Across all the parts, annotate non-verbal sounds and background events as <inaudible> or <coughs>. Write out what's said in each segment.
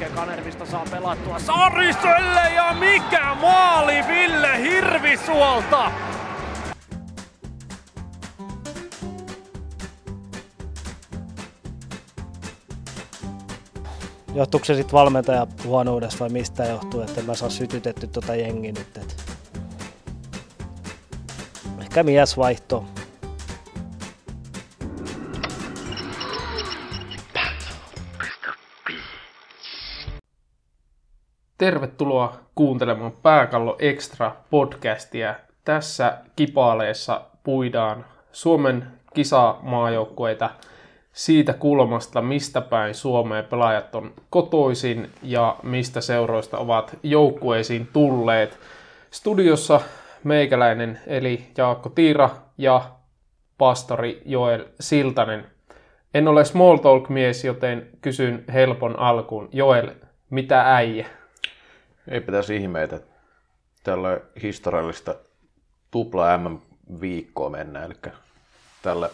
hetken Kanervista saa pelattua Sariselle ja mikä maali Ville Hirvisuolta! Johtuuko se sitten valmentaja huonoudesta vai mistä johtuu, että mä saa sytytetty tota jengi nyt. Et... Ehkä mies vaihto. Tervetuloa kuuntelemaan Pääkallo Extra podcastia. Tässä kipaaleessa puidaan Suomen kisamaajoukkueita siitä kulmasta, mistä päin Suomeen pelaajat on kotoisin ja mistä seuroista ovat joukkueisiin tulleet. Studiossa meikäläinen eli Jaakko Tiira ja pastori Joel Siltanen. En ole small talk mies, joten kysyn helpon alkuun. Joel, mitä äijä? Ei pitäisi ihmeitä. Tällä historiallista tupla M-viikkoa mennä, eli tällä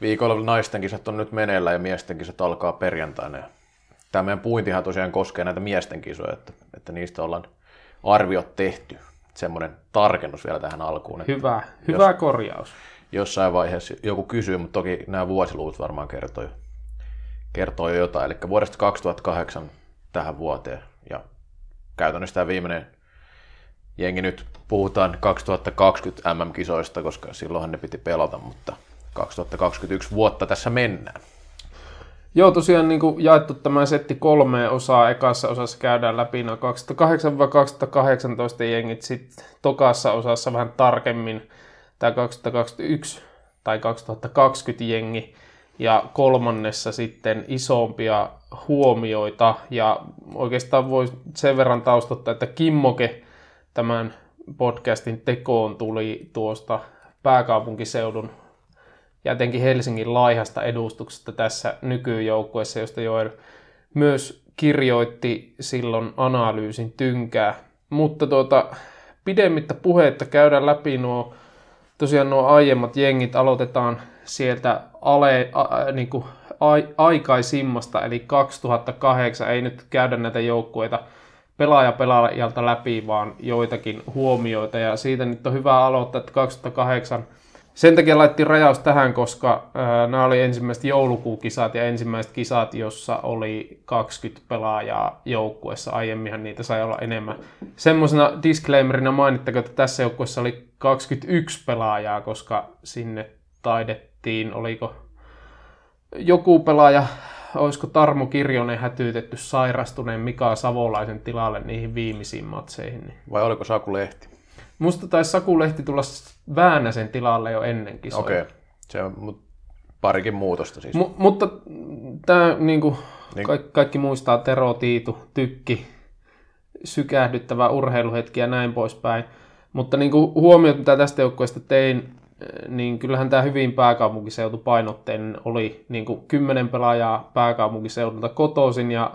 viikolla naisten kisat on nyt meneillä ja miesten kisat alkaa perjantaina. Ja tämä meidän puintihan tosiaan koskee näitä miesten kisoja, että, että niistä ollaan arviot tehty. Semmoinen tarkennus vielä tähän alkuun. Hyvä, hyvä jos, korjaus. Jossain vaiheessa joku kysyy, mutta toki nämä vuosiluvut varmaan kertoo jo, kertoo jo jotain. Eli vuodesta 2008 tähän vuoteen. Ja käytännössä tämä viimeinen jengi nyt puhutaan 2020 MM-kisoista, koska silloinhan ne piti pelata, mutta 2021 vuotta tässä mennään. Joo, tosiaan niin kuin jaettu tämä setti kolmeen osaa. Ekassa osassa käydään läpi noin 2008-2018 jengit, sitten tokassa osassa vähän tarkemmin tämä 2021 tai 2020 jengi ja kolmannessa sitten isompia huomioita. Ja oikeastaan voi sen verran taustottaa, että Kimmoke tämän podcastin tekoon tuli tuosta pääkaupunkiseudun ja etenkin Helsingin laihasta edustuksesta tässä nykyjoukkueessa, josta Joel myös kirjoitti silloin analyysin tynkää. Mutta tuota, pidemmittä puheetta käydään läpi nuo, tosiaan nuo aiemmat jengit, aloitetaan sieltä ale, a, niin kuin a, aikaisimmasta, eli 2008, ei nyt käydä näitä joukkueita pelaaja pelaajalta läpi, vaan joitakin huomioita, ja siitä nyt on hyvä aloittaa, että 2008 sen takia laitettiin rajaus tähän, koska ää, nämä oli ensimmäiset joulukuukisat ja ensimmäiset kisat, jossa oli 20 pelaajaa joukkueessa. Aiemminhan niitä sai olla enemmän. Semmoisena disclaimerina mainittakoon, että tässä joukkueessa oli 21 pelaajaa, koska sinne taidettiin, oliko joku pelaaja, olisiko Tarmo Kirjonen hätyytetty sairastuneen Mika Savolaisen tilalle niihin viimeisiin matseihin. Vai oliko Saku Lehti? Musta taisi Saku Lehti tulla Väänäsen tilalle jo ennen kisoja. Okei, okay. se on mut parikin muutosta siis. M- mutta tämä niinku, niin. kaikki, kaikki muistaa Tero, Tiitu, Tykki, sykähdyttävä urheiluhetki ja näin poispäin. Mutta niinku huomiot, mitä tästä joukkueesta tein, niin kyllähän tämä hyvin pääkaupunkiseutu painotteinen oli niin kuin 10 pelaajaa pääkaupunkiseudulta kotoisin ja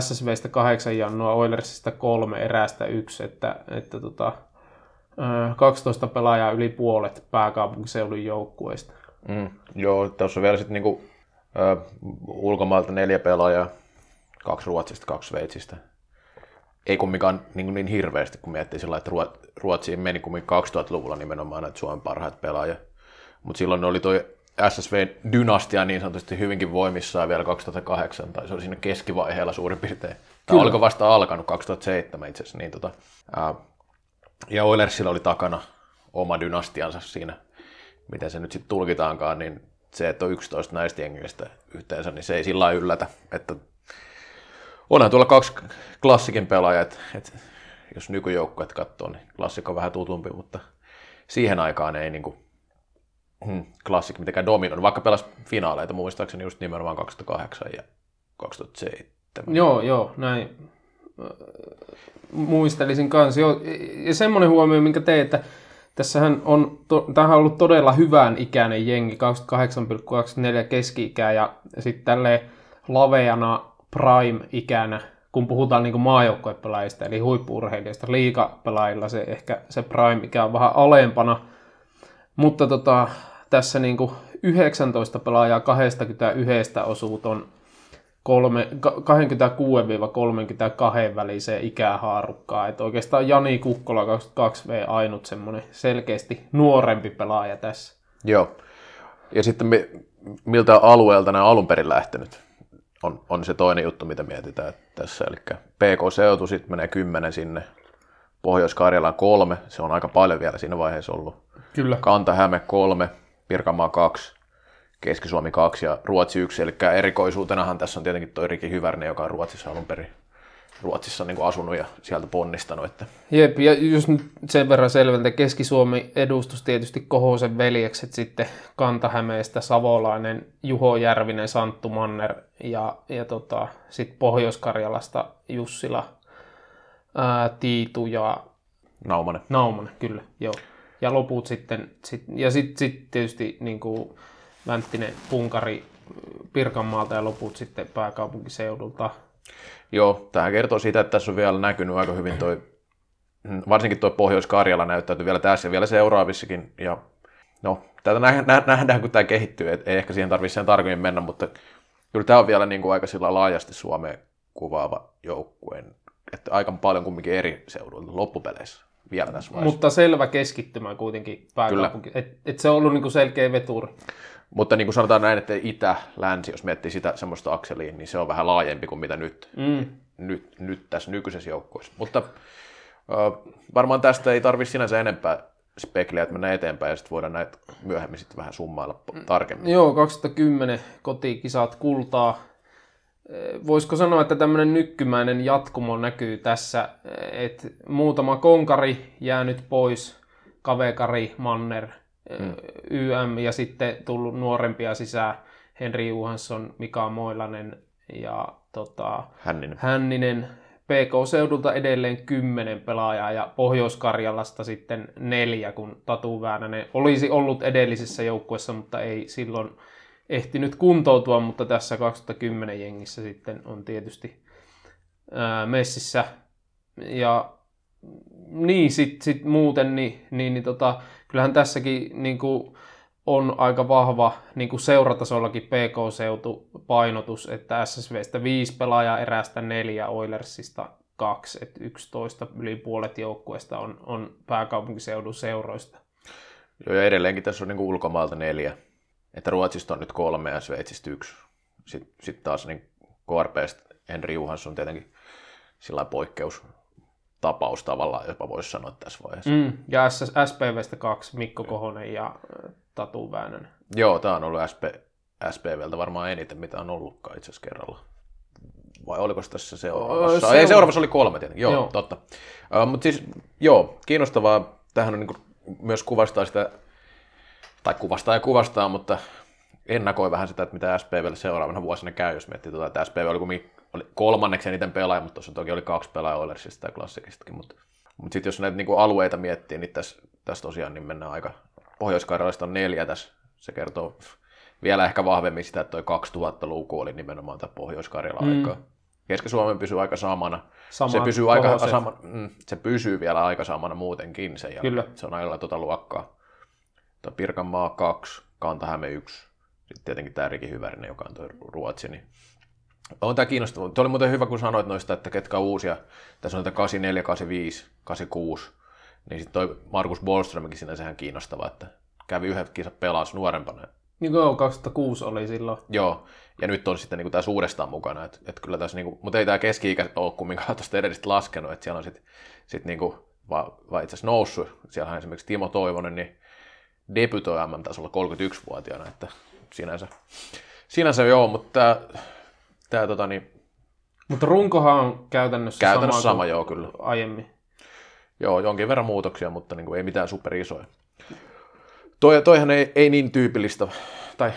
SSVstä kahdeksan jannoa, Oilersista kolme, erästä yksi, että, että tota, 12 pelaajaa yli puolet pääkaupunkiseudun joukkueista. Mm, joo, tuossa on vielä sitten niinku, ulkomailta neljä pelaajaa, kaksi Ruotsista, kaksi Sveitsistä. Ei kumminkaan niin, niin hirveästi, kun miettii sillä että Ruotsiin meni kumminkin 2000-luvulla nimenomaan näitä Suomen parhaat pelaajia. Mutta silloin oli tuo SSV-dynastia niin sanotusti hyvinkin voimissaan vielä 2008, tai se oli siinä keskivaiheella suurin piirtein. Tämä oliko vasta alkanut 2007 itse asiassa, niin tota, uh, ja Oilersilla oli takana oma dynastiansa siinä, miten se nyt sitten tulkitaankaan, niin se, että on 11 näistä jengistä yhteensä, niin se ei sillä yllätä, että onhan tuolla kaksi klassikin pelaajaa, että, että jos nykyjoukkueet katsoo, niin klassikko on vähän tutumpi, mutta siihen aikaan ei niin kuin, hmm, klassik mitenkään dominoinut, vaikka pelas finaaleita muistaakseni just nimenomaan 2008 ja 2007. Joo, joo, näin muistelisin kanssa. Joo, ja semmoinen huomio, minkä teet, että tässähän on, to, tämähän on ollut todella hyvän ikäinen jengi, 28,24 keski-ikää ja sitten tälleen laveana prime-ikänä, kun puhutaan niin maajoukkuepelaajista, eli huippuurheilijoista, liikapelaajilla se ehkä se prime-ikä on vähän alempana, mutta tota, tässä niin kuin 19 pelaajaa 21 osuu ton kolme, ka- 26-32 väliseen ikähaarukkaan. Että oikeastaan Jani Kukkola 22V ainut semmoinen selkeästi nuorempi pelaaja tässä. Joo. Ja sitten mi- miltä alueelta nämä on alun perin lähtenyt, on, on se toinen juttu, mitä mietitään tässä. Eli PK-seutu sitten menee 10 sinne, Pohjois-Karjalan kolme, se on aika paljon vielä siinä vaiheessa ollut. Kyllä. Kanta-Häme kolme, Pirkanmaa kaksi, Keski-Suomi kaksi ja Ruotsi yksi. Eli erikoisuutenahan tässä on tietenkin toi Riki Hyvärinen, joka on Ruotsissa alun perin Ruotsissa niin kuin asunut ja sieltä ponnistanut. Että... Jep, ja just nyt sen verran selvältä Keski-Suomi edustus tietysti Kohosen veljekset sitten Kantahämeestä Savolainen, Juho Järvinen, Santtu Manner ja, ja tota, sitten Pohjois-Karjalasta Jussila, ää, Tiitu ja Naumanen. Naumanen, kyllä, joo. Ja loput sitten, sit, ja sitten sit tietysti niin kuin Vänttinen, Punkari, Pirkanmaalta ja loput sitten pääkaupunkiseudulta. Joo, tähän kertoo siitä, että tässä on vielä näkynyt aika hyvin toi, varsinkin tuo Pohjois-Karjala näyttäytyy vielä tässä ja vielä seuraavissakin. Ja no, tätä nähdään, kun tämä kehittyy, et ei ehkä siihen tarvitse sen tarkemmin mennä, mutta kyllä tämä on vielä niin kuin aika sillä laajasti Suomeen kuvaava joukkueen, että aika paljon kumminkin eri seuduilla loppupeleissä vielä tässä vaiheessa. Mutta selvä keskittymä kuitenkin pääkaupunki. Et, et se on ollut niin kuin selkeä veturi. Mutta niin kuin sanotaan näin, että itä, länsi, jos miettii sitä semmoista akseliin, niin se on vähän laajempi kuin mitä nyt, Mm. nyt, nyt tässä nykyisessä joukkueessa. Mutta äh, varmaan tästä ei tarvitse sinänsä enempää spekliä, että mennään eteenpäin ja sitten voidaan näitä myöhemmin sitten vähän summailla tarkemmin. Joo, 2010 kotikisat kultaa. Voisiko sanoa, että tämmöinen nykkymäinen jatkumo näkyy tässä, että muutama konkari jäänyt pois, Kavekari, Manner, mm. YM ja sitten tullut nuorempia sisään, Henri Johansson, Mika Moilanen ja tota, Hänninen. Hänninen. PK-seudulta edelleen kymmenen pelaajaa ja Pohjois-Karjalasta sitten neljä, kun Tatu Väänänen olisi ollut edellisessä joukkueessa, mutta ei silloin ehtinyt kuntoutua, mutta tässä 2010 jengissä sitten on tietysti ää, messissä. Ja niin, sitten sit muuten, niin, niin, niin tota, kyllähän tässäkin niin kuin, on aika vahva niin kuin seuratasollakin PK-seutu painotus, että SSVstä viisi pelaajaa erästä neljä, Oilersista kaksi, että 11 yli puolet joukkueesta on, on pääkaupunkiseudun seuroista. Joo, ja edelleenkin tässä on niin ulkomaalta neljä. Että Ruotsista on nyt kolme ja Sveitsistä yksi. Sitten sit taas niin KRPstä Henri Johansson tietenkin sillä poikkeus tapaus tavallaan, jopa voisi sanoa tässä vaiheessa. Mm. Ja SS, SPVstä kaksi, Mikko Kohonen ja äh, Tatu Väänänen. Joo, tämä on ollut SP, SPVltä varmaan eniten, mitä on ollutkaan itse asiassa kerralla. Vai oliko se tässä seuraavassa? seura- Ei, seuraavassa oli kolme tietenkin. Joo, Joo. totta. Uh, Mutta siis, joo, kiinnostavaa. Tähän on niin myös kuvastaa sitä, tai kuvastaa ja kuvastaa, mutta ennakoi vähän sitä, että mitä SPVlle seuraavana vuosina käy, jos miettii, tuota, että SPV oli, kumminkin- oli kolmanneksi eniten pelaaja, mutta tuossa toki oli kaksi pelaajaa Oilersista ja Classikistakin, mutta, mutta sitten jos näitä niin alueita miettii, niin tässä, tässä tosiaan niin mennään aika, pohjois on neljä tässä, se kertoo vielä ehkä vahvemmin sitä, että toi 2000-luku oli nimenomaan tämä Pohjois-Karjalan mm. aikaa. Keski-Suomen pysyy aika samana. Sama se pysyy, aika sama, mm, se pysyy vielä aika samana muutenkin sen jälkeen. Kyllä. Se on aina tuota luokkaa. Tuo Pirkanmaa 2, Kantahäme 1. Sitten tietenkin tämä Riki Hyvärinen, joka on tuo Ruotsi. Niin on tämä kiinnostavaa. Tuo oli muuten hyvä, kun sanoit noista, että ketkä on uusia. Tässä on näitä 84, 85, 86. Niin sitten toi Markus Bolströmkin sinänsä ihan kiinnostava, että kävi yhdet kisat pelas nuorempana. Niin kuin 2006 oli silloin. Joo, ja nyt on sitten niin tässä uudestaan mukana, että, että kyllä tässä, niin kuin, mutta ei tämä keski-ikä ole kumminkaan <laughs> tuosta edellistä laskenut, että siellä on sitten sit niin kuin, vaan, vaan itse asiassa noussut. Siellä on esimerkiksi Timo Toivonen, niin debytoi MM-tasolla 31-vuotiaana, että sinänsä, sinänsä joo, mutta tämä tota, niin, Mutta runkohan on käytännössä, Käytännössä sama, sama, joo, kyllä. aiemmin. Joo, jonkin verran muutoksia, mutta niin kuin ei mitään superisoja. Toi, toihan ei, ei niin tyypillistä, tai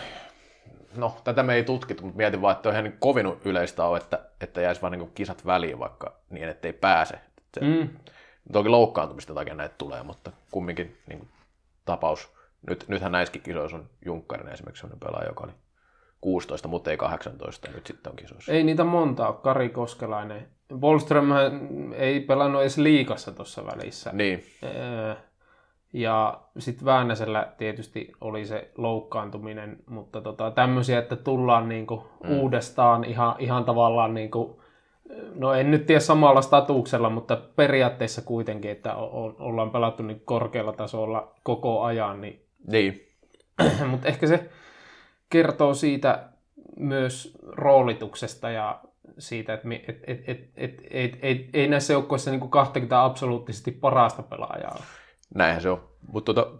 no, tätä me ei tutkittu, mutta mietin vaan, että toihan niin kovin yleistä on, että, että jäisi vaan niin kuin kisat väliin vaikka niin, ettei pääse. Se, Mm. Toki loukkaantumista takia näitä tulee, mutta kumminkin niin kuin, tapaus. Nyt, nythän näissäkin kisoissa on Junkkarinen esimerkiksi sellainen pelaaja, joka oli 16, mutta ei 18, ja nyt sitten on kisoissa. Ei niitä montaa. Kari Koskelainen. Wallström ei pelannut edes liikassa tuossa välissä. Niin, Öö, Ja sitten Väänäsellä tietysti oli se loukkaantuminen, mutta tota, tämmöisiä, että tullaan niinku mm. uudestaan ihan, ihan tavallaan, niinku, no en nyt tiedä samalla statuksella, mutta periaatteessa kuitenkin, että o- ollaan pelattu niin korkealla tasolla koko ajan. Niin... Niin. <clears throat> mutta ehkä se kertoo siitä myös roolituksesta ja siitä, että et, et, et, et, et, et, ei näissä joukkoissa niin 20 absoluuttisesti parasta pelaajaa Näinhän se on. Mutta tota,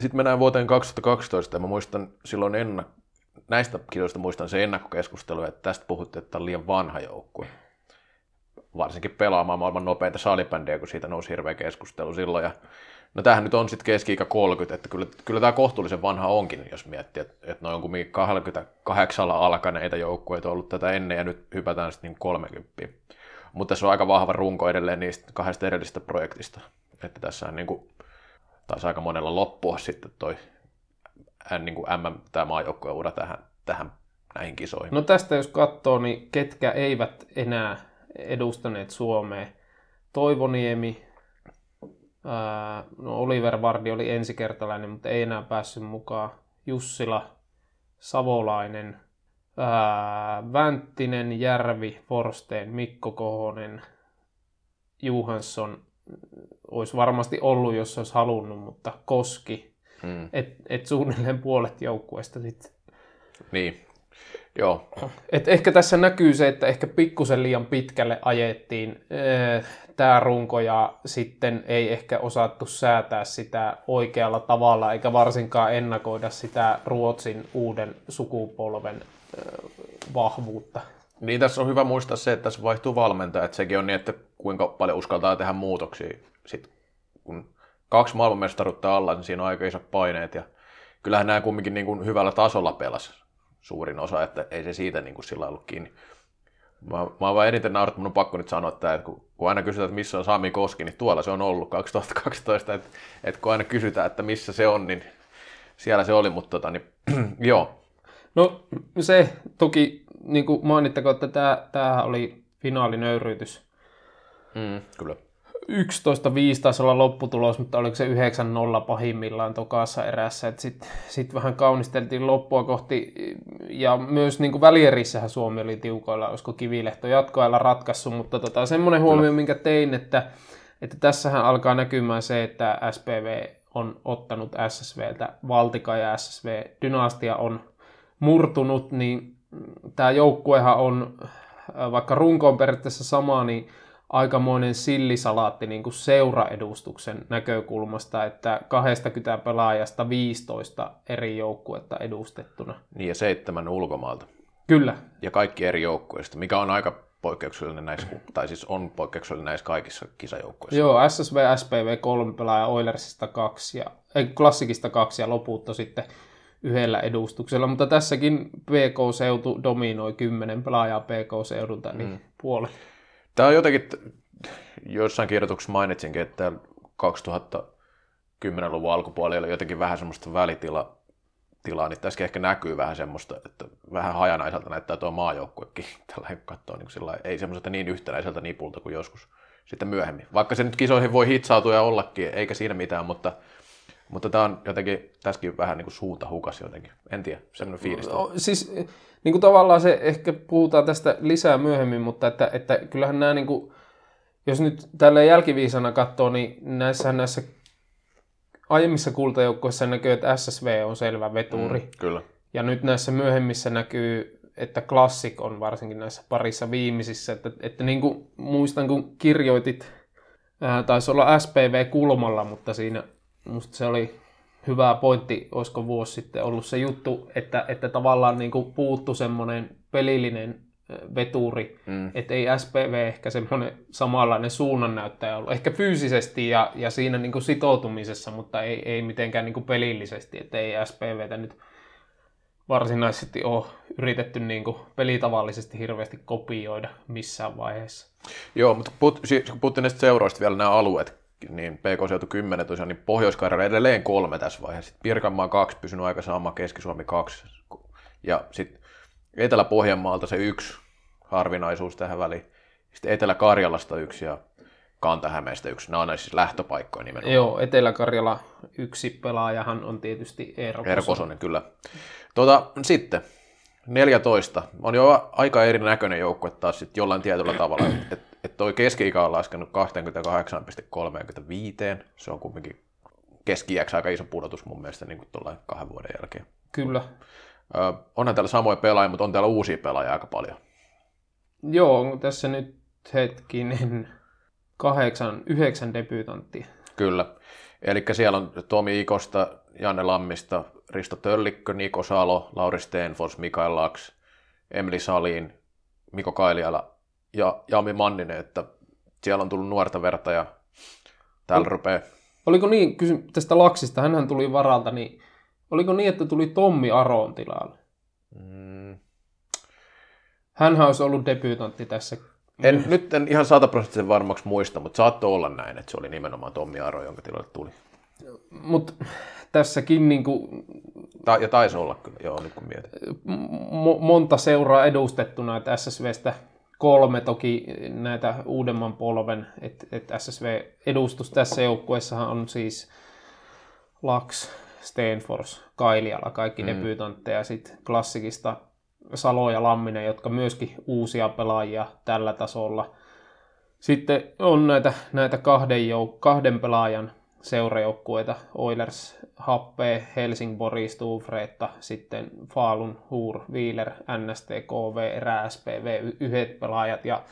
sitten mennään vuoteen 2012 ja mä muistan silloin ennak- näistä kisoista muistan se ennakkokeskustelu, että tästä puhuttiin, että on liian vanha joukkue. Varsinkin pelaamaan maailman nopeinta salibändiä, kun siitä nousi hirveä keskustelu silloin. Ja No tämähän nyt on sitten keski 30, että kyllä, kyllä tämä kohtuullisen vanha onkin, jos miettii, että, että noin on kumminkin 28 alkaneita joukkueita ollut tätä ennen ja nyt hypätään sitten niin 30. Mutta tässä on aika vahva runko edelleen niistä kahdesta edellisestä projektista, että tässä on niin kuin, taas aika monella loppua sitten toi niin kuin M, tämä maajoukkueen ura tähän, tähän näihin kisoihin. No tästä jos katsoo, niin ketkä eivät enää edustaneet Suomea. Toivoniemi, no Oliver Vardi oli ensikertalainen, mutta ei enää päässyt mukaan. Jussila, Savolainen, ää, Vänttinen, Järvi, Forsteen, Mikko Kohonen, Juhansson olisi varmasti ollut, jos olisi halunnut, mutta Koski. Hmm. Et, et suunnilleen puolet joukkueesta sitten. Niin, Joo. Et ehkä tässä näkyy se, että ehkä pikkusen liian pitkälle ajettiin äh, tämä runko ja sitten ei ehkä osattu säätää sitä oikealla tavalla eikä varsinkaan ennakoida sitä Ruotsin uuden sukupolven äh, vahvuutta. Niin tässä on hyvä muistaa se, että tässä vaihtuu valmentaja, että sekin on niin, että kuinka paljon uskaltaa tehdä muutoksia. Sitten kun kaksi maailmanmestaruutta alla, niin siinä on aika isot paineet ja kyllähän nämä kumminkin niin kuin hyvällä tasolla pelas suurin osa, että ei se siitä niin kuin sillä ollut kiinni. Mä, mä oon vaan eniten naurattu, mun on pakko nyt sanoa, että kun, kun aina kysytään, että missä on Sami Koski, niin tuolla se on ollut 2012, että, että kun aina kysytään, että missä se on, niin siellä se oli, mutta tota, niin, <clears throat> joo. No se toki, niin kuin mainittakoon, että tämä, tämä oli finaalinöyryytys. Mm, kyllä. 11-5 taisi olla lopputulos, mutta oliko se 9-0 pahimmillaan tokassa erässä. Sitten sit vähän kaunisteltiin loppua kohti, ja myös niin kuin välierissähän Suomi oli tiukoilla, olisiko Kivilehto jatkoajalla ratkaissut, mutta tota, semmoinen huomio, minkä tein, että, että tässähän alkaa näkymään se, että SPV on ottanut SSVltä valtika ja SSV-dynastia on murtunut, niin tämä joukkuehan on, vaikka runko on periaatteessa sama, niin aikamoinen sillisalaatti niin kuin seuraedustuksen näkökulmasta, että 20 pelaajasta 15 eri joukkuetta edustettuna. Niin ja seitsemän ulkomaalta. Kyllä. Ja kaikki eri joukkueista, mikä on aika poikkeuksellinen näissä, tai siis on poikkeuksellinen näissä kaikissa kisajoukkueissa. Joo, SSV, SPV kolme pelaajaa, Oilersista kaksi ja, ei, Klassikista kaksi ja lopulta sitten yhdellä edustuksella, mutta tässäkin PK-seutu dominoi kymmenen pelaajaa PK-seudulta, niin mm. puoli. Tämä on jotenkin, jossain kirjoituksessa mainitsinkin, että 2010-luvun alkupuolella jotenkin vähän semmoista välitila, tilaa, niin tässäkin ehkä näkyy vähän semmoista, että vähän hajanaiselta näyttää tuo maajoukkuekin <laughs> tällä katsoa niin sillä ei semmoiselta niin yhtenäiseltä nipulta kuin joskus sitten myöhemmin. Vaikka se nyt kisoihin voi hitsautua ja ollakin, eikä siinä mitään, mutta, mutta tämä on jotenkin tässäkin vähän niin kuin suunta hukas jotenkin. En tiedä, semmoinen fiilis. No, siis niin kuin tavallaan se, ehkä puhutaan tästä lisää myöhemmin, mutta että, että kyllähän nämä, niin kuin, jos nyt tällä jälkiviisana katsoo, niin näissä, näissä aiemmissa kultajoukkoissa näkyy, että SSV on selvä veturi. Mm, kyllä. Ja nyt näissä myöhemmissä näkyy, että Classic on varsinkin näissä parissa viimeisissä. Että, että niin kuin muistan, kun kirjoitit, ää, taisi olla SPV kulmalla, mutta siinä musta se oli hyvä pointti, olisiko vuosi sitten ollut se juttu, että, että tavallaan niin kuin puuttu semmoinen pelillinen veturi, mm. että ei SPV ehkä semmoinen samanlainen suunnannäyttäjä ollut. Ehkä fyysisesti ja, ja siinä niin kuin sitoutumisessa, mutta ei, ei mitenkään niin kuin pelillisesti, että ei SPVtä nyt varsinaisesti ole yritetty niin kuin pelitavallisesti hirveästi kopioida missään vaiheessa. Joo, mutta put, siis kun puhuttiin näistä seuroista vielä nämä alueet, niin PK-seutu 10 tosiaan, niin pohjois edelleen kolme tässä vaiheessa. Sitten Pirkanmaa kaksi, pysynyt aika sama, Keski-Suomi kaksi. Ja sitten Etelä-Pohjanmaalta se yksi harvinaisuus tähän väliin. Sitten Etelä-Karjalasta yksi ja Kanta-Hämeestä yksi. Nämä on näissä siis lähtöpaikkoja nimenomaan. Joo, Etelä-Karjala yksi pelaajahan on tietysti Eero Eero Kosonen. Kosonen, kyllä. Tuota, sitten 14. On jo aika erinäköinen joukkue taas sit jollain tietyllä tavalla. Et, et toi keski-ikä on laskenut 28,35. Se on kumminkin keski aika iso pudotus mun mielestä niin kuin kahden vuoden jälkeen. Kyllä. Onhan täällä samoja pelaajia, mutta on täällä uusia pelaajia aika paljon. Joo, tässä nyt hetkinen kahdeksan, yhdeksän debyytanttia. Kyllä. Eli siellä on Tomi Ikosta, Janne Lammista, Risto Töllikkö, Niko Salo, Lauri Stenfors, Mikael Laks, Emeli Salin, Miko Kailiala ja Jami Manninen, että siellä on tullut nuorta verta ja täällä rupeaa Oliko niin, kysyn tästä Laksista, hänhän tuli varalta, niin oliko niin, että tuli Tommi Aroon tilalle? Mm, Hänhän olisi ollut debyytantti tässä. en, nyt en ihan sataprosenttisen varmaksi muista, mutta saattoi olla näin, että se oli nimenomaan Tommi Aro, jonka tilalle tuli. Mutta tässäkin niin kuin, Ta- ja taisi olla kyllä, joo, nyt kun mietin. mo- monta seuraa edustettuna, että SSVstä kolme toki näitä uudemman polven, että et SSV-edustus tässä joukkueessahan on siis Laks, Stenfors, Kailiala, kaikki mm. debyytantteja, sitten klassikista Salo ja Lamminen, jotka myöskin uusia pelaajia tällä tasolla. Sitten on näitä, näitä kahden, jouk- kahden pelaajan seurajoukkueita, Oilers, Happe, Helsingborg, Stufretta, sitten Falun, Huur, Wieler, NST, KV, Erä, SPV, y- yhdet pelaajat. Ja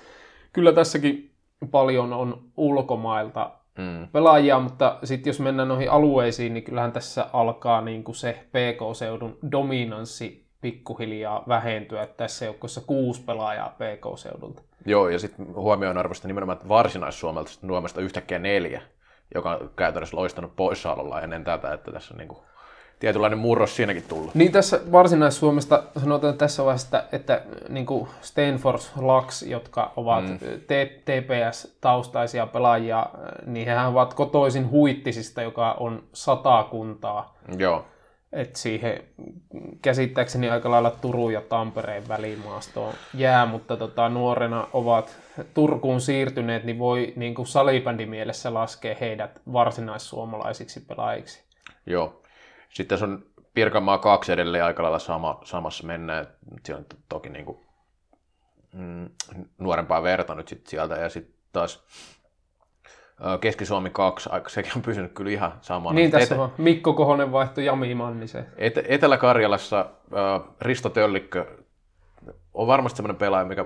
kyllä tässäkin paljon on ulkomailta Mm. pelaajia, mutta sitten jos mennään noihin alueisiin, niin kyllähän tässä alkaa niin kuin se PK-seudun dominanssi pikkuhiljaa vähentyä. Että tässä joukkueessa kuusi pelaajaa PK-seudulta. Joo, ja sitten huomioon arvosta nimenomaan että varsinais-Suomelta Suomesta yhtäkkiä neljä, joka on käytännössä loistanut poissaololla ennen tätä, että tässä on niin kuin tietynlainen murros siinäkin tullut. Niin tässä Varsinais-Suomesta sanotaan tässä vaiheessa, että, että niin kuin Stenfors, Laks, jotka ovat mm. TPS-taustaisia pelaajia, niin hehän ovat kotoisin Huittisista, joka on satakuntaa. Joo, Et siihen käsittääkseni aika lailla Turun ja Tampereen välimaastoon jää, mutta tota, nuorena ovat Turkuun siirtyneet, niin voi niin kuin salibändimielessä laskea heidät varsinaissuomalaisiksi pelaajiksi. joo. Sitten tässä on Pirkanmaa kaksi edelleen aika lailla sama, samassa mennään. Siellä on toki niin kuin, mm, nuorempaa verta nyt sit sieltä ja sitten taas Keski-Suomi 2, aika sekin on pysynyt kyllä ihan samana. Niin tässä Ete- on Mikko Kohonen vaihtoi Jami Manniseen. Et- Etelä-Karjalassa äh, Risto Töllikkö on varmasti semmoinen pelaaja, mikä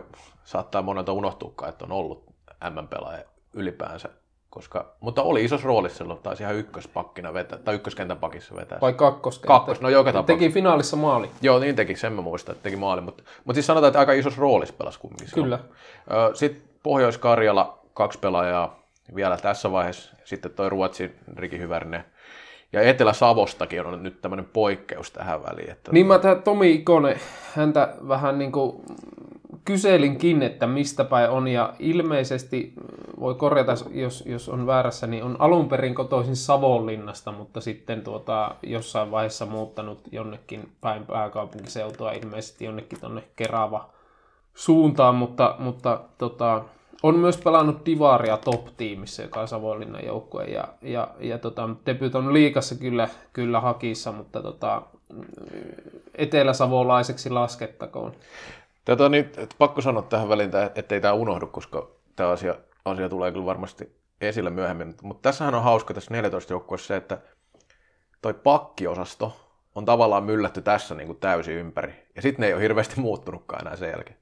saattaa monelta unohtuukaan, että on ollut M-pelaaja ylipäänsä. Koska, mutta oli isossa roolissa silloin, taisi ihan ykköspakkina vetää, tai ykköskentän pakissa vetää. Vai kakkos? Kakkos, no joka tapauksessa. Teki finaalissa maali. Joo, niin teki, sen mä muistan, että teki maali. Mutta, mutta siis sanotaan, että aika isossa roolissa pelasi kumminkin. Kyllä. Sitten Pohjois-Karjala, kaksi pelaajaa vielä tässä vaiheessa. Sitten toi Ruotsin Riki Hyvärinen. Ja Etelä-Savostakin on nyt tämmöinen poikkeus tähän väliin. Että Niin mä tämä Tomi Ikonen, häntä vähän niin kuin kyselinkin, että mistä päin on, ja ilmeisesti, voi korjata, jos, jos on väärässä, niin on alun perin kotoisin Savonlinnasta, mutta sitten tuota, jossain vaiheessa muuttanut jonnekin päin pääkaupunkiseutua, ilmeisesti jonnekin tonne Kerava suuntaan, mutta, mutta tota, on myös pelannut Divaria top-tiimissä, joka on Savonlinnan joukkue, ja, ja, ja tota, debut on liikassa kyllä, kyllä hakissa, mutta tota, eteläsavolaiseksi laskettakoon. Tätä niin, että pakko sanoa tähän väliin, ettei tämä unohdu, koska tämä asia, asia tulee kyllä varmasti esille myöhemmin. Mutta tässähän on hauska tässä 14 joukkueessa se, että toi pakkiosasto on tavallaan myllätty tässä niin kuin täysin ympäri. Ja sitten ne ei ole hirveästi muuttunutkaan enää sen jälkeen.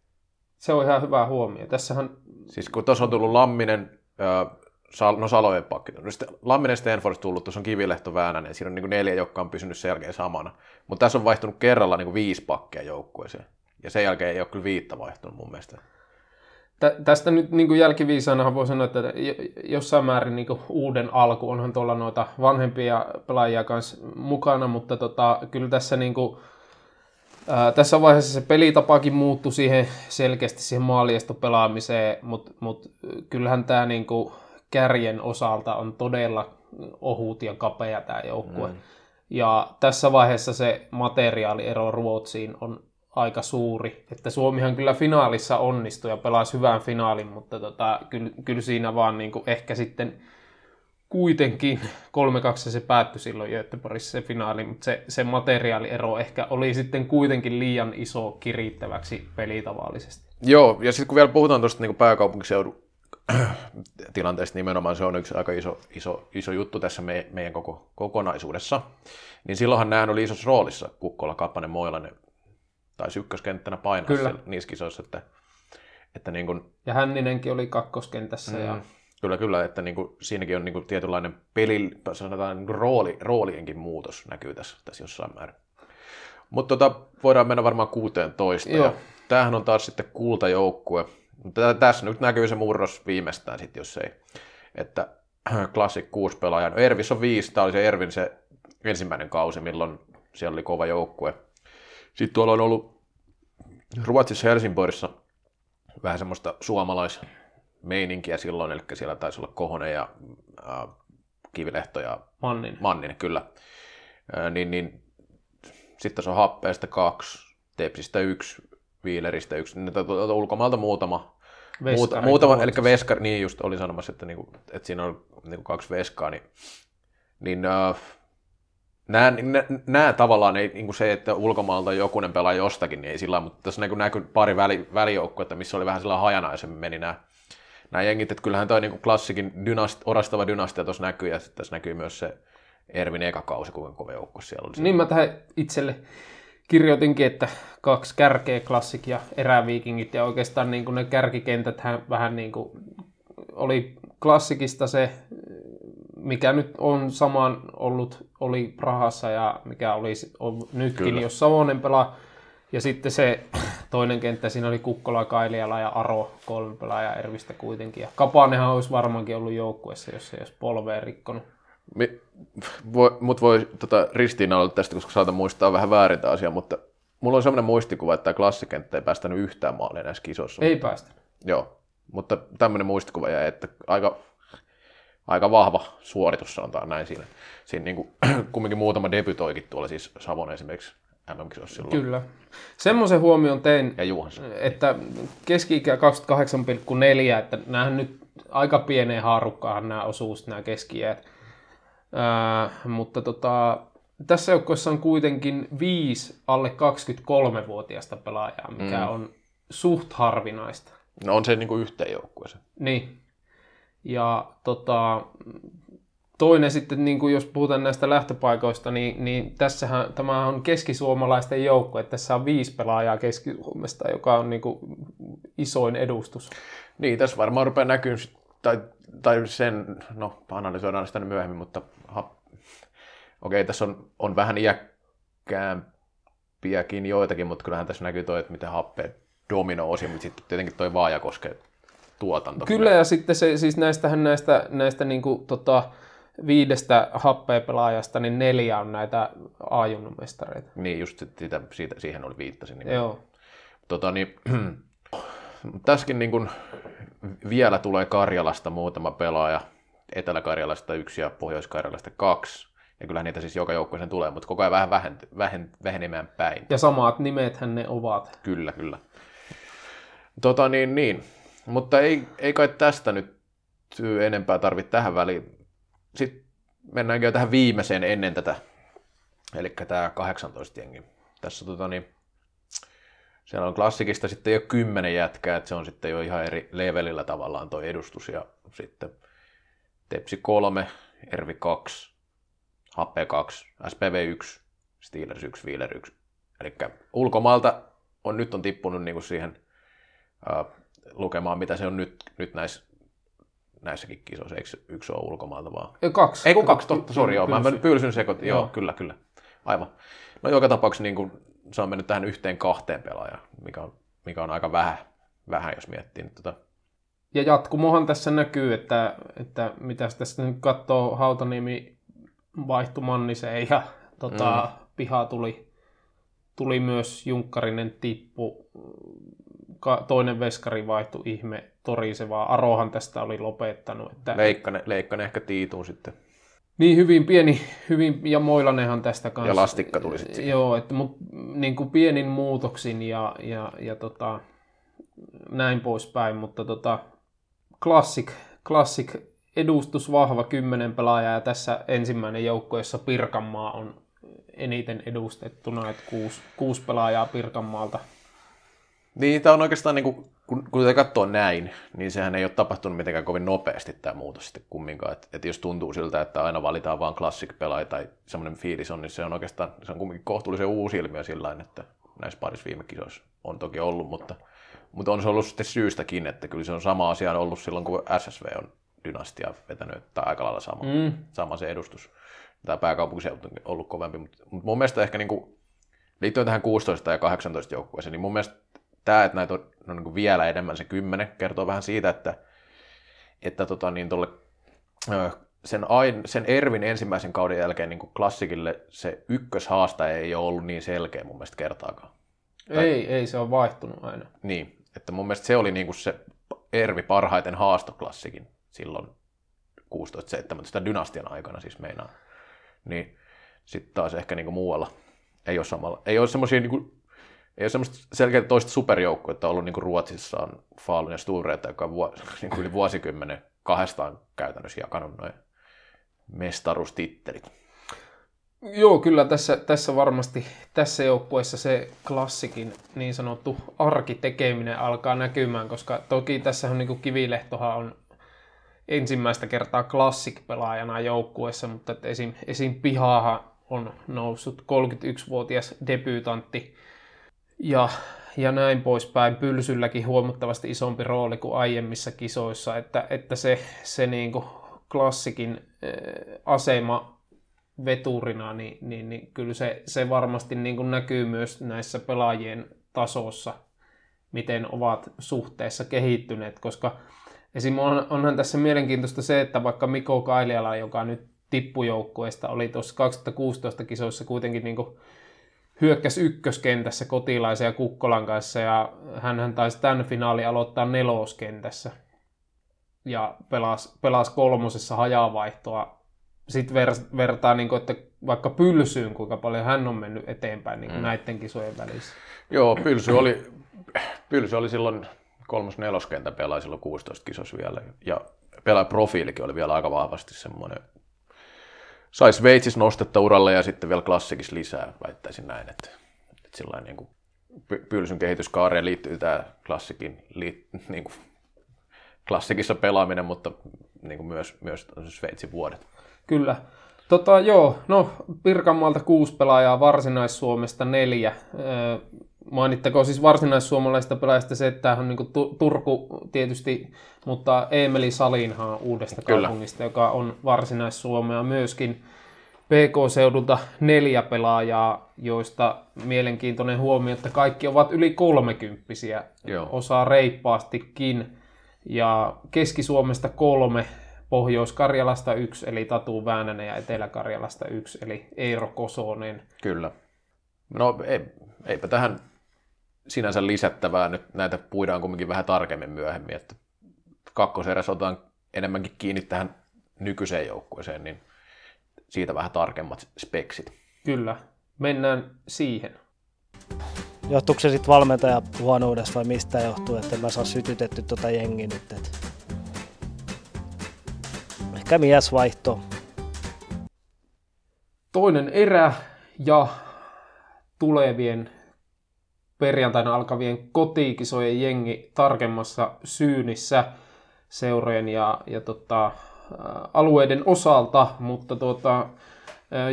Se on ihan hyvä huomio. Tässähän, Siis kun tuossa on tullut Lamminen, Sal- no Salojen pakki, no sitten Lamminen Stenfors tullut, tuossa on Kivilehto Väänänen, siinä on niin kuin neljä, jotka on pysynyt sen jälkeen samana. Mutta tässä on vaihtunut kerralla niin kuin viisi pakkia joukkueeseen. Ja sen jälkeen ei ole kyllä viittä vaihtunut mun mielestä. tä, tästä nyt niin kuin jälkiviisaanahan voi sanoa, että jo- jossain määrin niin kuin uuden alku onhan tuolla noita vanhempia pelaajia kanssa mukana, mutta tota, kyllä tässä niin kuin, ää, tässä vaiheessa se pelitapakin muuttui siihen selkeästi siihen maaliestopelaamiseen, mutta mut, kyllähän tämä niin kuin kärjen osalta on todella ohut ja kapea tämä joukkue. Mm. Ja tässä vaiheessa se materiaaliero Ruotsiin on aika suuri. Että Suomihan kyllä finaalissa onnistui ja pelasi hyvän finaalin, mutta tota, kyllä, kyllä siinä vaan niin kuin ehkä sitten kuitenkin 3-2 se päättyi silloin Göteborgissa se finaali, mutta se, se materiaaliero ehkä oli sitten kuitenkin liian iso kirittäväksi pelitavallisesti. Joo, ja sitten kun vielä puhutaan tuosta niin pääkaupunkiseudun <clears throat> tilanteesta nimenomaan, se on yksi aika iso, iso, iso juttu tässä me, meidän koko kokonaisuudessa, niin silloinhan nämä oli isossa roolissa, Kukkola, Kappanen, Moilanen, tai ykköskenttänä painaa Kyllä. siellä niissä kisoissa, että, että niin kuin, Ja Hänninenkin oli kakkoskentässä. Mm. Ja... Kyllä, kyllä, että niin kuin, siinäkin on niin kuin tietynlainen peli, sanotaan niin kuin rooli, roolienkin muutos näkyy tässä, tässä jossain määrin. Mutta tota, voidaan mennä varmaan 16. Joo. Ja tämähän on taas sitten kultajoukkue. Mutta tässä nyt näkyy se murros viimeistään sitten, jos ei. Että <clears throat> Classic 6 pelaajan. No, Ervis on 5, tämä oli se Ervin se ensimmäinen kausi, milloin siellä oli kova joukkue. Sitten tuolla on ollut Ruotsissa Helsingborissa vähän semmoista suomalaismeininkiä silloin, eli siellä taisi olla Kohonen ja äh, Kivilehto ja Mannin. Manninen, kyllä. Äh, niin, niin, sitten tässä on Happeesta kaksi, Tepsistä yksi, Viileristä yksi, niin ulkomailta muutama, muuta, Veskarit muutama eli Veskar, niin just olin sanomassa, että, niinku, että siinä on niinku kaksi Veskaa, niin, niin äh, nämä, nämä tavallaan ei niinku se, että ulkomaalta jokunen pelaa jostakin, niin ei sillä mutta tässä näkyy, näkyy pari väli, välijoukkuetta, missä oli vähän sillä hajanaisemmin meni nämä, nämä jengit, että kyllähän toi niinku klassikin dynast, orastava dynastia tuossa näkyy, ja sitten tässä näkyy myös se Ervin eka kausi, kuinka kova joukkue siellä oli. Niin mä tähän itselle kirjoitinkin, että kaksi kärkeä klassik ja eräviikingit ja oikeastaan niin kuin ne kärkikentät vähän niin kuin oli klassikista se, mikä nyt on saman ollut, oli Prahassa ja mikä oli on nytkin, Kyllä. Jos Savonen pelaa. Ja sitten se toinen kenttä, siinä oli Kukkola, Kailiala ja Aro, kolme pelaajaa Ervistä kuitenkin. Ja Kapanenhan olisi varmaankin ollut joukkueessa, jos se ei olisi polveen rikkonut. Mi- voi, mut voi tota, ristiinnailla tästä, koska saatan muistaa vähän väärin tämä asia, mutta mulla on sellainen muistikuva, että tämä klassikenttä ei päästänyt yhtään maalia näissä kisoissa. Ei päästä. Joo, mutta tämmöinen muistikuva jäi, että aika, aika vahva suoritus sanotaan näin siinä. Siinä niin kuin, <clears throat> kumminkin muutama debytoikin tuolla siis Savon esimerkiksi MM-kisoissa silloin. Kyllä. Semmoisen huomion tein, Ja että keski-ikä 28,4, että näähän nyt aika pieneen haarukkaan nämä osuus, nämä keski Ää, mutta tota, tässä joukkueessa on kuitenkin viisi alle 23-vuotiaista pelaajaa, mikä mm. on suht harvinaista. No on se niin kuin yhteen joukkueeseen. Niin. Ja tota, toinen sitten, niin kuin jos puhutaan näistä lähtöpaikoista, niin, niin tässähän tämä on keskisuomalaisten joukko, että tässä on viisi pelaajaa keski-Suomesta, joka on niin kuin isoin edustus. Niin, tässä varmaan rupeaa näkyy, tai, tai sen, no analysoidaan sitä myöhemmin, mutta ha, okei, tässä on, on vähän iäkkäämpiäkin joitakin, mutta kyllähän tässä näkyy toi, että miten happea domino osi, mutta sitten tietenkin toi Vaajakosken tuotanto. Kyllä, ja sitten se, siis näistähän näistä, näistä niin kuin, tota, viidestä happea-pelaajasta, niin neljä on näitä A-junnumestareita. Niin, just sitä, siitä, siihen oli viittasin. Niin Joo. Tota, niin, <clears throat> tässäkin niin kun vielä tulee Karjalasta muutama pelaaja, Etelä-Karjalasta yksi ja Pohjois-Karjalasta kaksi. Ja kyllä niitä siis joka joukkueeseen tulee, mutta koko ajan vähän vähent, vähen, vähenemään päin. Ja samat nimethän ne ovat. Kyllä, kyllä. Tota niin, niin. Mutta ei, ei kai tästä nyt enempää tarvitse tähän väliin. Sitten mennäänkö tähän viimeiseen ennen tätä, eli tämä 18 jengi. Tässä tota niin, siellä on klassikista sitten jo kymmenen jätkää, että se on sitten jo ihan eri levelillä tavallaan tuo edustus. Ja sitten Tepsi 3, Ervi 2, Happe 2, SPV 1, Steelers 1, Wheeler 1. Eli ulkomailta on nyt on tippunut niinku siihen uh, lukemaan, mitä se on nyt, nyt näissä, näissäkin kisoissa. Eikö yksi ole ulkomailta vaan? Kaksi. Ei kun kaksi, totta, sori, joo. Mä Pylsy. pylsyn sekot, joo, Joo. kyllä, kyllä. Aivan. No joka tapauksessa niin kuin, se on mennyt tähän yhteen kahteen pelaajaan, mikä on, mikä on aika vähän, vähän jos miettii. Nyt tota. Ja jatkumohan tässä näkyy, että, että mitä tässä nyt katsoo, Hautaniemi vaihtui Manniseen ja tota, mm. piha tuli, tuli myös Junkkarinen tippu, toinen veskari vaihtui ihme torisevaa. Arohan tästä oli lopettanut. Että, Leikkanen, Leikkanen ehkä Tiituun sitten. Niin hyvin pieni, hyvin, ja Moilanenhan tästä kanssa. Ja Lastikka tuli sitten Joo, että mut, niin kuin pienin muutoksin ja, ja, ja tota, näin poispäin, mutta tota, Classic, Classic edustus vahva kymmenen pelaajaa ja tässä ensimmäinen joukko, jossa Pirkanmaa on eniten edustettuna, että kuusi, kuusi pelaajaa Pirkanmaalta. Niin, tämä on oikeastaan, niin kuin, kun, kun katsoo näin, niin sehän ei ole tapahtunut mitenkään kovin nopeasti tämä muutos sitten kumminkaan. Että et jos tuntuu siltä, että aina valitaan vain classic-pelaaja tai semmoinen fiilis on, niin se on oikeastaan se on kumminkin kohtuullisen uusi ilmiö sillä että näissä parissa viime kisoissa on toki ollut, mutta, mutta on se ollut sitten syystäkin, että kyllä se on sama asia ollut silloin, kun SSV on dynastia vetänyt, tai aika lailla sama, mm. sama se edustus. Tämä pääkaupunkiseutu on ollut kovempi, mutta, mutta mun mielestä ehkä niin kuin, liittyen tähän 16 ja 18 joukkueeseen, niin mun mielestä tämä, että näitä on, on niin vielä enemmän se 10, kertoo vähän siitä, että, että tota, niin tolle, sen, ain, sen Ervin ensimmäisen kauden jälkeen niin klassikille se ykköshaastaja ei ole ollut niin selkeä mun mielestä kertaakaan. Tai, ei, ei se on vaihtunut aina. Niin, että mun mielestä se oli niin kuin se Ervi parhaiten haastoklassikin silloin 16-17 dynastian aikana siis meinaa. Niin sitten taas ehkä niinku muualla ei ole samalla. Ei ole semmoisia niinku, ei ole semmoista selkeää toista superjoukkuetta ollut niinku Ruotsissa on Falun ja Stureita, joka on vuos, <laughs> niinku yli vuosikymmenen kahdestaan käytännössä jakanut noin mestaruustittelit. Joo, kyllä tässä, tässä varmasti tässä joukkueessa se klassikin niin sanottu arkitekeminen alkaa näkymään, koska toki tässä on niin Kivilehtohan on ensimmäistä kertaa Classic-pelaajana joukkueessa, mutta esim, esim. Pihaha on noussut 31-vuotias debyytantti ja, ja näin poispäin. Pylsylläkin huomattavasti isompi rooli kuin aiemmissa kisoissa, että, että se, se niin kuin klassikin asema veturina, niin, niin, niin kyllä se, se varmasti niin kuin näkyy myös näissä pelaajien tasossa, miten ovat suhteessa kehittyneet, koska Esim. On, onhan tässä mielenkiintoista se, että vaikka Mikko Kailiala, joka nyt tippujoukkueesta oli tuossa 2016 kisoissa kuitenkin niin kuin hyökkäsi ykköskentässä kotilaisen ja Kukkolan kanssa ja hän taisi tämän finaali aloittaa neloskentässä ja pelasi, pelasi kolmosessa hajavaihtoa. Sitten ver, vertaa, niin kuin, että vaikka pylsyyn, kuinka paljon hän on mennyt eteenpäin niin kuin mm. näiden kisojen välissä. Joo, pylsy oli, pylsy oli silloin kolmos neloskentä pelaa silloin 16 kisossa vielä. Ja pelaajaprofiilikin oli vielä aika vahvasti semmoinen. Sai Sveitsissä nostetta uralle ja sitten vielä klassikissa lisää, väittäisin näin. Että, että sillä niin kuin Pylsyn kehityskaareen liittyy tämä klassikin, li, niin kuin, klassikissa pelaaminen, mutta niin kuin myös, myös Sveitsin vuodet. Kyllä. Tota, joo, no Pirkanmaalta kuusi pelaajaa, Varsinais-Suomesta neljä. Mainittakoon siis varsinaissuomalaisista pelaajista se, että tämä on niin Turku tietysti, mutta Emeli Salinhan uudesta Kyllä. kaupungista, joka on varsinais-Suomea myöskin. PK-seudulta neljä pelaajaa, joista mielenkiintoinen huomio, että kaikki ovat yli kolmekymppisiä, Joo. osaa reippaastikin. Ja Keski-Suomesta kolme, Pohjois-Karjalasta yksi, eli Tatu Väänänen, ja Etelä-Karjalasta yksi, eli Eero Kosonen. Kyllä. No ei, eipä tähän sinänsä lisättävää. Nyt näitä puidaan kumminkin vähän tarkemmin myöhemmin, että kakkoserässä otetaan enemmänkin kiinni tähän nykyiseen joukkueeseen, niin siitä vähän tarkemmat speksit. Kyllä, mennään siihen. Johtuuko se sitten valmentaja huonoudesta vai mistä johtuu, että mä saa sytytetty tota jengi nyt? Et... Ehkä mies vaihto. Toinen erä ja tulevien perjantaina alkavien kotikisojen jengi tarkemmassa syynissä seurojen ja, ja tota, alueiden osalta, mutta tuota,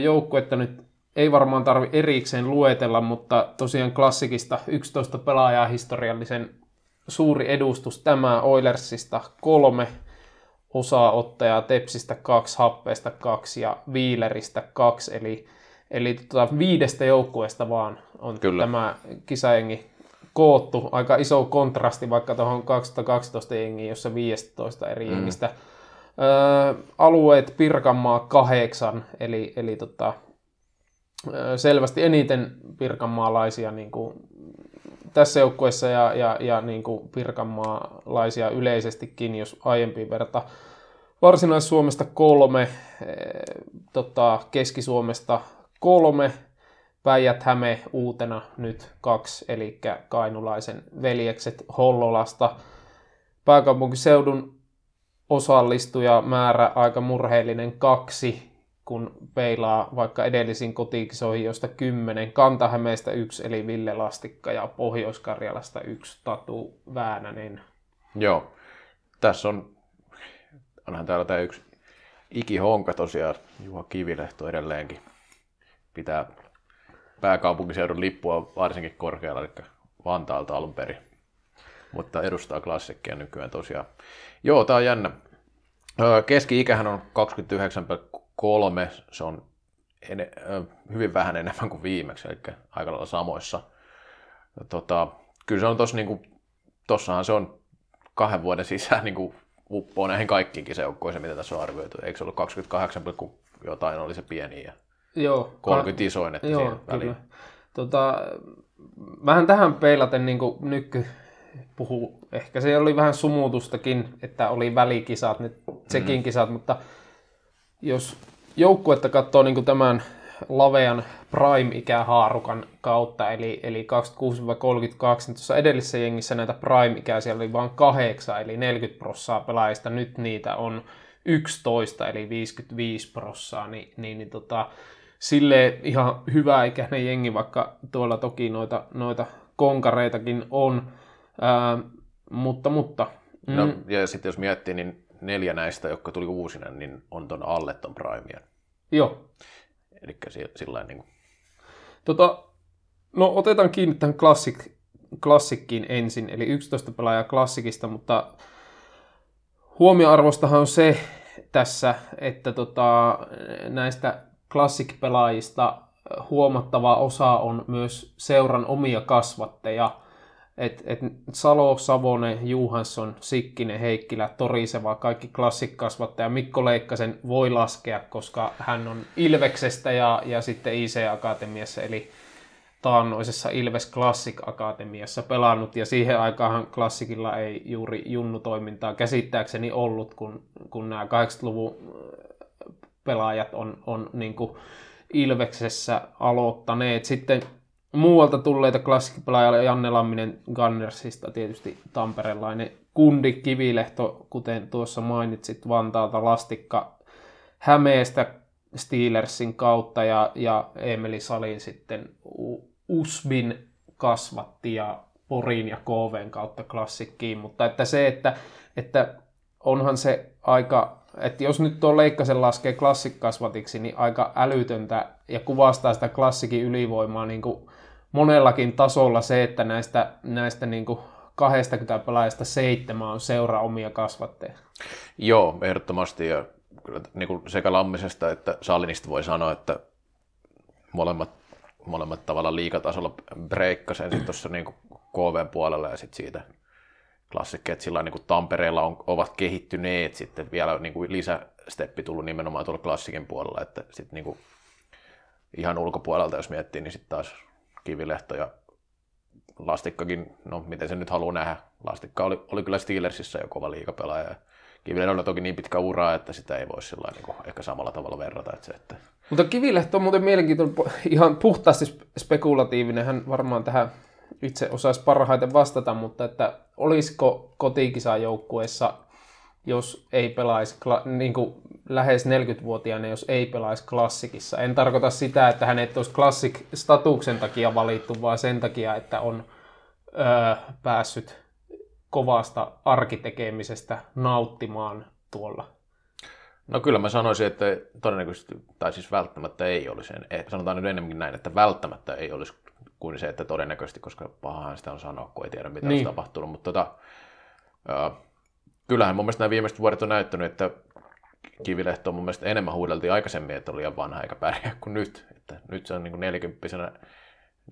joukkuetta nyt ei varmaan tarvi erikseen luetella, mutta tosiaan klassikista 11 pelaajaa historiallisen suuri edustus tämä Oilersista kolme osaottajaa, Tepsistä kaksi, Happeesta kaksi ja Viileristä kaksi, eli Eli tota, viidestä joukkueesta vaan on Kyllä. tämä kisajengi koottu. Aika iso kontrasti vaikka tuohon 2012 jengiin, jossa 15 eri mm. jengistä. Ö, alueet Pirkanmaa kahdeksan, eli, eli tota, selvästi eniten pirkanmaalaisia niin kuin tässä joukkueessa ja, ja, ja niin kuin pirkanmaalaisia yleisestikin, jos aiempiin verta. Varsinais-Suomesta kolme, tota, Keski-Suomesta kolme, Päijät-Häme uutena nyt kaksi, eli Kainulaisen veljekset Hollolasta. Pääkaupunkiseudun osallistuja määrä aika murheellinen kaksi, kun peilaa vaikka edellisiin kotikisoihin, josta kymmenen. Kantahämeestä yksi, eli Ville Lastikka, ja Pohjois-Karjalasta yksi, Tatu Väänänen. Joo. Tässä on, onhan täällä tämä yksi ikihonka tosiaan, Juha Kivilehto edelleenkin pitää pääkaupunkiseudun lippua varsinkin korkealla, eli Vantaalta alun perin. Mutta edustaa klassikkia nykyään tosiaan. Joo, tää on jännä. Keski-ikähän on 29,3, se on ene, hyvin vähän enemmän kuin viimeksi, eli aika lailla samoissa. Tota, kyllä se on tossa, niin kuin, tossahan se on kahden vuoden sisään niin kuin, uppoo näihin kaikkiin kiseukkoihin, mitä tässä on arvioitu. Eikö se ollut 28, jotain oli se pieni ja Joo, 30 isoin, että Joo, siihen kyllä. väliin. Tota, vähän tähän peilaten niin Nykky puhuu, ehkä se oli vähän sumutustakin, että oli välikisat, nyt Tsekin Mm. kisat, mutta jos joukkuetta katsoo niin tämän lavean prime-ikähaarukan kautta, eli, eli 26-32, niin tuossa edellisessä jengissä näitä prime-ikäisiä oli vain kahdeksan, eli 40 prossaa pelaajista, nyt niitä on 11, eli 55 prossaa, niin, niin, niin tota, sille ihan hyvä ikäinen jengi, vaikka tuolla toki noita, noita konkareitakin on, Ää, mutta, mutta mm, No, ja sitten jos miettii, niin neljä näistä, jotka tuli uusina, niin on ton alle ton Primea. joo, Eli sillä niin kuin, Tota, no otetaan kiinni tähän klassik, klassikkiin ensin, eli 11 pelaajaa klassikista, mutta huomioarvostahan on se tässä, että tota, näistä klassikpelaajista huomattava osa on myös seuran omia kasvatteja. Et, et Salo, Savonen, Juhansson, Sikkinen, Heikkilä, Toriseva, kaikki klassikkasvattaja. Mikko Leikkasen voi laskea, koska hän on Ilveksestä ja, ja sitten IC-akatemiassa, eli taannoisessa Ilves Classic Akatemiassa pelannut, ja siihen aikaan Klassikilla ei juuri junnutoimintaa käsittääkseni ollut, kun, kun nämä 80-luvun pelaajat on, on niin kuin Ilveksessä aloittaneet. Sitten muualta tulleita klassikkipelaajia, Janne Lamminen Gunnersista, tietysti tamperelainen Kundi Kivilehto, kuten tuossa mainitsit, Vantaalta Lastikka Hämeestä Steelersin kautta ja, ja Emeli Salin sitten Usbin kasvatti ja Porin ja KVn kautta klassikkiin, mutta että se, että, että onhan se aika, että jos nyt tuo Leikkasen laskee klassikkasvatiksi, niin aika älytöntä ja kuvastaa sitä klassikin ylivoimaa niin kuin monellakin tasolla se, että näistä, näistä niin kuin 20 pelaajasta seitsemän on seura omia kasvatteja. Joo, ehdottomasti. Ja kyllä niin kuin sekä Lammisesta että Salinista voi sanoa, että molemmat, molemmat tavalla liikatasolla breikkasi ensin tuossa niin KVn puolella ja sitten siitä klassikkeet sillä niin kuin Tampereella on, ovat kehittyneet sitten vielä niin kuin lisästeppi tullut nimenomaan tuolla klassikin puolella, että sitten niin kuin ihan ulkopuolelta jos miettii, niin sitten taas Kivilehto ja Lastikkakin, no miten se nyt haluaa nähdä. Lastikka oli, oli kyllä Steelersissa jo kova liikapelaaja. ja Kivilehdolla on toki niin pitkä ura, että sitä ei voi sillä niin kuin ehkä samalla tavalla verrata. Että se, että... Mutta Kivilehto on muuten mielenkiintoinen, ihan puhtaasti spekulatiivinen, hän varmaan tähän itse osaisi parhaiten vastata, mutta että olisiko kotikisajoukkueessa, jos ei pelaisi, niin kuin lähes 40-vuotiaana, jos ei pelaisi klassikissa. En tarkoita sitä, että hänet olisi klassik-statuksen takia valittu, vaan sen takia, että on öö, päässyt kovasta arkitekemisestä nauttimaan tuolla. No kyllä mä sanoisin, että todennäköisesti, tai siis välttämättä ei olisi. Eh, Sanotaan nyt enemmänkin näin, että välttämättä ei olisi kuin se, että todennäköisesti, koska pahahan sitä on sanoa, kun ei tiedä mitä niin. on tapahtunut. Mutta tota, äh, kyllähän mun mielestä nämä viimeiset vuodet on näyttänyt, että Kivilehto mun mielestä enemmän huudeltiin aikaisemmin, että oli liian vanha eikä pärjää kuin nyt. Että nyt se on niin 40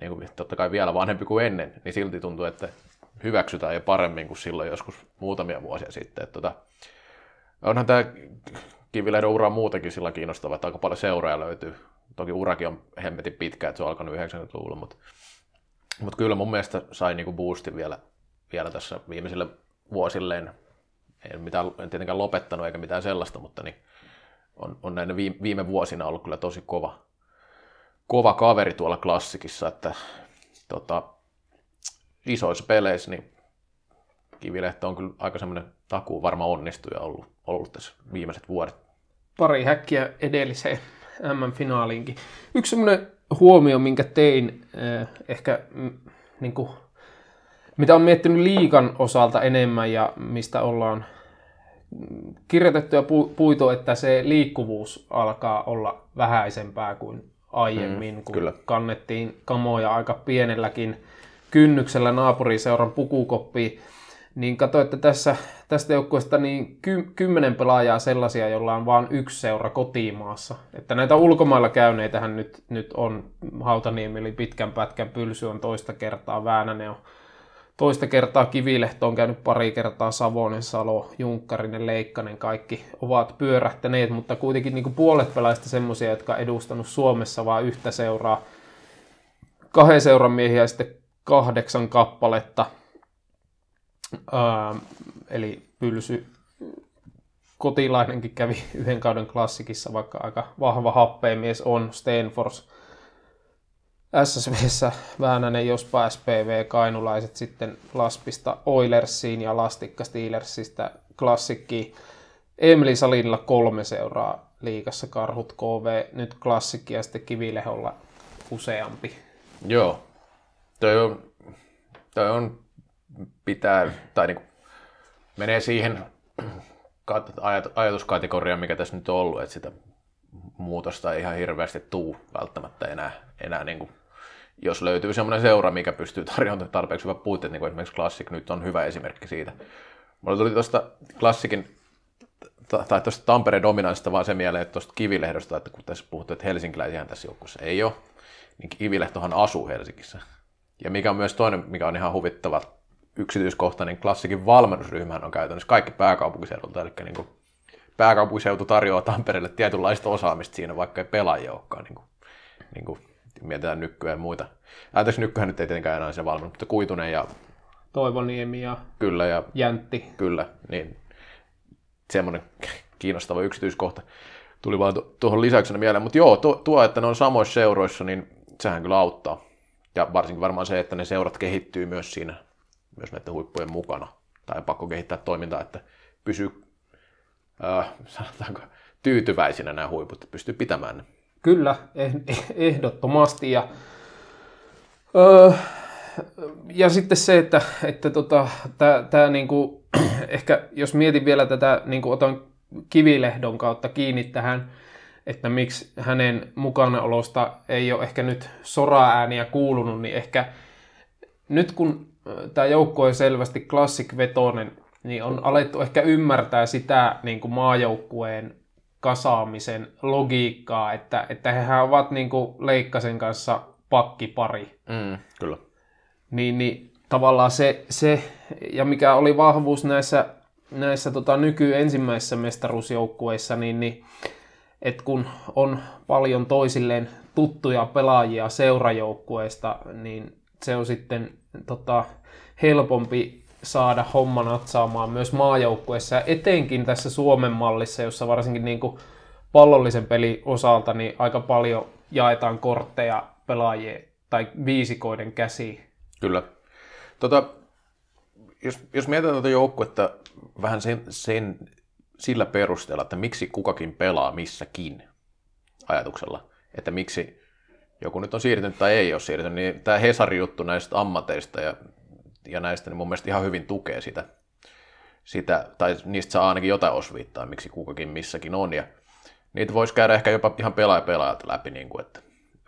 niin kuin totta kai vielä vanhempi kuin ennen, niin silti tuntuu, että hyväksytään jo paremmin kuin silloin joskus muutamia vuosia sitten. Että tota, onhan tämä Kivilehdon ura muutenkin sillä kiinnostava, että aika paljon seuraajia löytyy. Toki urakin on hemmetin pitkä, että se on alkanut 90-luvulla, mutta, mutta kyllä mun mielestä sai niinku boostin vielä, vielä tässä viimeisille vuosilleen ole mitään, en tietenkään lopettanut eikä mitään sellaista, mutta niin on, on näinä viime, viime vuosina ollut kyllä tosi kova, kova kaveri tuolla klassikissa, että tota, isoissa peleissä niin Kivilehto on kyllä aika semmoinen takuu varma onnistuja ollut, ollut tässä viimeiset vuodet. Pari häkkiä edelliseen M-finaaliinkin. Yksi semmoinen huomio, minkä tein eh, ehkä niin kuin, mitä on miettinyt liikan osalta enemmän ja mistä ollaan kirjoitettu ja puitu, että se liikkuvuus alkaa olla vähäisempää kuin aiemmin, mm, kun kyllä. kannettiin kamoja aika pienelläkin kynnyksellä naapuriseuran pukukoppiin. Niin katso, että tässä, tästä joukkueesta niin ky, kymmenen pelaajaa sellaisia, joilla on vain yksi seura kotimaassa. Että näitä ulkomailla käyneitähän nyt, nyt on Hautaniemi, eli pitkän pätkän pylsy on toista kertaa, Väänänen on toista kertaa Kivilehto on käynyt pari kertaa Savonen, Salo, Junkkarinen, Leikkanen, kaikki ovat pyörähtäneet, mutta kuitenkin niin kuin puolet pelaajista semmoisia, jotka edustanut Suomessa vain yhtä seuraa. Kahden seuran miehiä sitten kahdeksan kappaletta. Ää, eli Pylsy kotilainenkin kävi yhden kauden klassikissa, vaikka aika vahva happeemies on Stenfors SSVssä Väänänen, Jospa SPV, Kainulaiset sitten Laspista Oilersiin ja Lastikka Steelersistä klassikki. Emeli Salilla kolme seuraa liikassa Karhut KV, nyt klassikki ja sitten Kivileholla useampi. Joo, toi on, toi on pitää, tai niinku, menee siihen ajatuskategoriaan, mikä tässä nyt on ollut, että sitä muutosta ei ihan hirveästi tuu välttämättä enää, enää niin kuin jos löytyy semmoinen seura, mikä pystyy tarjoamaan tarpeeksi hyvät puitteet, niin kuin esimerkiksi Classic nyt on hyvä esimerkki siitä. Mulla tuli tuosta Classicin tai tuosta Tampereen dominanssista vaan se mieleen, että tuosta Kivilehdosta, että kun tässä puhuttu, että helsinkiläisiä tässä joukkueessa ei ole, niin Kivilehtohan asuu Helsingissä. Ja mikä on myös toinen, mikä on ihan huvittava yksityiskohtainen, klassikin valmennusryhmähän on käytännössä kaikki pääkaupunkiseudulta, eli niin kuin pääkaupunkiseutu tarjoaa Tampereelle tietynlaista osaamista siinä, vaikka ei pelaajia olekaan niin kuin, niin kuin mietitään nykyään ja muita. Anteeksi, nykyään nyt ei tietenkään enää se valmennut, mutta Kuitunen ja... Toivoniemi ja, kyllä, ja Jäntti. Kyllä, niin semmoinen kiinnostava yksityiskohta tuli vaan tuohon lisäyksenä mieleen. Mutta joo, tuo, tuo, että ne on samoissa seuroissa, niin sehän kyllä auttaa. Ja varsinkin varmaan se, että ne seurat kehittyy myös siinä, myös näiden huippujen mukana. Tai pakko kehittää toimintaa, että pysyy, äh, sanotaanko, tyytyväisinä nämä huiput, että pystyy pitämään ne. Kyllä, eh, ehdottomasti. Ja, öö, ja sitten se, että, että tota, tämä niinku, <clears throat> ehkä jos mietin vielä tätä, niinku otan kivilehdon kautta kiinni tähän, että miksi hänen mukanaolosta ei ole ehkä nyt sora-ääniä kuulunut, niin ehkä nyt kun tämä joukko on selvästi klassikvetoinen, niin on alettu ehkä ymmärtää sitä niin kuin maajoukkueen kasaamisen logiikkaa, että, että hehän ovat niin kuin Leikkasen kanssa pakkipari. Mm, kyllä. Niin, niin tavallaan se, se, ja mikä oli vahvuus näissä, näissä tota, nyky ensimmäisissä mestaruusjoukkueissa, niin, niin että kun on paljon toisilleen tuttuja pelaajia seurajoukkueista, niin se on sitten tota, helpompi saada homma natsaamaan myös maajoukkueessa, etenkin tässä Suomen mallissa, jossa varsinkin niin kuin pallollisen pelin osalta niin aika paljon jaetaan kortteja pelaajien tai viisikoiden käsiin. Kyllä. Tota, jos, jos mietitään tuota joukkuetta vähän sen, sen, sillä perusteella, että miksi kukakin pelaa missäkin ajatuksella, että miksi joku nyt on siirtynyt tai ei ole siirtynyt, niin tämä Hesari-juttu näistä ammateista ja ja näistä, niin mun mielestä ihan hyvin tukee sitä, sitä tai niistä saa ainakin jotain osviittaa, miksi kukakin missäkin on, ja niitä voisi käydä ehkä jopa ihan pelaaja pelaajat läpi, niin kuin, että,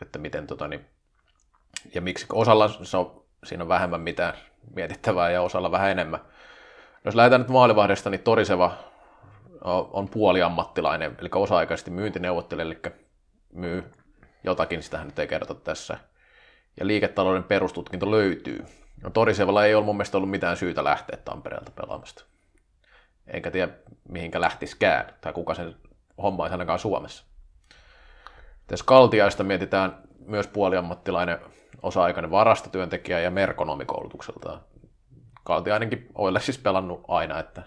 että miten tota, niin, ja miksi osalla se on, siinä on vähemmän mitään mietittävää ja osalla vähän enemmän. Jos lähdetään nyt maalivahdesta, niin Toriseva on puoliammattilainen, eli osa-aikaisesti myyntineuvottelija, eli myy jotakin, sitä hän nyt ei kerrota tässä. Ja liiketalouden perustutkinto löytyy. No Torisevalla ei ole mun mielestä ollut mitään syytä lähteä Tampereelta pelaamasta. Enkä tiedä, mihinkä lähtisikään, tai kuka sen homma ainakaan Suomessa. Tässä Kaltiaista mietitään myös puoliammattilainen osa-aikainen varastotyöntekijä ja merkonomikoulutukselta. Kaltiainenkin Oille siis pelannut aina, että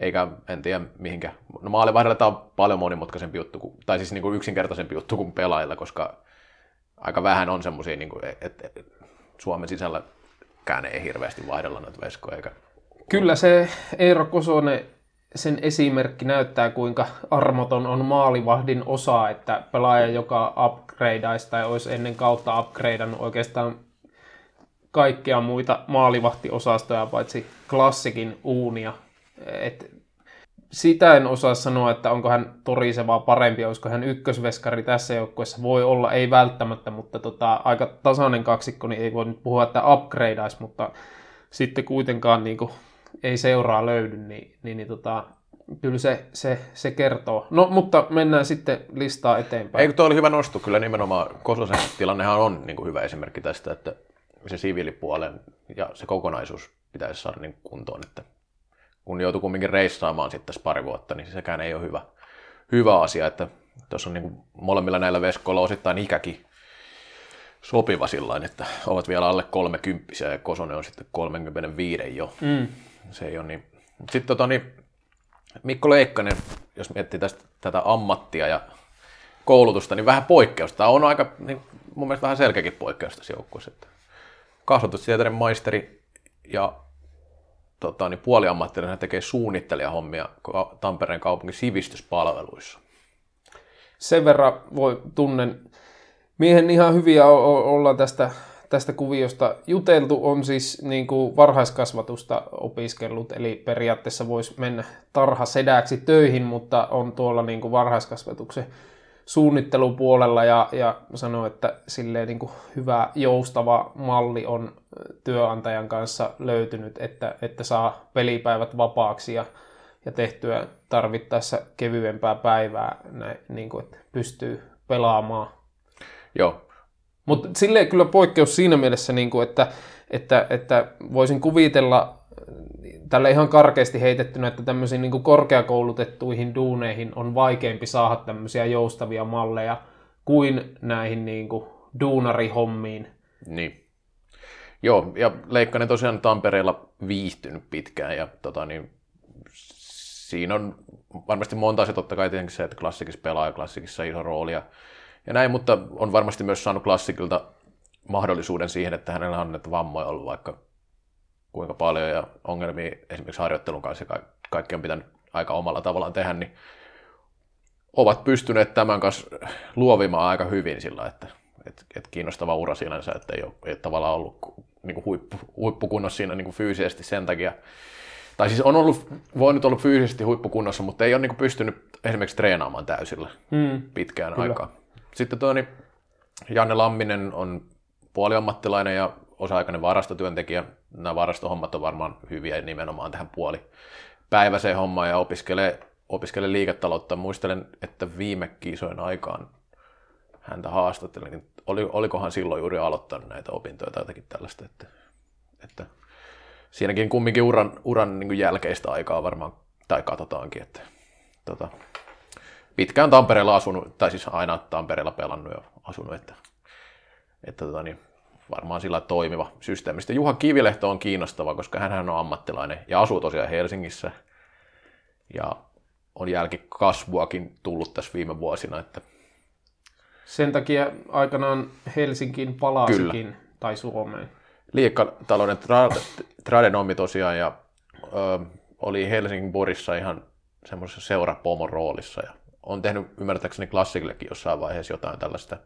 eikä en tiedä mihinkä. No maalivahdella tämä on paljon monimutkaisempi juttu, kuin, tai siis niin kuin yksinkertaisempi juttu kuin pelaajilla, koska aika vähän on semmoisia, niin että et, Suomen sisällä kään ei hirveästi vaihdella noita veskoja. Eikä... Kyllä se Eero Kosonen, sen esimerkki näyttää, kuinka armoton on maalivahdin osa, että pelaaja, joka upgradeaisi tai olisi ennen kautta upgradeannut oikeastaan kaikkia muita maalivahtiosastoja, paitsi klassikin uunia. Et sitä en osaa sanoa, että onko hän torisevaa parempi, olisiko hän ykkösveskari tässä joukkueessa. Voi olla, ei välttämättä, mutta tota, aika tasainen kaksikko, niin ei voi nyt puhua, että upgradeaisi, mutta sitten kuitenkaan niin kuin, ei seuraa löydy, niin, niin, niin tota, kyllä se, se, se kertoo. No, mutta mennään sitten listaa eteenpäin. Eikö tuo oli hyvä nosto, kyllä nimenomaan Kososen tilannehan on niin kuin hyvä esimerkki tästä, että se siviilipuolen ja se kokonaisuus pitäisi saada niin kuntoon, että kun joutuu kumminkin reissaamaan sitten tässä pari vuotta, niin sekään ei ole hyvä, hyvä asia, että tuossa on niin kuin molemmilla näillä veskoilla osittain ikäkin sopiva sillä että ovat vielä alle 30 ja Kosonen on sitten 35 jo. Mm. Se ei ole niin. Sitten tota, niin, Mikko Leikkanen, jos miettii tästä, tätä ammattia ja koulutusta, niin vähän poikkeusta. Tämä on aika, niin mun mielestä vähän selkeäkin poikkeus tässä joukkueessa. Kasvatustieteiden maisteri ja tota, niin puoliammattilainen tekee suunnittelijahommia Tampereen kaupungin sivistyspalveluissa. Sen verran voi tunnen miehen ihan hyviä olla tästä, tästä kuviosta juteltu. On siis niin kuin varhaiskasvatusta opiskellut, eli periaatteessa voisi mennä tarhasedäksi töihin, mutta on tuolla niin kuin varhaiskasvatuksen suunnittelupuolella ja, ja sanoi, että silleen niin kuin hyvä joustava malli on työnantajan kanssa löytynyt, että, että saa pelipäivät vapaaksi ja, ja tehtyä tarvittaessa kevyempää päivää, näin, niin kuin, että pystyy pelaamaan. Joo. Mutta silleen kyllä poikkeus siinä mielessä, niin kuin, että, että, että voisin kuvitella tällä ihan karkeasti heitettynä, että tämmöisiin niin korkeakoulutettuihin duuneihin on vaikeampi saada tämmöisiä joustavia malleja kuin näihin niin kuin duunarihommiin. Niin. Joo, ja Leikkanen tosiaan Tampereella viihtynyt pitkään, ja tota, niin, siinä on varmasti monta asiaa, totta kai tietenkin se, että klassikissa pelaa ja klassikissa iso rooli ja, ja näin, mutta on varmasti myös saanut klassikilta mahdollisuuden siihen, että hänellä on näitä vammoja ollut vaikka kuinka paljon ja ongelmia esimerkiksi harjoittelun kanssa ja kaikki on pitänyt aika omalla tavallaan tehdä, niin ovat pystyneet tämän kanssa luovimaan aika hyvin sillä, että, että, että kiinnostava ura sinänsä, että ei ole, ei ole tavallaan ollut niin kuin huippu, huippukunnossa siinä niin kuin fyysisesti sen takia, tai siis on ollut, voinut olla fyysisesti huippukunnossa, mutta ei ole niin kuin pystynyt esimerkiksi treenaamaan täysillä hmm. pitkään Kyllä. aikaa. Sitten tuo, niin Janne Lamminen on puoliammattilainen ja osa-aikainen varastotyöntekijä. Nämä varastohommat on varmaan hyviä nimenomaan tähän puoli päiväiseen hommaan ja opiskelee, opiskelee liiketaloutta. Muistelen, että viime kisojen aikaan häntä haastattelin, niin oli, olikohan silloin juuri aloittanut näitä opintoja tai jotakin tällaista, että, että siinäkin kumminkin uran, uran niin jälkeistä aikaa varmaan, tai katsotaankin, että tota, pitkään Tampereella asunut, tai siis aina Tampereella pelannut ja asunut, että, että tota, niin, varmaan sillä toimiva systeemi. Sitten Juha Kivilehto on kiinnostava, koska hän on ammattilainen ja asuu tosiaan Helsingissä. Ja on jälkikasvuakin tullut tässä viime vuosina. Että... Sen takia aikanaan Helsinkiin palasikin, Kyllä. tai Suomeen. Liikkatalouden tra- tradenomi tosiaan, ja ö, oli Helsingin Borissa ihan semmoisessa seurapomon roolissa. Ja on tehnyt ymmärtääkseni klassikillekin jossain vaiheessa jotain tällaista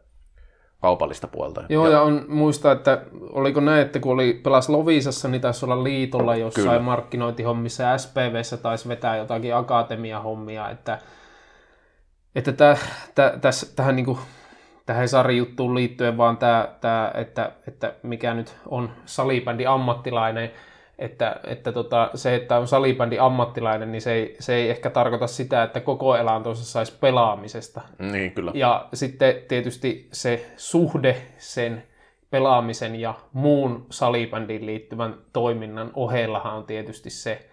kaupallista puolta. Joo, ja, ja on muista, että oliko näin, että kun oli pelas Lovisassa, niin taisi olla liitolla jossain Kyllä. markkinointihommissa ja SPVssä taisi vetää jotakin akatemiahommia, että, että tä, tä, täs, tähän niin kuin, tähän juttuun liittyen vaan tämä, tämä että, että mikä nyt on salibändi ammattilainen, että, että tota, se, että on salibändi ammattilainen, niin se ei, se ei ehkä tarkoita sitä, että koko elantonsa saisi pelaamisesta. Niin, kyllä. Ja sitten tietysti se suhde sen pelaamisen ja muun salibändiin liittyvän toiminnan ohellahan on tietysti se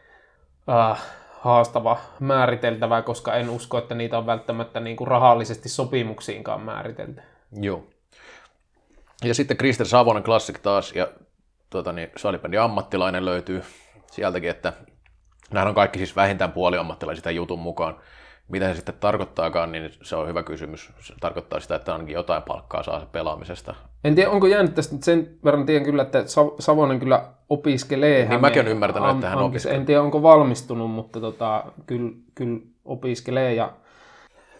äh, haastava määriteltävä, koska en usko, että niitä on välttämättä niin kuin rahallisesti sopimuksiinkaan määritelty. Joo. Ja sitten Krister Savonen Classic taas, ja tuota, niin salibändin ammattilainen löytyy sieltäkin, että Nämä on kaikki siis vähintään puoliammattilaisia sitä jutun mukaan. Mitä se sitten tarkoittaakaan, niin se on hyvä kysymys. Se tarkoittaa sitä, että ainakin jotain palkkaa saa se pelaamisesta. En tiedä, onko jäänyt tästä nyt sen verran, tiedän kyllä, että Sa- Savonen kyllä opiskelee. Niin mäkin olen ymmärtänyt, että hän opiskelee. En tiedä, onko valmistunut, mutta tota, kyllä, kyllä opiskelee. Ja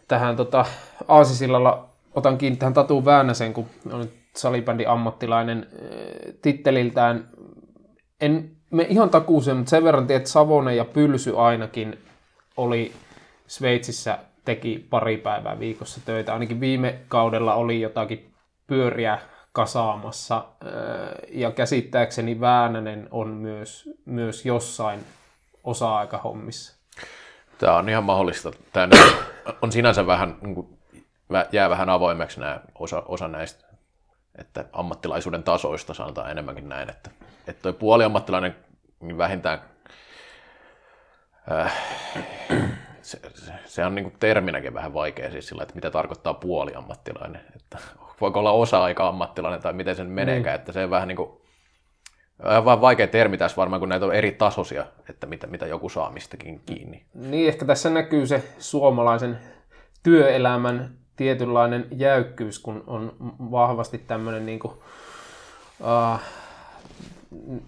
tähän tota, Aasisillalla otan kiinni tähän Tatu Väänäsen, kun on nyt salibändin ammattilainen eh, titteliltään. En me ihan takuuseen, mutta sen verran tiedän, että Savonen ja Pylsy ainakin oli Sveitsissä teki pari päivää viikossa töitä. Ainakin viime kaudella oli jotakin pyöriä kasaamassa. eh, Ja käsittääkseni Väänänen on myös, myös jossain osa-aikahommissa. Tämä on ihan mahdollista. Tämä on sinänsä vähän, niin jää vähän avoimeksi nämä osa, osa näistä, että ammattilaisuuden tasoista sanotaan enemmänkin näin, että, että toi puoliammattilainen niin vähintään, äh, se, se, se, on niin terminäkin vähän vaikea siis sillä, että mitä tarkoittaa puoliammattilainen, että voiko olla osa-aika ammattilainen tai miten sen meneekään, että se on vähän niin kuin, vähän vaan vaikea termi tässä varmaan, kun näitä on eri tasoisia, että mitä, mitä joku saa mistäkin kiinni. Niin, ehkä tässä näkyy se suomalaisen työelämän tietynlainen jäykkyys, kun on vahvasti tämmöinen niin kuin, uh,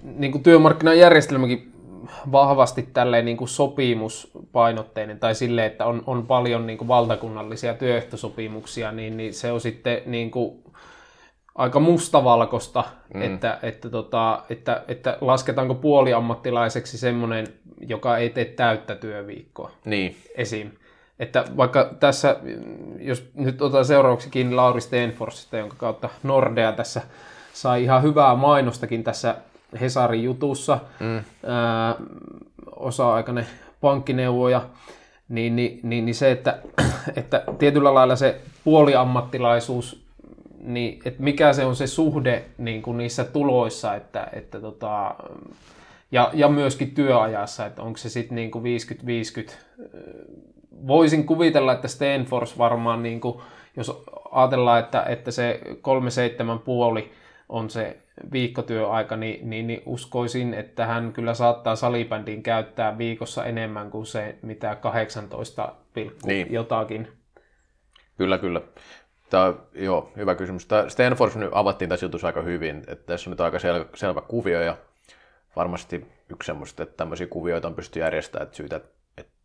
niin kuin työmarkkinajärjestelmäkin vahvasti tälleen niin kuin sopimuspainotteinen tai sille, että on, on paljon niin kuin valtakunnallisia työehtosopimuksia, niin, niin se on sitten niin kuin aika mustavalkoista, mm. että, että, tota, että, että lasketaanko puoliammattilaiseksi semmoinen, joka ei tee täyttä työviikkoa Niin, esim. Että vaikka tässä, jos nyt otetaan seuraavaksi kiinni Lauri Stenforsista, jonka kautta Nordea tässä sai ihan hyvää mainostakin tässä Hesarin jutussa, mm. ää, osa-aikainen pankkineuvoja, niin, niin, niin, niin se, että, <clears throat> että tietyllä lailla se puoliammattilaisuus, niin että mikä se on se suhde niin kuin niissä tuloissa, että, että tota, ja, ja myöskin työajassa, että onko se sitten niin kuin 50-50. Voisin kuvitella, että Stanfors varmaan, niin kuin, jos ajatellaan, että, että se 3-7 puoli on se viikkotyöaika, niin, niin, niin uskoisin, että hän kyllä saattaa salibändiin käyttää viikossa enemmän kuin se, mitä 18, Niin. jotakin. Kyllä, kyllä. Tämä joo, hyvä kysymys. Tämä Stanford nyt avattiin tässä jutussa aika hyvin, että tässä on nyt aika sel, selvä kuvio ja varmasti yksi semmoista, että tämmöisiä kuvioita on pysty järjestämään, että syytä,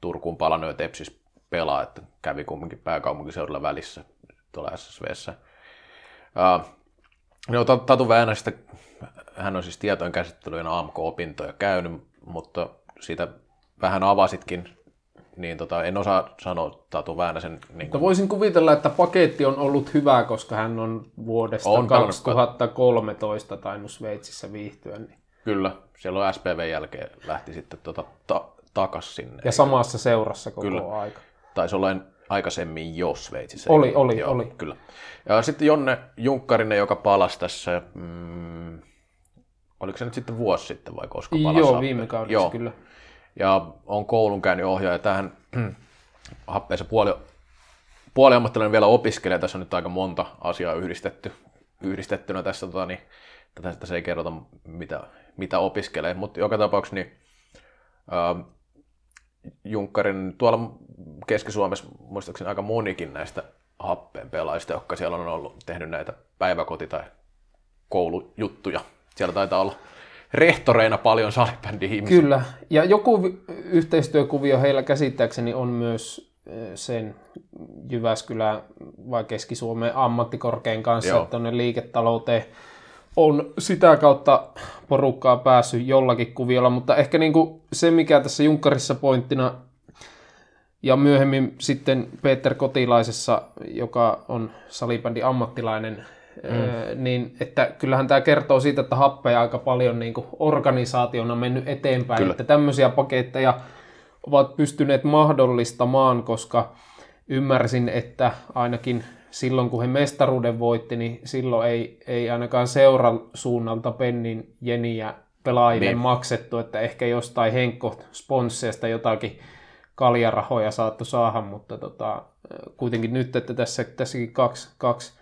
Turkuun palannut ja Tepsis pelaa, että kävi kumminkin pääkaupunkiseudulla välissä tuolla SSVssä. Uh, no, Tatu Väänästä, hän on siis tietojen käsittelyjen AMK-opintoja käynyt, mutta siitä vähän avasitkin, niin tota, en osaa sanoa Tatu Väänäsen niin Mutta voisin kuvitella, että paketti on ollut hyvä, koska hän on vuodesta On on pelannut 2013 tainnut Sveitsissä viihtyä. Niin. Kyllä, siellä on SPV jälkeen lähti sitten tota, ta- takas sinne. Ja samassa seurassa koko Kyllä. aika. Taisi olla aikaisemmin jo Sveitsissä. Oli, oli, oli. Kyllä. Ja sitten Jonne Junkkarinen, joka palasi tässä, mm, oliko se nyt sitten vuosi sitten vai koska palasi? Joo, viime kaudessa Joo. kyllä. Ja on koulun käynyt ohjaaja. Tähän <clears throat> happeessa puoli, puoliammattilainen vielä opiskelee. Tässä on nyt aika monta asiaa yhdistetty, yhdistettynä tässä. Tota, niin, tätä, tässä ei kerrota, mitä, mitä opiskelee. Mutta joka tapauksessa niin, ää, Junkkarin tuolla Keski-Suomessa muistaakseni aika monikin näistä happeen pelaajista, jotka siellä on ollut tehnyt näitä päiväkoti- tai koulujuttuja. Siellä taitaa olla rehtoreina paljon salibändin ihmisiä. Kyllä. Ja joku vi- yhteistyökuvio heillä käsittääkseni on myös eh, sen Jyväskylän vai Keski-Suomen ammattikorkein kanssa, Joo. että tuonne liiketalouteen on sitä kautta porukkaa päässyt jollakin kuviolla, mutta ehkä niin kuin se, mikä tässä Junkkarissa pointtina ja myöhemmin sitten Peter Kotilaisessa, joka on salibändin ammattilainen, mm. niin että kyllähän tämä kertoo siitä, että happeja aika paljon niin kuin organisaationa mennyt eteenpäin, Kyllä. että tämmöisiä paketteja ovat pystyneet mahdollistamaan, koska ymmärsin, että ainakin silloin kun he mestaruuden voitti, niin silloin ei, ei ainakaan seuran suunnalta pennin jeniä pelaajille Niin. maksettu, että ehkä jostain Henkko sponsseista jotakin kaljarahoja saattu saada, mutta tota, kuitenkin nyt, että tässä, tässäkin kaksi, kaksi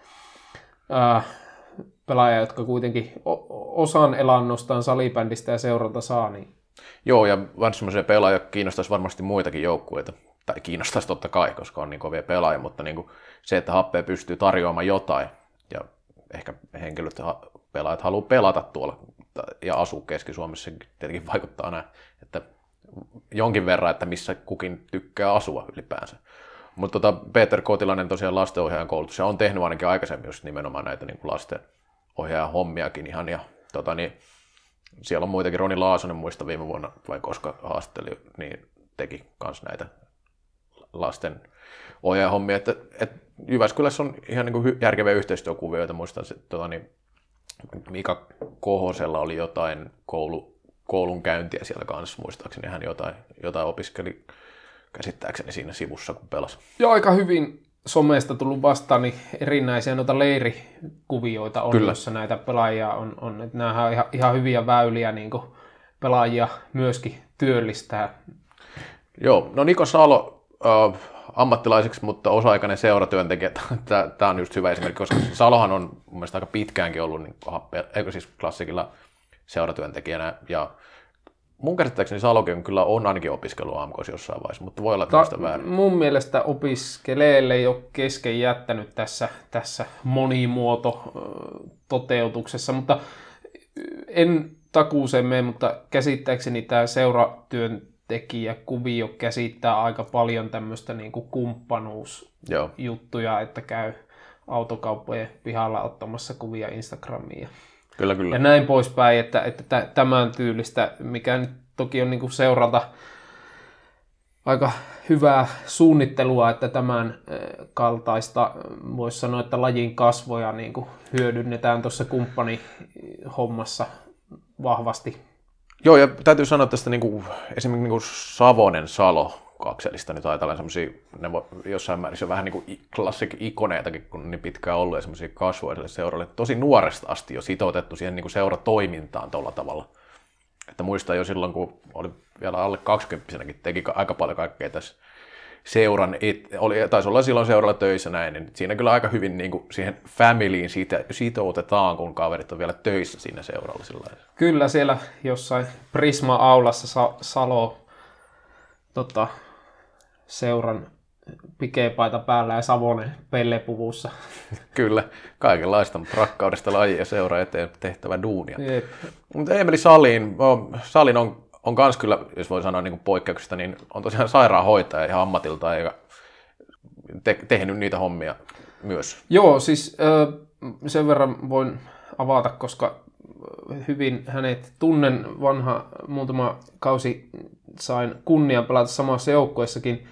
ää, pelaajaa, jotka kuitenkin osan elannostaan salibändistä ja seuralta saa, niin Joo, ja varsin semmoisia pelaajia kiinnostaisi varmasti muitakin joukkueita. Tai kiinnostaisi totta kai, koska on niin kovia pelaajia, mutta niin kuin se, että Happe pystyy tarjoamaan jotain, ja ehkä henkilöt, pelaajat haluaa pelata tuolla ja asua Keski-Suomessa, tietenkin vaikuttaa näin, että jonkin verran, että missä kukin tykkää asua ylipäänsä. Mutta tota, Peter Kotilainen tosiaan lastenohjaajan koulutus ja on tehnyt ainakin aikaisemmin just nimenomaan näitä niin lastenohjaajan hommiakin ihan. Ja, tota, niin, siellä on muitakin, Roni Laasonen muista viime vuonna, vai koska haastatteli, niin teki myös näitä lasten ohjaajahommia. Että, et Jyväskylässä on ihan niin kuin järkeviä yhteistyökuvioita. Muistan, että tota, niin Mika Kohosella oli jotain koulu, koulun käyntiä siellä kanssa, muistaakseni hän jotain, jotain opiskeli käsittääkseni siinä sivussa, kun pelasi. Joo, aika hyvin somesta tullut vastaan, niin erinäisiä noita leirikuvioita on, Kyllä. jossa näitä pelaajia on. on että nämä on ihan, ihan hyviä väyliä niin pelaajia myöskin työllistää. Joo, no Niko Salo äh, ammattilaiseksi, mutta osa-aikainen seuratyöntekijä. <laughs> Tämä on just hyvä esimerkki, koska Salohan on mun mielestä aika pitkäänkin ollut niin, eikö siis klassikilla seuratyöntekijänä ja mun käsittääkseni Salokin kyllä on ainakin opiskellut AMKs jossain vaiheessa, mutta voi olla tästä väärin. Mun mielestä opiskeleelle ei ole kesken jättänyt tässä, tässä monimuoto toteutuksessa, mutta en takuuseen mene, mutta käsittääkseni tämä seuratyöntekijä kuvio käsittää aika paljon tämmöistä niin kuin kumppanuusjuttuja, Joo. että käy autokauppojen pihalla ottamassa kuvia Instagramiin Kyllä, kyllä. Ja näin poispäin, että, että tämän tyylistä, mikä nyt toki on niin kuin seurata aika hyvää suunnittelua, että tämän kaltaista, voisi sanoa, että lajin kasvoja niin kuin hyödynnetään tuossa kumppanihommassa vahvasti. Joo, ja täytyy sanoa tästä niin kuin, esimerkiksi niin kuin Savonen Salo, kakselista nyt ajatellaan semmoisia, ne voi jossain määrin se vähän niin kuin klassik-ikoneitakin, kun on niin pitkään ollut ja semmoisia kasvoja seuralle. Tosi nuoresta asti jo sitoutettu siihen niin kuin seuratoimintaan tuolla tavalla. Että muistan jo silloin, kun oli vielä alle 20 teki aika paljon kaikkea tässä seuran, et, oli, taisi olla silloin seuralla töissä näin, niin siinä kyllä aika hyvin niin kuin siihen familyin siitä, sitoutetaan, kun kaverit on vielä töissä siinä seuralla. Sillä Kyllä siellä jossain Prisma-aulassa Sa- Salo tota, seuran pikepaita päällä ja Savonen pellepuvussa. <laughs> Kyllä, kaikenlaista, mutta rakkaudesta laji ja seura eteen tehtävä duunia. Mutta Emeli Salin, Salin on, on kans kyllä, jos voi sanoa niin poikkeuksista, niin on tosiaan sairaanhoitaja ihan ammatilta ja te, tehnyt niitä hommia myös. Joo, siis sen verran voin avata, koska hyvin hänet tunnen vanha muutama kausi sain kunnian pelata samassa joukkueessakin.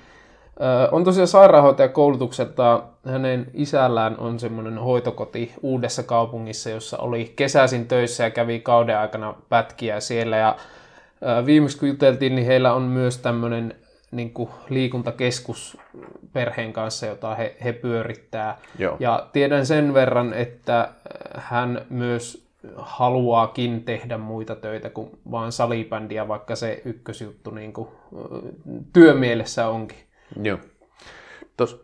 On tosiaan sairaanhoitajakoulutukselta hänen isällään on semmoinen hoitokoti uudessa kaupungissa, jossa oli kesäisin töissä ja kävi kauden aikana pätkiä siellä. Ja viimeksi kun juteltiin, niin heillä on myös tämmöinen niin kuin liikuntakeskus perheen kanssa, jota he, he pyörittää. Joo. Ja tiedän sen verran, että hän myös haluaakin tehdä muita töitä kuin vaan salibändiä, vaikka se ykkösjuttu niin kuin, työmielessä onkin. Joo. Tos,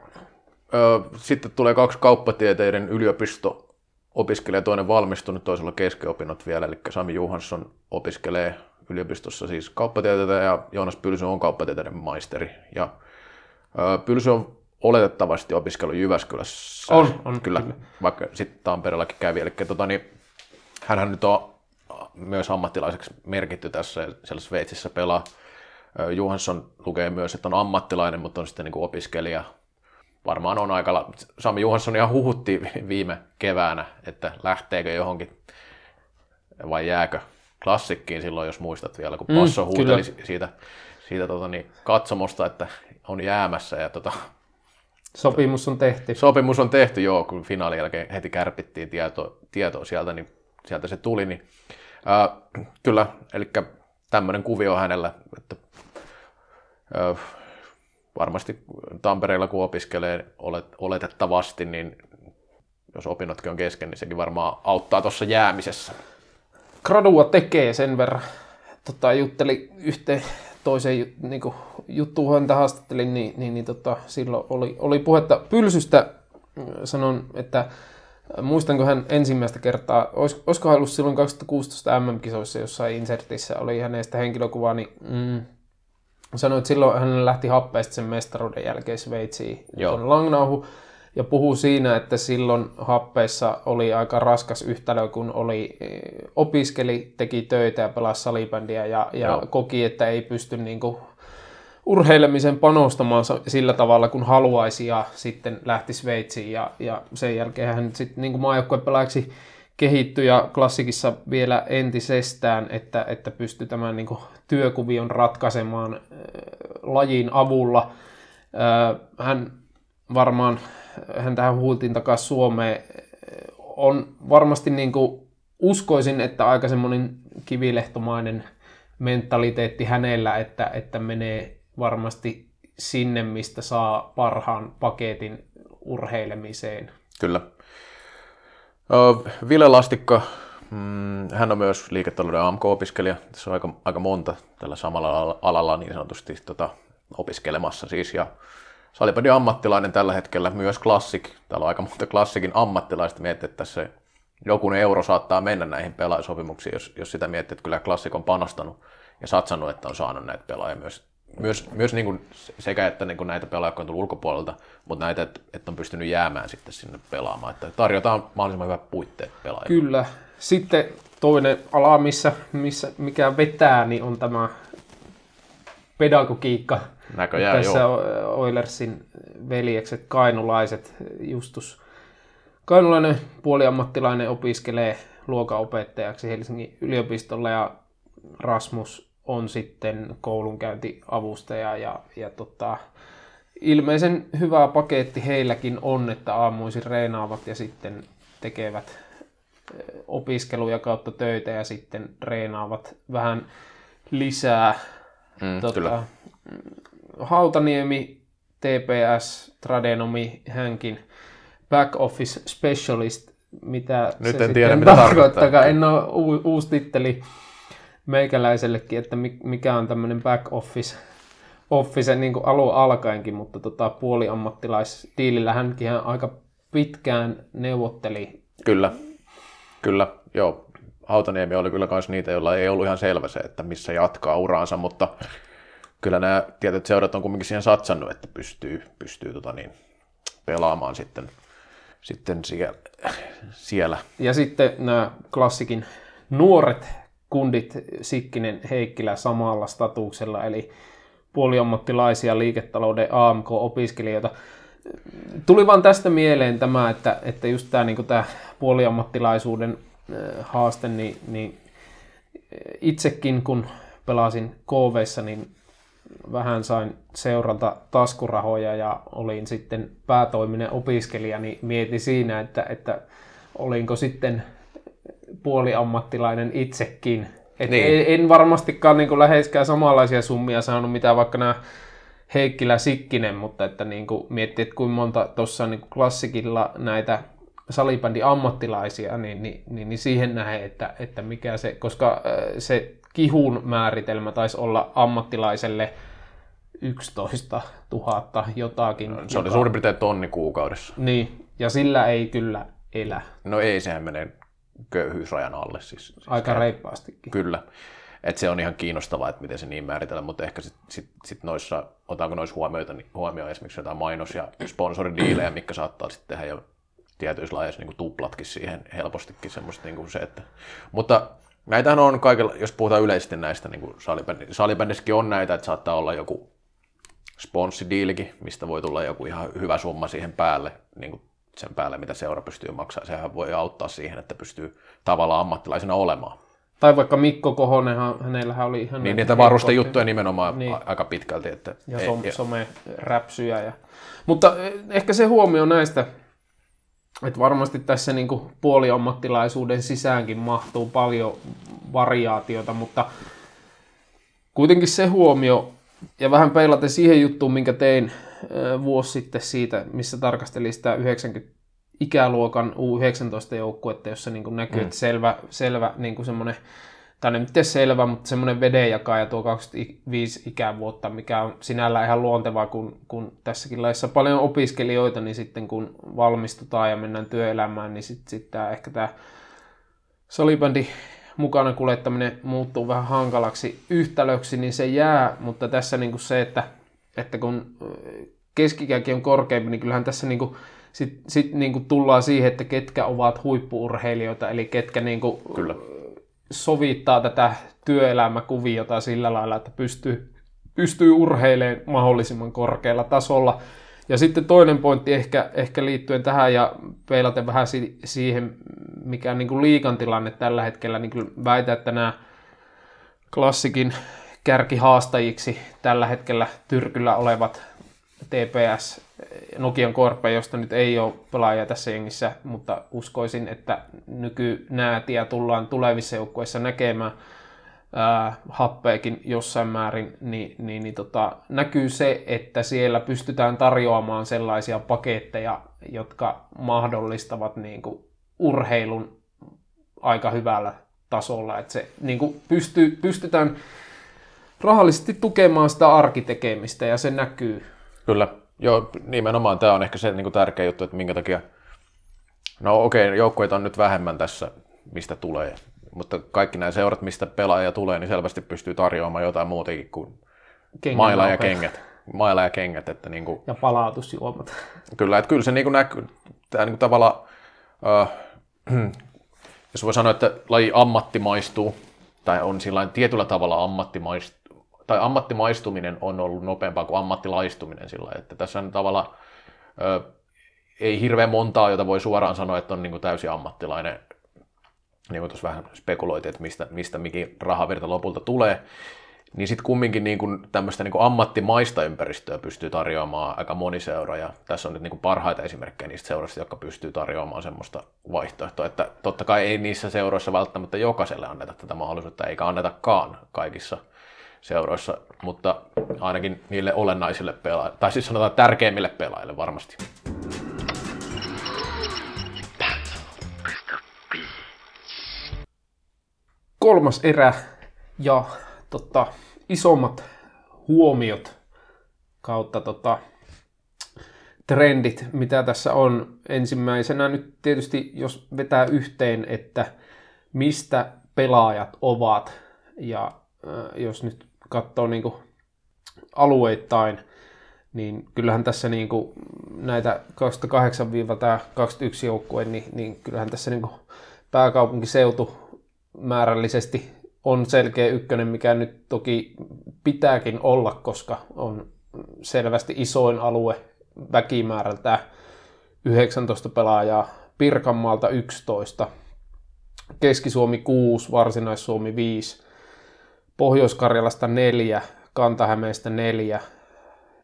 ö, sitten tulee kaksi kauppatieteiden yliopisto opiskelee toinen valmistunut, toisella keskeopinnot vielä, eli Sami Juhansson opiskelee yliopistossa siis kauppatieteitä ja Joonas Pylsy on kauppatieteiden maisteri. Ja ö, Pylsy on oletettavasti opiskellut Jyväskylässä. On, on kyllä, kyllä. vaikka sitten Tampereellakin kävi. Eli tota, niin, hänhän nyt on myös ammattilaiseksi merkitty tässä, siellä Sveitsissä pelaa. Johansson lukee myös, että on ammattilainen, mutta on sitten niin kuin opiskelija. Varmaan on aika... Sami Johansson ihan huhutti viime keväänä, että lähteekö johonkin vai jääkö klassikkiin silloin, jos muistat vielä, kun mm, Passo mm, huuteli kyllä. siitä, siitä tota, niin, katsomosta, että on jäämässä. Ja, tota, Sopimus on tehty. Sopimus on tehty, joo, kun finaalin jälkeen heti kärpittiin tietoa, tietoa sieltä, niin sieltä se tuli, niin ää, kyllä, eli tämmöinen kuvio hänellä, että ää, varmasti Tampereella kun opiskelee olet, oletettavasti, niin jos opinnotkin on kesken, niin sekin varmaan auttaa tuossa jäämisessä. Gradua tekee sen verran. Tota, jutteli yhteen toiseen niin juttuun häntä haastattelin, niin, niin, niin tota, silloin oli, oli puhetta pylsystä. Sanon, että muistanko hän ensimmäistä kertaa, olis, olisiko hän ollut silloin 2016 MM-kisoissa jossain insertissä, oli hänestä henkilökuva, niin mm, sanoi, että silloin hän lähti happeesta sen mestaruuden jälkeen Sveitsiin Joo. Langnauhu, ja puhuu siinä, että silloin happeissa oli aika raskas yhtälö, kun oli, eh, opiskeli, teki töitä ja pelasi salibändiä ja, ja Joo. koki, että ei pysty niin kuin, urheilemisen panostamaan sillä tavalla, kun haluaisi ja sitten lähti Sveitsiin ja, ja sen jälkeen hän sitten niin maajoukkuepelaajaksi kehittyi ja klassikissa vielä entisestään, että, että pystyi tämän niin kuin, työkuvion ratkaisemaan äh, lajin avulla. Äh, hän varmaan, hän tähän huultiin takaisin Suomeen, on varmasti niin kuin, uskoisin, että aika semmoinen kivilehtomainen mentaliteetti hänellä, että, että menee varmasti sinne, mistä saa parhaan paketin urheilemiseen. Kyllä. Ville Lastikka, mm, hän on myös liiketalouden AMK-opiskelija. Tässä on aika, aika monta tällä samalla al- alalla niin sanotusti tota, opiskelemassa siis. Ja salibändin ammattilainen tällä hetkellä, myös klassik. Täällä on aika monta klassikin ammattilaista. Miettii, että tässä joku euro saattaa mennä näihin pelaajasopimuksiin, jos, jos sitä miettii, että kyllä klassik on panostanut ja satsannut, että on saanut näitä pelaajia myös myös, myös niin kuin sekä, että niin kuin näitä pelaajia, on tullut ulkopuolelta, mutta näitä, että, että on pystynyt jäämään sitten sinne pelaamaan. Että tarjotaan mahdollisimman hyvät puitteet pelaajille. Kyllä. Sitten toinen ala, missä, missä mikä vetää, niin on tämä pedagogiikka. Näköjään Tässä joo. Oilersin veljekset, kainulaiset, Justus Kainulainen puoliammattilainen opiskelee luokanopettajaksi Helsingin yliopistolla ja Rasmus on sitten koulunkäyntiavustaja ja, ja tota, ilmeisen hyvä paketti heilläkin on, että aamuisin reenaavat ja sitten tekevät opiskeluja kautta töitä ja sitten reenaavat vähän lisää. Mm, kyllä. Hautaniemi, TPS, Tradenomi, hänkin back office specialist, mitä Nyt se en tiedä, mitä tarkoittaa. En ole u- uusi titteli meikäläisellekin, että mi- mikä on tämmöinen back office, office niin kuin alun alkaenkin, mutta tota, puoliammattilaisdiilillä hänkin aika pitkään neuvotteli. Kyllä, kyllä, joo. Hautaniemi oli kyllä myös niitä, joilla ei ollut ihan selvä se, että missä jatkaa uraansa, mutta kyllä nämä tietyt seurat on kuitenkin siihen satsannut, että pystyy, pystyy tota niin, pelaamaan sitten, sitten siellä, siellä. Ja sitten nämä klassikin nuoret kundit Sikkinen, Heikkilä samalla statuksella, eli puoliammattilaisia liiketalouden AMK-opiskelijoita. Tuli vaan tästä mieleen tämä, että, että just tämä, niin tämä puoliammattilaisuuden äh, haaste, niin, niin itsekin kun pelasin KVssa, niin vähän sain seuralta taskurahoja ja olin sitten päätoiminen opiskelija, niin mietin siinä, että, että olinko sitten puoliammattilainen itsekin. Et Niin. en, en varmastikaan niin läheskään samanlaisia summia saanut, mitä vaikka nämä Heikkilä Sikkinen, mutta että niin kuin miettii, että kuinka monta tuossa niin klassikilla näitä salibändi ammattilaisia, niin, niin, niin, niin siihen nähden, että, että mikä se, koska äh, se kihun määritelmä taisi olla ammattilaiselle 11 000 jotakin. Se oli joka- suurin piirtein tonni kuukaudessa. Niin, ja sillä ei kyllä elä No ei, sehän menee köyhyysrajan alle. Siis, siis aika reippastikin. Kyllä. Et se on ihan kiinnostavaa, että miten se niin määritellään, mutta ehkä sitten sit, sit noissa, otanko noissa huomioita, niin huomioon esimerkiksi jotain mainos- ja sponsoridiilejä, mitkä saattaa sitten tehdä jo tietyissä lajeissa niin tuplatkin siihen helpostikin semmoista niin kuin se, että... Mutta näitähän on kaikilla, jos puhutaan yleisesti näistä, niin kuin salibändi, salibändissäkin on näitä, että saattaa olla joku sponssidiilikin, mistä voi tulla joku ihan hyvä summa siihen päälle, niin kuin sen päälle, mitä seura pystyy maksamaan. Sehän voi auttaa siihen, että pystyy tavallaan ammattilaisena olemaan. Tai vaikka Mikko Kohonenhan, hänellähän oli ihan Niin niitä varuste heikkoja- juttuja nimenomaan Niin. aika pitkälti. Että ja som, ja- some-räpsyjä. Ja... Mutta eh, ehkä se huomio näistä, että varmasti tässä niin kuin puoliammattilaisuuden sisäänkin mahtuu paljon variaatiota, mutta kuitenkin se huomio, ja vähän peilaten siihen juttuun, minkä tein vuosi sitten siitä, missä tarkastelin sitä 90 ikäluokan U19-joukkuetta, jossa niin kuin näkyy, mm. että selvä, selvä niin kuin semmoinen tai ne nyt selvä, mutta semmoinen vedenjakaja tuo 25 ikävuotta, mikä on sinällään ihan luontevaa, kun, kun tässäkin laissa paljon opiskelijoita, niin sitten kun valmistutaan ja mennään työelämään, niin sitten sit tämä, ehkä tämä salibändi mukana kuljettaminen muuttuu vähän hankalaksi yhtälöksi, niin se jää, mutta tässä niin se, että, että kun keskikäkin on korkeampi, niin kyllähän tässä niin kuin, sit, sit niin kuin tullaan siihen, että ketkä ovat huippuurheilijoita, eli ketkä niin kuin Kyllä. Sovittaa tätä työelämäkuviota sillä lailla, että pystyy, pystyy urheilemaan mahdollisimman korkealla tasolla. Ja sitten toinen pointti ehkä, ehkä liittyen tähän ja peilaten vähän si- siihen, mikä on niin kuin liikan tilanne tällä hetkellä, niin kyllä väitän, että nämä klassikin kärkihaastajiksi tällä hetkellä Tyrkyllä olevat TPS, Nokian Korpe, josta nyt ei ole pelaajia tässä jengissä, mutta uskoisin, että nykynäätiä tullaan tulevissa joukkueissa näkemään ää, happeekin jossain määrin, niin, niin, niin tota, näkyy se, että siellä pystytään tarjoamaan sellaisia paketteja, jotka mahdollistavat niin kuin, urheilun aika hyvällä tasolla, että se niin kuin, pystyy, pystytään rahallisesti tukemaan sitä arkitekemistä ja se näkyy. Kyllä. Joo, nimenomaan tämä on ehkä se niin kuin tärkeä juttu, että minkä takia... No okei, okay, joukkueita on nyt vähemmän tässä, mistä tulee. Mutta kaikki nämä seurat, mistä pelaaja tulee, niin selvästi pystyy tarjoamaan jotain muutakin kuin Kengän maila ja kengät. Maila ja kengät, että niin kuin, Ja palautusjuomat. Kyllä, että kyllä se niin kuin näkyy. Tämä niin kuin tavallaan, äh, <clears throat> jos voi sanoa, että laji ammattimaistuu, tai on sillä tietyllä tavalla ammattimaistuu, tai ammattimaistuminen on ollut nopeampaa kuin ammattilaistuminen sillä että tässä on tavallaan äh, ei hirveän montaa, jota voi suoraan sanoa, että on niin kuin täysin ammattilainen. Niin kuin tuossa vähän spekuloitiin, että mistä, mistä mikin rahavirta lopulta tulee niin sitten kumminkin niin kuin tämmöistä niin kuin ammattimaista ympäristöä pystyy tarjoamaan aika moni seura, ja tässä on nyt niin kuin parhaita esimerkkejä niistä seuroista, jotka pystyy tarjoamaan semmoista vaihtoehtoa, että totta kai ei niissä seuroissa välttämättä jokaiselle anneta tätä mahdollisuutta, eikä annetakaan kaikissa seuroissa, mutta ainakin niille olennaisille pelaajille, tai siis sanotaan tärkeimmille pelaajille varmasti. Kolmas erä ja tota, isommat huomiot kautta tota, trendit, mitä tässä on. Ensimmäisenä nyt tietysti, jos vetää yhteen, että mistä pelaajat ovat, ja äh, jos nyt katsoo niin alueittain, niin kyllähän tässä niin kuin näitä 28-21 joukkueen, niin, niin kyllähän tässä niin kuin pääkaupunkiseutu määrällisesti on selkeä ykkönen, mikä nyt toki pitääkin olla, koska on selvästi isoin alue väkimäärältä 19 pelaajaa, Pirkanmaalta 11, Keski-Suomi 6, Varsinais-Suomi 5, Pohjois-Karjalasta 4, Kanta-Hämeestä 4,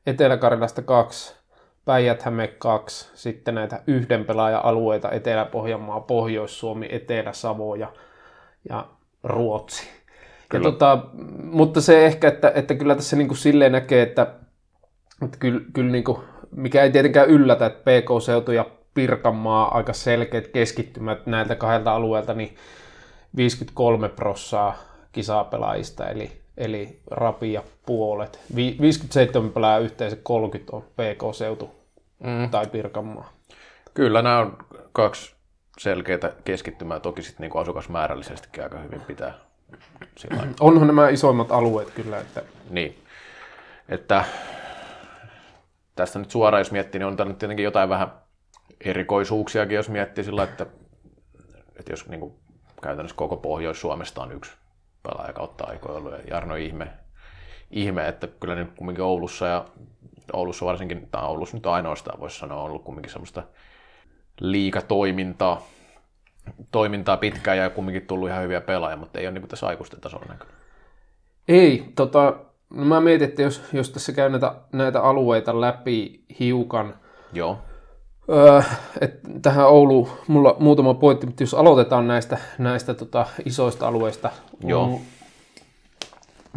Etelä-Karjalasta 2, Päijät-Häme 2, sitten näitä yhden pelaajan alueita Etelä-Pohjanmaa, Pohjois-Suomi, Etelä-Savo ja, ja Ruotsi. Ja tota, mutta se ehkä, että, että kyllä tässä niin kuin silleen näkee, että, että kyllä, kyllä niin kuin, mikä ei tietenkään yllätä, että PK-seutu ja Pirkanmaa aika selkeät keskittymät näiltä kahdelta alueelta, niin 53 prossaa kisapelaajista, eli, eli rapia puolet. Vi, 57 pelaajaa yhteensä 30 on PK-seutu mm. tai Pirkanmaa. Kyllä nämä on kaksi selkeää keskittymää, toki sitten niin asukasmäärällisestikin aika hyvin pitää sillä. <clears throat> Onhan nämä isoimmat alueet kyllä, että Niin. Että tästä nyt suoraan, jos miettii, niin on täällä nyt tietenkin jotain vähän erikoisuuksiakin, jos miettii sillä, että, että jos niin kuin, käytännössä koko Pohjois-Suomesta on yksi pelaaja kautta aikoja ollut, ja Jarno ihme, ihme, että kyllä nyt kumminkin Oulussa ja Oulussa varsinkin, tai Oulussa nyt ainoastaan voisi sanoa, on ollut kumminkin semmoista liikatoimintaa, toimintaa pitkään ja kumminkin tullut ihan hyviä pelaajia, mutta ei ole niin tässä aikuisten tasolla näkynyt. Ei, tota, no mä mietin, että jos, jos tässä käy näitä, näitä alueita läpi hiukan, Joo, öö, että tähän Oulu, mulla muutama pointti, mutta jos aloitetaan näistä, näistä tota, isoista alueista, Joo. Mm,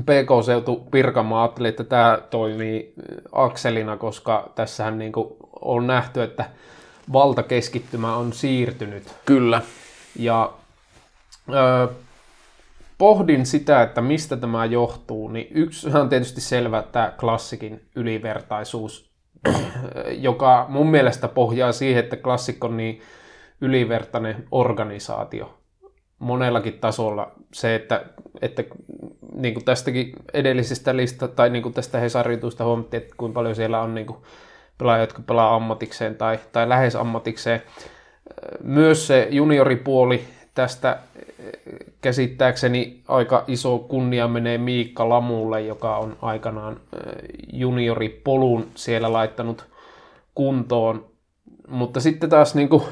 PK-seutu Pirkanmaa ajattelin, että tämä toimii akselina, koska tässähän niin on nähty, että valtakeskittymä on siirtynyt kyllä. ja öö, pohdin sitä, että mistä tämä johtuu, niin yksi on tietysti selvä tämä klassikin ylivertaisuus, <clears throat> joka mun mielestä pohjaa siihen, että klassikko on niin ylivertainen organisaatio monellakin tasolla. Se, että, että niin kuin tästäkin edellisestä lista tai niin kuin tästä Hesaritusta huomattiin, että kuinka paljon siellä on niin kuin pelaajia, jotka pelaa ammatikseen tai, tai lähes ammatikseen. Myös se junioripuoli tästä käsittääkseni aika iso kunnia menee Miikka Lamulle, joka on aikanaan junioripolun siellä laittanut kuntoon. Mutta sitten taas niin kuin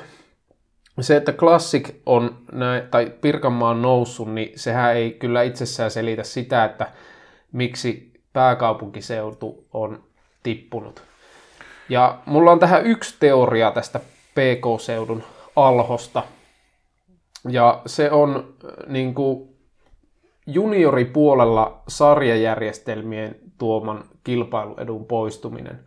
se, että Classic on näin, tai Pirkanmaa on noussut, niin sehän ei kyllä itsessään selitä sitä, että miksi pääkaupunkiseutu on tippunut. Ja mulla on tähän yksi teoria tästä PK-seudun alhosta. Ja se on niin kuin junioripuolella sarjajärjestelmien tuoman kilpailuedun poistuminen.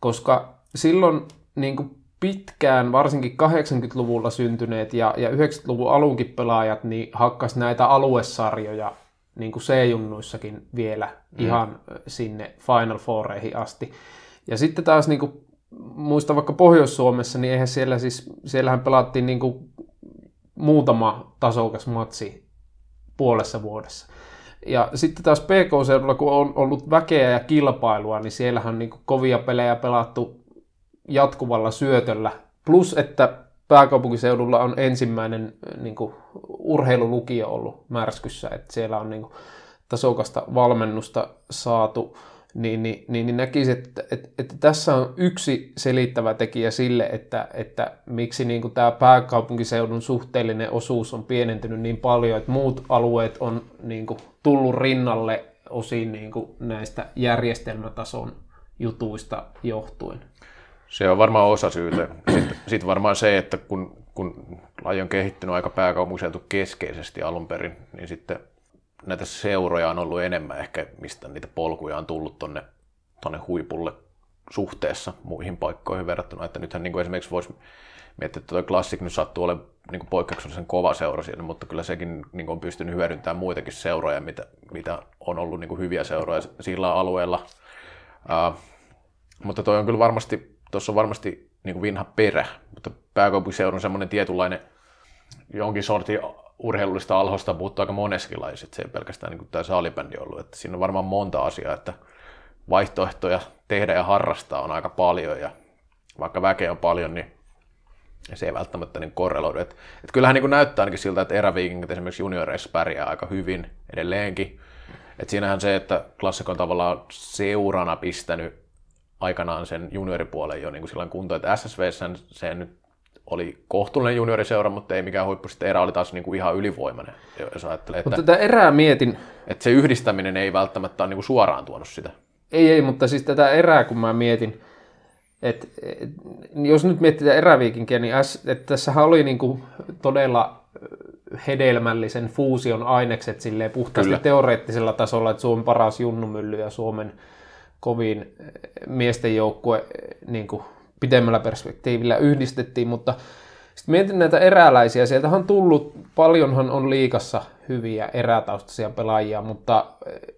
Koska silloin niin kuin pitkään, varsinkin 80-luvulla syntyneet ja, ja 90-luvun alunkin pelaajat, niin hakkas näitä aluesarjoja niin kuin C-junnuissakin vielä mm. ihan sinne Final Foureihin asti. Ja sitten taas niin kuin, muista vaikka Pohjois-Suomessa, niin eihän siellä siis, siellähän pelattiin niin kuin muutama tasokas matsi puolessa vuodessa. Ja sitten taas PK-seudulla, kun on ollut väkeä ja kilpailua, niin siellähän on niin kovia pelejä pelattu jatkuvalla syötöllä. Plus, että pääkaupunkiseudulla on ensimmäinen niin kuin, urheilulukio ollut Märskyssä, että siellä on niin kuin, tasokasta valmennusta saatu, niin, niin, niin, niin näkisin, että, että, että tässä on yksi selittävä tekijä sille, että, että miksi niin kuin, tämä pääkaupunkiseudun suhteellinen osuus on pienentynyt niin paljon, että muut alueet on niin kuin, tullut rinnalle osin niin kuin, näistä järjestelmätason jutuista johtuen. Se on varmaan osa syytä. Sitten, sitten varmaan se, että kun, kun laji on kehittynyt aika pääkaupunkiseutu keskeisesti alun perin, niin sitten näitä seuroja on ollut enemmän ehkä, mistä niitä polkuja on tullut tonne, tonne huipulle suhteessa muihin paikkoihin verrattuna. Että nythän niin kuin esimerkiksi voisi miettiä, että tuo Classic nyt sattuu olemaan niin poikkeuksellisen kova seura siellä, mutta kyllä sekin niin on pystynyt hyödyntämään muitakin seuroja, mitä, mitä on ollut niin hyviä seuroja sillä alueella. Uh, mutta toi on kyllä varmasti tuossa on varmasti niin kuin vinha perä, mutta pääkaupunkiseudun semmoinen tietynlainen jonkin sortin urheilullista alhosta puuttuu aika moneskin laiset. Se ei pelkästään niin kuin tämä saalibändi ollut. Että siinä on varmaan monta asiaa, että vaihtoehtoja tehdä ja harrastaa on aika paljon ja vaikka väkeä on paljon, niin se ei välttämättä niin korreloidu. Et, et kyllähän niin kuin näyttää ainakin siltä, että eräviikingit esimerkiksi junioreissa pärjää aika hyvin edelleenkin. Et siinähän se, että klassikon tavallaan seurana pistänyt aikanaan sen junioripuolen jo niin kuin silloin kuntoon, että SSV se nyt oli kohtuullinen junioriseura, mutta ei mikään huippu. Sitten erä oli taas niin kuin ihan ylivoimainen, jos ajattelee. Että, mutta tätä erää mietin. Että se yhdistäminen ei välttämättä ole niin kuin suoraan tuonut sitä. Ei, ei, mutta siis tätä erää kun mä mietin, että et, jos nyt mietitään eräviikinkiä, niin äs, että tässähän oli niin kuin todella hedelmällisen fuusion ainekset silleen puhtaasti Kyllä. teoreettisella tasolla, että Suomen paras junnumylly ja Suomen kovin miesten joukkue niin kuin pidemmällä perspektiivillä yhdistettiin, mutta sitten mietin näitä eräläisiä, sieltä on tullut, paljonhan on liikassa hyviä erätaustaisia pelaajia, mutta eh,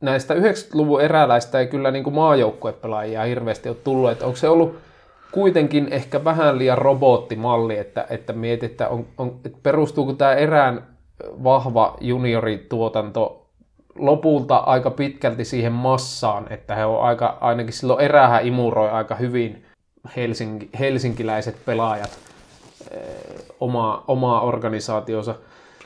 näistä 90-luvun eräläistä ei kyllä niin maajoukkuepelaajia hirveästi ole tullut, että onko se ollut kuitenkin ehkä vähän liian robottimalli, että, että mietit, että, on, on, että perustuuko tämä erään vahva juniorituotanto lopulta aika pitkälti siihen massaan, että he on aika, ainakin silloin erähän imuroi aika hyvin helsinki, helsinkiläiset pelaajat eh, omaa, omaa organisaationsa.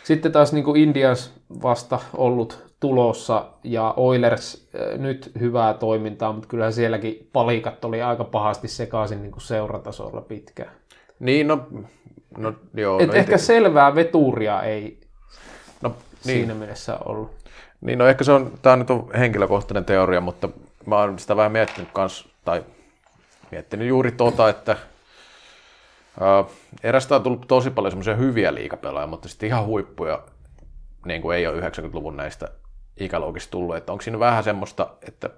Sitten taas niin kuin Indians vasta ollut tulossa ja Oilers eh, nyt hyvää toimintaa, mutta kyllä sielläkin palikat oli aika pahasti sekaisin niin kuin seuratasolla pitkään. Niin, no, no joo. Et no ehkä te... selvää veturia ei no, niin. siinä mielessä ollut. Niin, no ehkä se on, tämä nyt on henkilökohtainen teoria, mutta mä oon sitä vähän miettinyt kans, tai miettinyt juuri tota, että ää, erästä on tullut tosi paljon semmoisia hyviä liikapelaajia, mutta sitten ihan huippuja niin kuin ei ole 90-luvun näistä ikäluokista tullut, että onko siinä vähän semmoista, että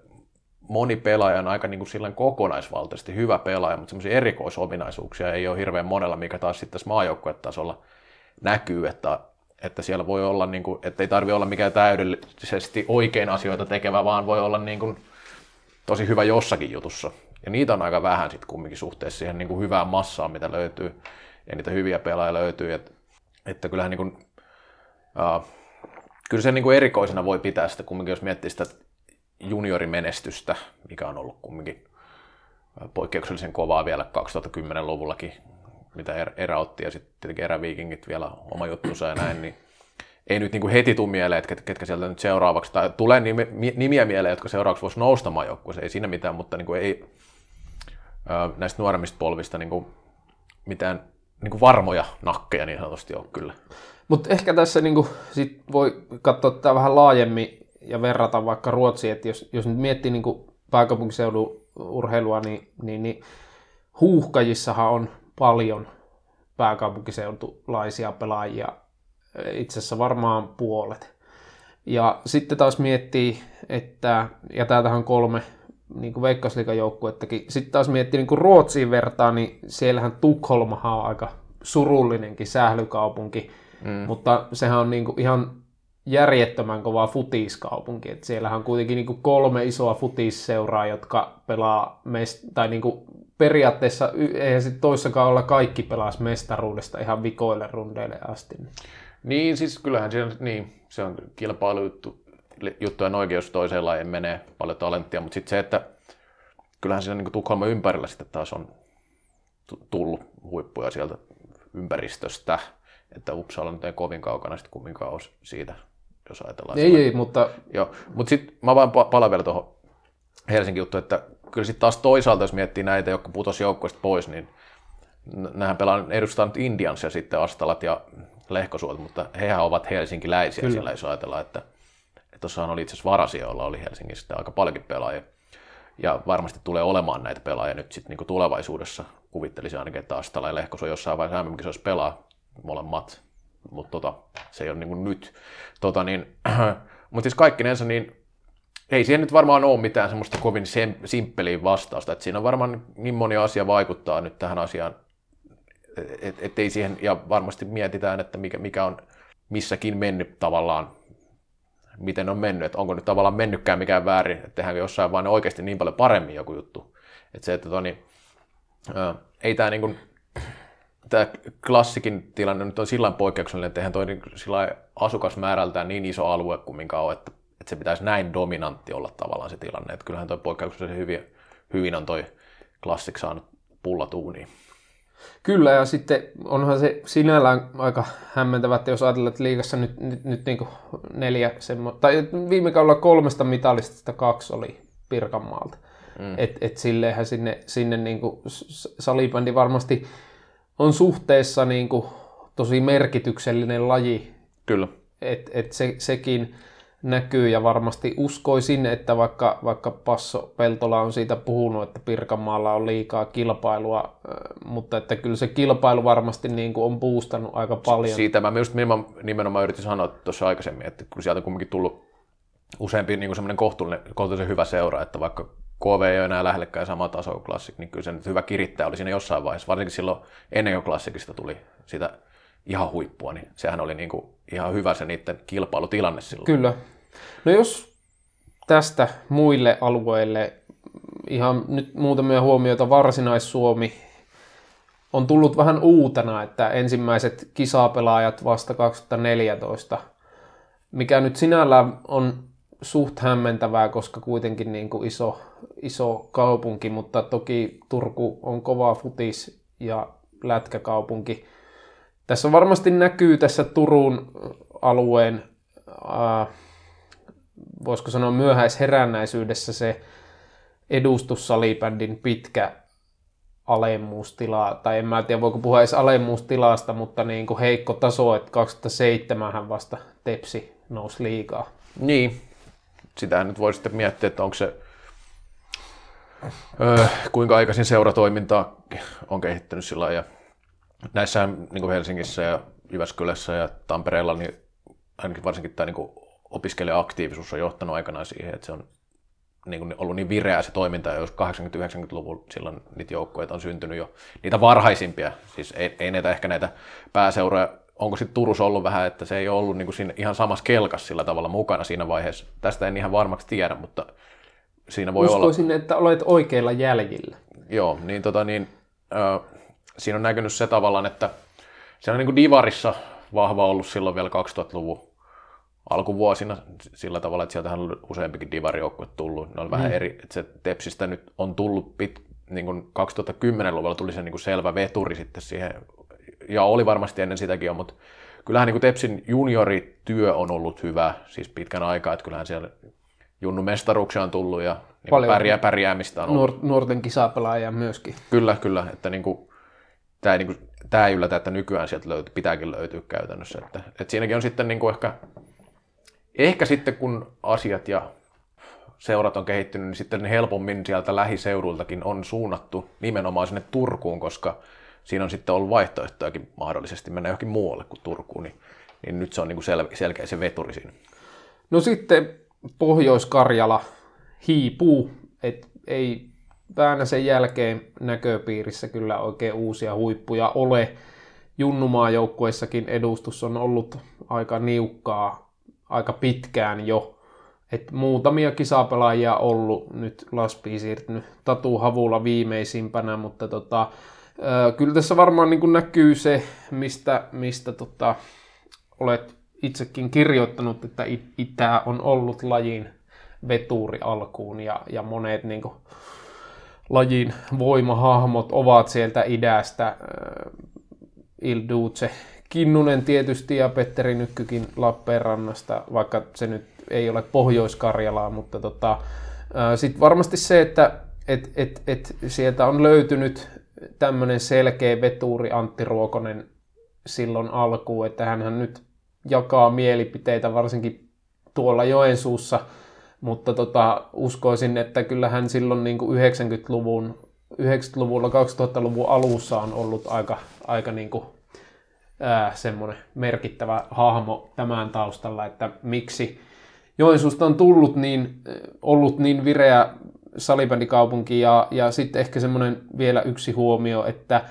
moni pelaaja on aika niin kuin silleen kokonaisvaltaisesti hyvä pelaaja, mutta semmoisia erikoisominaisuuksia ei ole hirveän monella, mikä taas sitten tässä maajoukkuetasolla näkyy, että että siellä voi olla, niin kuin, että ei tarvi olla mikään täydellisesti oikein asioita tekevä, vaan voi olla niin kuin, tosi hyvä jossakin jutussa. Ja niitä on aika vähän sitten kumminkin suhteessa siihen niin kuin hyvään massaan, mitä löytyy, ja niitä hyviä pelaajia löytyy, että, että kyllähän niin kuin, uh, kyllä se niin kuin erikoisena voi pitää sitä kumminkin, jos miettii sitä juniorimenestystä, mikä on ollut kumminkin poikkeuksellisen kovaa vielä 2010-luvullakin, mitä er, erä otti ja sitten tietenkin eräviikingit vielä oma juttunsa ja näin, niin ei nyt niin kuin heti tule mieleen, että ketkä sieltä nyt seuraavaksi, tai tulee nimiä mieleen, jotka seuraavaksi voisi noustamaan joukkueeseen, ei siinä mitään, mutta niin kuin ei näistä nuoremmista polvista niin kuin mitään niin kuin varmoja nakkeja niin sanotusti ole kyllä. Mutta ehkä tässä niin kuin, sit voi katsoa tätä vähän laajemmin ja verrata vaikka Ruotsiin, että jos, jos nyt miettii niin kuin pääkaupunkiseudun urheilua, niin, niin, niin huuhkajissahan on paljon pääkaupunkiseutulaisia pelaajia, itse asiassa varmaan puolet. Ja sitten taas miettii, että, ja täältähän on kolme niin kuin veikkausliikajoukkuettakin, sitten taas miettii niin kuin Ruotsiin vertaa, niin siellähän Tukholmahan on aika surullinenkin sählykaupunki, mm. mutta sehän on niin kuin ihan järjettömän kova futiskaupunki. Et siellähän on kuitenkin niin kuin kolme isoa futisseuraa, jotka pelaa mest- tai niin kuin periaatteessa eihän sitten toissakaan olla kaikki pelas mestaruudesta ihan vikoille rundeille asti. Niin, siis kyllähän se on, niin, se on kilpailujuttu juttujen oikeus toiseen lajiin menee paljon talenttia, mutta sitten se, että kyllähän siinä niin Tukholman ympärillä sitten taas on tullut huippuja sieltä ympäristöstä, että Uppsala nyt ei kovin kaukana sitten kumminkaan ole siitä, jos ajatellaan. Ei, ei, mutta... Joo, mutta sitten mä vaan palaan vielä tuohon Helsingin juttu, että kyllä sitten taas toisaalta, jos miettii näitä, jotka putosi joukkueesta pois, niin nämähän pelaa edustaa nyt Indians ja sitten Astalat ja Lehkosuot, mutta hehän ovat helsinkiläisiä kyllä. sillä, jos ajatellaan, että tuossahan oli itse asiassa Varasia, jolla oli Helsingissä aika paljonkin pelaajia. Ja varmasti tulee olemaan näitä pelaajia nyt sitten niin tulevaisuudessa. Kuvittelisin ainakin, että Astala ja Lehkosuo jossain vaiheessa mm pelaa molemmat, mutta tota, se ei ole niin nyt. Tota, niin, <clears throat> mutta siis kaikkinensa, niin ei siihen nyt varmaan ole mitään semmoista kovin simppeliä vastausta, että siinä on varmaan niin moni asia vaikuttaa nyt tähän asiaan, et, et ei siihen, ja varmasti mietitään, että mikä, mikä on missäkin mennyt tavallaan, miten on mennyt, että onko nyt tavallaan mennytkään mikään väärin, että tehdäänkö jossain vaan oikeasti niin paljon paremmin joku juttu. Että se, että toni, ää, ei tämä niin kuin, tämä klassikin tilanne nyt on sillä poikkeuksellinen, että eihän toi niin, sillä asukasmäärältään niin iso alue kuin minkä on, että että se pitäisi näin dominantti olla tavallaan se tilanne. Että kyllähän toi poikkeuksellisen hyvin, hyvin on toi klassik saanut pullatuuniin. Kyllä, ja sitten onhan se sinällään aika hämmentävä, että jos ajatellaan, että liigassa nyt, nyt, nyt niin kuin neljä, semmo, tai viime kaudella kolmesta mitalista kaksi oli Pirkanmaalta. Mm. Että et silleenhän sinne, sinne niin kuin salibändi varmasti on suhteessa niin kuin tosi merkityksellinen laji. Kyllä. Et, et se, sekin, näkyy ja varmasti uskoisin, että vaikka, vaikka Passo Peltola on siitä puhunut, että Pirkanmaalla on liikaa kilpailua, mutta että kyllä se kilpailu varmasti niin kuin on boostannut aika paljon. Siitä mä just nimenomaan, nimenomaan yritin sanoa tuossa aikaisemmin, että kyllä sieltä on kuitenkin tullut useampi niin kuin semmoinen kohtuullinen, kohtuullisen hyvä seura, että vaikka KV ei ole enää lähellekään sama taso kuin Classic, niin kyllä se nyt hyvä kirittäjä oli siinä jossain vaiheessa, varsinkin silloin ennen kuin Classicista tuli sitä ihan huippua, niin sehän oli niin kuin ihan hyvä se niiden kilpailutilanne silloin. Kyllä. No jos tästä muille alueille ihan nyt muutamia huomioita Varsinais-Suomi on tullut vähän uutena, että ensimmäiset kisapelaajat vasta 2014, mikä nyt sinällään on suht hämmentävää, koska kuitenkin niin kuin iso, iso kaupunki, mutta toki Turku on kova futis ja lätkäkaupunki. Tässä varmasti näkyy tässä Turun alueen, äh, voisiko sanoa myöhäisherännäisyydessä se edustussalibändin pitkä alemmuustila, tai en mä tiedä voiko puhua edes alemmuustilasta, mutta niin kuin heikko taso, että 2007 vasta Tepsi nousi liikaa. Niin, sitähän nyt voi sitten miettiä, että onko se öö, kuinka aikaisin seuratoimintaa on kehittynyt sillä ja näissä niin kuin Helsingissä ja Jyväskylässä ja Tampereella, niin ainakin varsinkin tämä niin opiskelija-aktiivisuus on johtanut aikanaan siihen, että se on niin kuin ollut niin vireää se toiminta, jos 80-90-luvulla silloin niitä joukkoja on syntynyt jo, niitä varhaisimpia, siis ei, ei näitä ehkä näitä pääseuroja onko sitten Turussa ollut vähän, että se ei ole ollut niin kuin siinä ihan samassa kelkassa sillä tavalla mukana siinä vaiheessa. Tästä en ihan varmaksi tiedä, mutta siinä voi Uskoisin, olla... että olet oikeilla jäljillä. Joo, niin, tota, niin ö, siinä on näkynyt se tavallaan, että se on niin kuin Divarissa vahva ollut silloin vielä 2000-luvun alkuvuosina sillä tavalla, että sieltähän on useampikin divarijoukkue tullut. Ne on vähän eri, että se Tepsistä nyt on tullut pit, niin kuin 2010-luvulla tuli se niin kuin selvä veturi sitten siihen, ja oli varmasti ennen sitäkin jo, mutta kyllähän niin kuin Tepsin juniorityö on ollut hyvä, siis pitkän aikaa, että kyllähän siellä Junnu mestaruuksia on tullut ja niin pärjää, pärjäämistä on ollut. Nuor- nuorten kisapelaajia myöskin. Kyllä, kyllä, että niin kuin, tämä ei, niin kuin, tämä ei yllätä, että nykyään sieltä löytyy, pitääkin löytyä käytännössä. Että, että siinäkin on sitten niin kuin ehkä, ehkä sitten kun asiat ja seurat on kehittynyt, niin sitten helpommin sieltä lähiseudultakin on suunnattu nimenomaan sinne Turkuun, koska siinä on sitten ollut vaihtoehtojakin mahdollisesti mennä johonkin muualle kuin Turkuun, niin, niin nyt se on niin kuin sel, selkeä se veturi siinä. No sitten Pohjois-Karjala hiipuu, et ei Väänäsen jälkeen näköpiirissä kyllä oikein uusia huippuja ole. Junnumaajoukkueissakin edustus on ollut aika niukkaa aika pitkään jo. Et muutamia kisapelaajia ollut, nyt Laspi siirtynyt Tatu Havulla viimeisimpänä, mutta tota, kyllä tässä varmaan niin näkyy se, mistä, mistä tota, olet itsekin kirjoittanut, että it- Itä on ollut lajin veturi alkuun ja, ja monet niin kuin, lajin voimahahmot ovat sieltä idästä. Äh, Ilduce Kinnunen tietysti ja Petteri Nykkykin Lappeenrannasta, vaikka se nyt ei ole Pohjois-Karjalaa, mutta tota, sitten varmasti se, että et, et, et sieltä on löytynyt tämmöinen selkeä veturi Antti Ruokonen silloin alkuun, että hän nyt jakaa mielipiteitä varsinkin tuolla Joensuussa, mutta tota, uskoisin, että kyllähän silloin niin kuin 90-luvun, 90-luvulla, 2000-luvun alussa on ollut aika, aika niin kuin, ää, semmoinen merkittävä hahmo tämän taustalla, että miksi Joensuusta on tullut niin, ollut niin vireä salibändikaupunki ja, ja sitten ehkä semmoinen vielä yksi huomio, että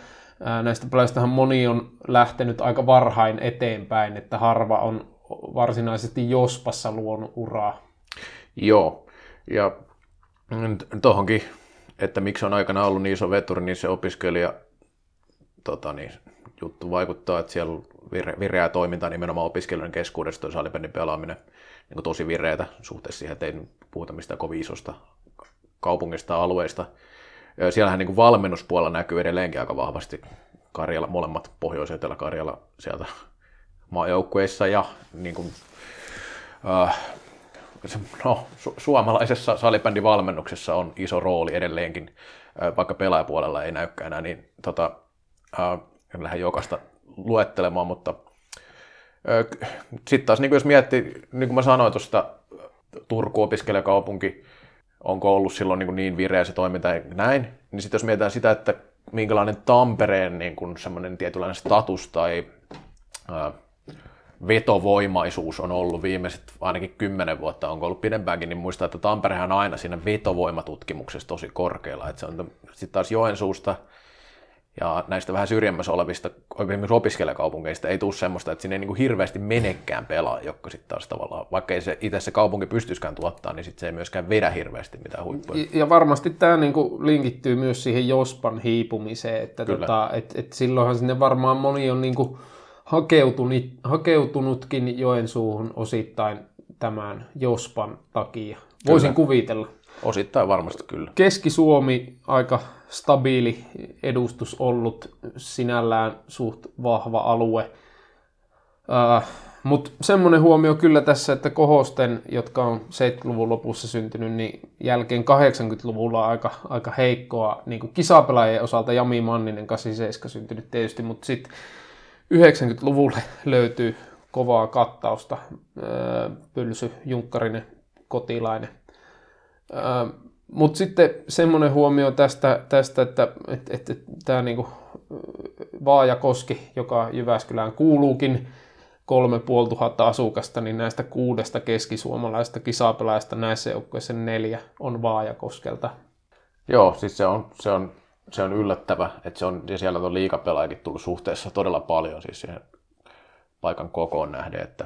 ää, näistä pelaajistahan moni on lähtenyt aika varhain eteenpäin, että harva on varsinaisesti Jospassa luonut uraa. Joo, ja tuohonkin, että miksi on aikana ollut niin iso veturi, niin se opiskelija tota niin, juttu vaikuttaa, että siellä vire, vireää toimintaa nimenomaan opiskelijoiden keskuudessa, toi salibändin pelaaminen niin tosi vireätä suhteessa siihen, että ei puhuta mistään kovin isosta kaupungista alueista. Siellähän niin valmennuspuolella näkyy edelleenkin aika vahvasti Karjala, molemmat Pohjois- ja Etelä-Karjala sieltä maajoukkueissa ja niin kuin, äh, no, su- suomalaisessa salibändivalmennuksessa on iso rooli edelleenkin, äh, vaikka pelaajapuolella ei näykään enää, niin tota, äh, en lähde jokaista luettelemaan, mutta äh, sitten taas niin jos miettii, niin kuin mä sanoin tuosta Turku opiskelijakaupunki, onko ollut silloin niin, niin vireä se toiminta ja näin, niin sitten jos mietitään sitä, että minkälainen Tampereen niin kuin semmoinen tietynlainen status tai ää, vetovoimaisuus on ollut viimeiset ainakin kymmenen vuotta, onko ollut pidempäänkin, niin muistaa, että Tamperehan on aina siinä vetovoimatutkimuksessa tosi korkealla. Että se on sitten taas Joensuusta ja näistä vähän syrjemmässä olevista esimerkiksi opiskelijakaupungeista ei tule semmoista, että sinne ei niin kuin hirveästi menekään pelaa, jotka sitten taas tavallaan, vaikka ei se itse se kaupunki pystyisikään tuottaa, niin sitten se ei myöskään vedä hirveästi mitään huippuja. Ja varmasti tämä niinku linkittyy myös siihen Jospan hiipumiseen, että tota, et, et silloinhan sinne varmaan moni on niinku hakeutunut, hakeutunutkin Joensuuhun osittain tämän Jospan takia. Voisin Kyllä. kuvitella. Osittain varmasti kyllä. Keski-Suomi aika stabiili edustus ollut, sinällään suht vahva alue. Äh, Mutta semmoinen huomio kyllä tässä, että Kohosten, jotka on 70-luvun lopussa syntynyt, niin jälkeen 80-luvulla aika, aika heikkoa niin kuin kisapelaajien osalta. Jami Manninen 87 syntynyt tietysti, mutta sitten 90-luvulle löytyy kovaa kattausta. Pylsy, Junkkarinen, Kotilainen. Mutta sitten semmoinen huomio tästä, tästä että et, et, tämä niinku Vaajakoski, joka Jyväskylään kuuluukin, kolme tuhatta asukasta, niin näistä kuudesta keskisuomalaista kisapelaajasta näissä joukkueissa neljä on Vaajakoskelta. Joo, siis se on, se on, se on yllättävä, että se on, ja siellä on liikapelaajakin tullut suhteessa todella paljon siis siihen paikan kokoon nähden, että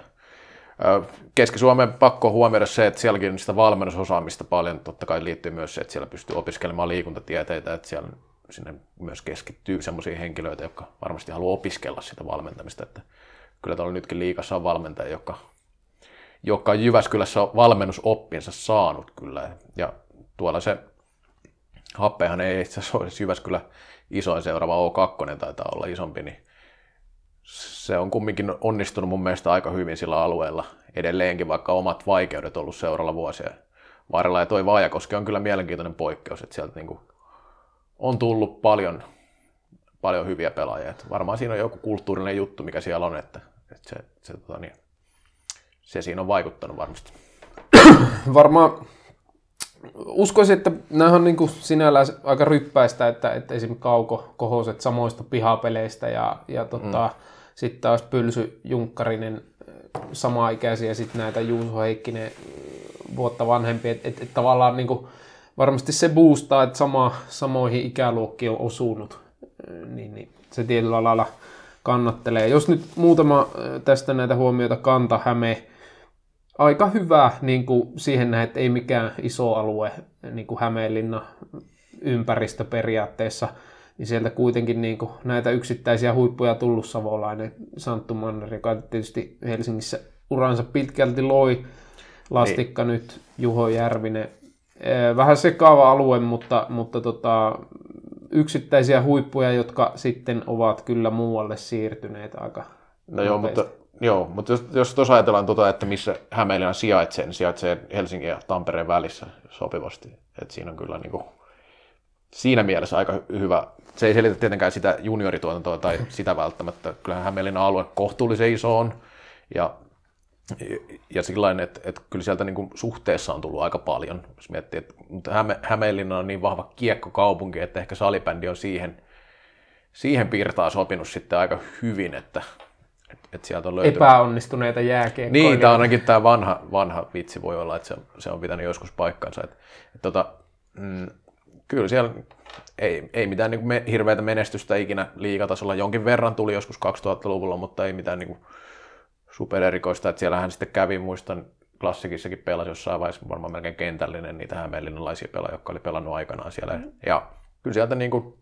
Keski-Suomen pakko huomioida se, että sielläkin sitä valmennusosaamista paljon. Totta kai liittyy myös se, että siellä pystyy opiskelemaan liikuntatieteitä, että siellä sinne myös keskittyy sellaisia henkilöitä, jotka varmasti haluaa opiskella sitä valmentamista. Että kyllä tuolla nytkin liikassa on valmentaja, joka, joka on Jyväskylässä valmennusoppinsa saanut kyllä. Ja tuolla se happehan ei itse asiassa olisi Jyväskylä isoin seuraava O2 taitaa olla isompi, niin se on kumminkin onnistunut mun mielestä aika hyvin sillä alueella edelleenkin, vaikka omat vaikeudet ollut seuralla vuosia varrella. Ja toi Vaajakoski on kyllä mielenkiintoinen poikkeus, että sieltä niinku on tullut paljon, paljon hyviä pelaajia. Et varmaan siinä on joku kulttuurinen juttu, mikä siellä on, että, että se, se, tota niin, se siinä on vaikuttanut varmasti. Varmaan uskoisin, että nämä on niin kuin sinällään aika ryppäistä, että, että esimerkiksi Kauko kohoset samoista pihapeleistä ja, ja tota, mm. sitten taas Pylsy Junkkarinen samaikäisiä ja sitten näitä Juuso Heikkinen vuotta vanhempi, että et, et tavallaan niin kuin, varmasti se boostaa, että sama, samoihin ikäluokkiin on osunut, niin, niin se tietyllä lailla kannattelee. Jos nyt muutama tästä näitä huomioita kanta Häme, aika hyvä niin kuin siihen näin, että ei mikään iso alue, niin kuin Hämeenlinna ympäristö periaatteessa, niin sieltä kuitenkin niin kuin näitä yksittäisiä huippuja tullut Savolainen, Santtu Manner, joka tietysti Helsingissä uransa pitkälti loi, Lastikka niin. nyt, Juho Järvinen. Vähän sekaava alue, mutta, mutta tota, yksittäisiä huippuja, jotka sitten ovat kyllä muualle siirtyneet aika No joo, mutta Joo, mutta jos, jos tuossa ajatellaan tuota, että missä Hämeenlinna sijaitsee, niin sijaitsee Helsingin ja Tampereen välissä sopivasti. Et siinä on kyllä niin kuin, siinä mielessä aika hyvä. Se ei selitä tietenkään sitä juniorituotantoa tai sitä välttämättä. Kyllähän Hämeenlinnan alue kohtuullisen iso on. Ja, ja sillä että, että kyllä sieltä niin kuin suhteessa on tullut aika paljon. Jos miettii, että mutta Häme, Hämeenlinna on niin vahva kiekkokaupunki, että ehkä salibändi on siihen, siihen piirtaan sopinut sitten aika hyvin, että et, et sieltä on löytynyt... Epäonnistuneita jääkiekkoja. Niin, tämä ainakin tämä vanha, vanha vitsi voi olla, että se, se on pitänyt joskus paikkansa. Et, et, tota, mm, kyllä siellä ei, ei mitään niin me, hirveätä menestystä ikinä liikatasolla. Jonkin verran tuli joskus 2000-luvulla, mutta ei mitään niin supererikoista. Että siellähän sitten kävi, muistan, klassikissakin pelasi jossain vaiheessa varmaan melkein kentällinen niitä hämeenlinnalaisia pelaajia, jotka oli pelannut aikanaan siellä. Mm. Ja kyllä sieltä niin kuin,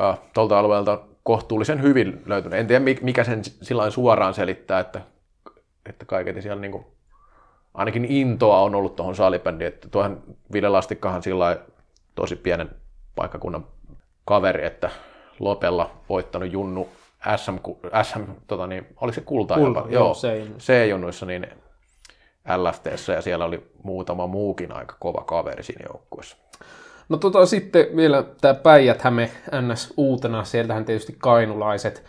äh, tuolta alueelta kohtuullisen hyvin löytynyt. En tiedä, mikä sen sillä suoraan selittää, että, että kaiketi siellä niin kuin, ainakin intoa on ollut tuohon salibändiin. Että tuohon Ville Lastikkahan sillä tosi pienen paikkakunnan kaveri, että Lopella voittanut Junnu SM, SM tota niin, oliko se kultaa Kulta, jopa? Joo, C-junnuissa, niin LFTssä ja siellä oli muutama muukin aika kova kaveri siinä joukkueessa. No tota, sitten vielä tämä Päijät-Häme NS uutena, sieltähän tietysti kainulaiset.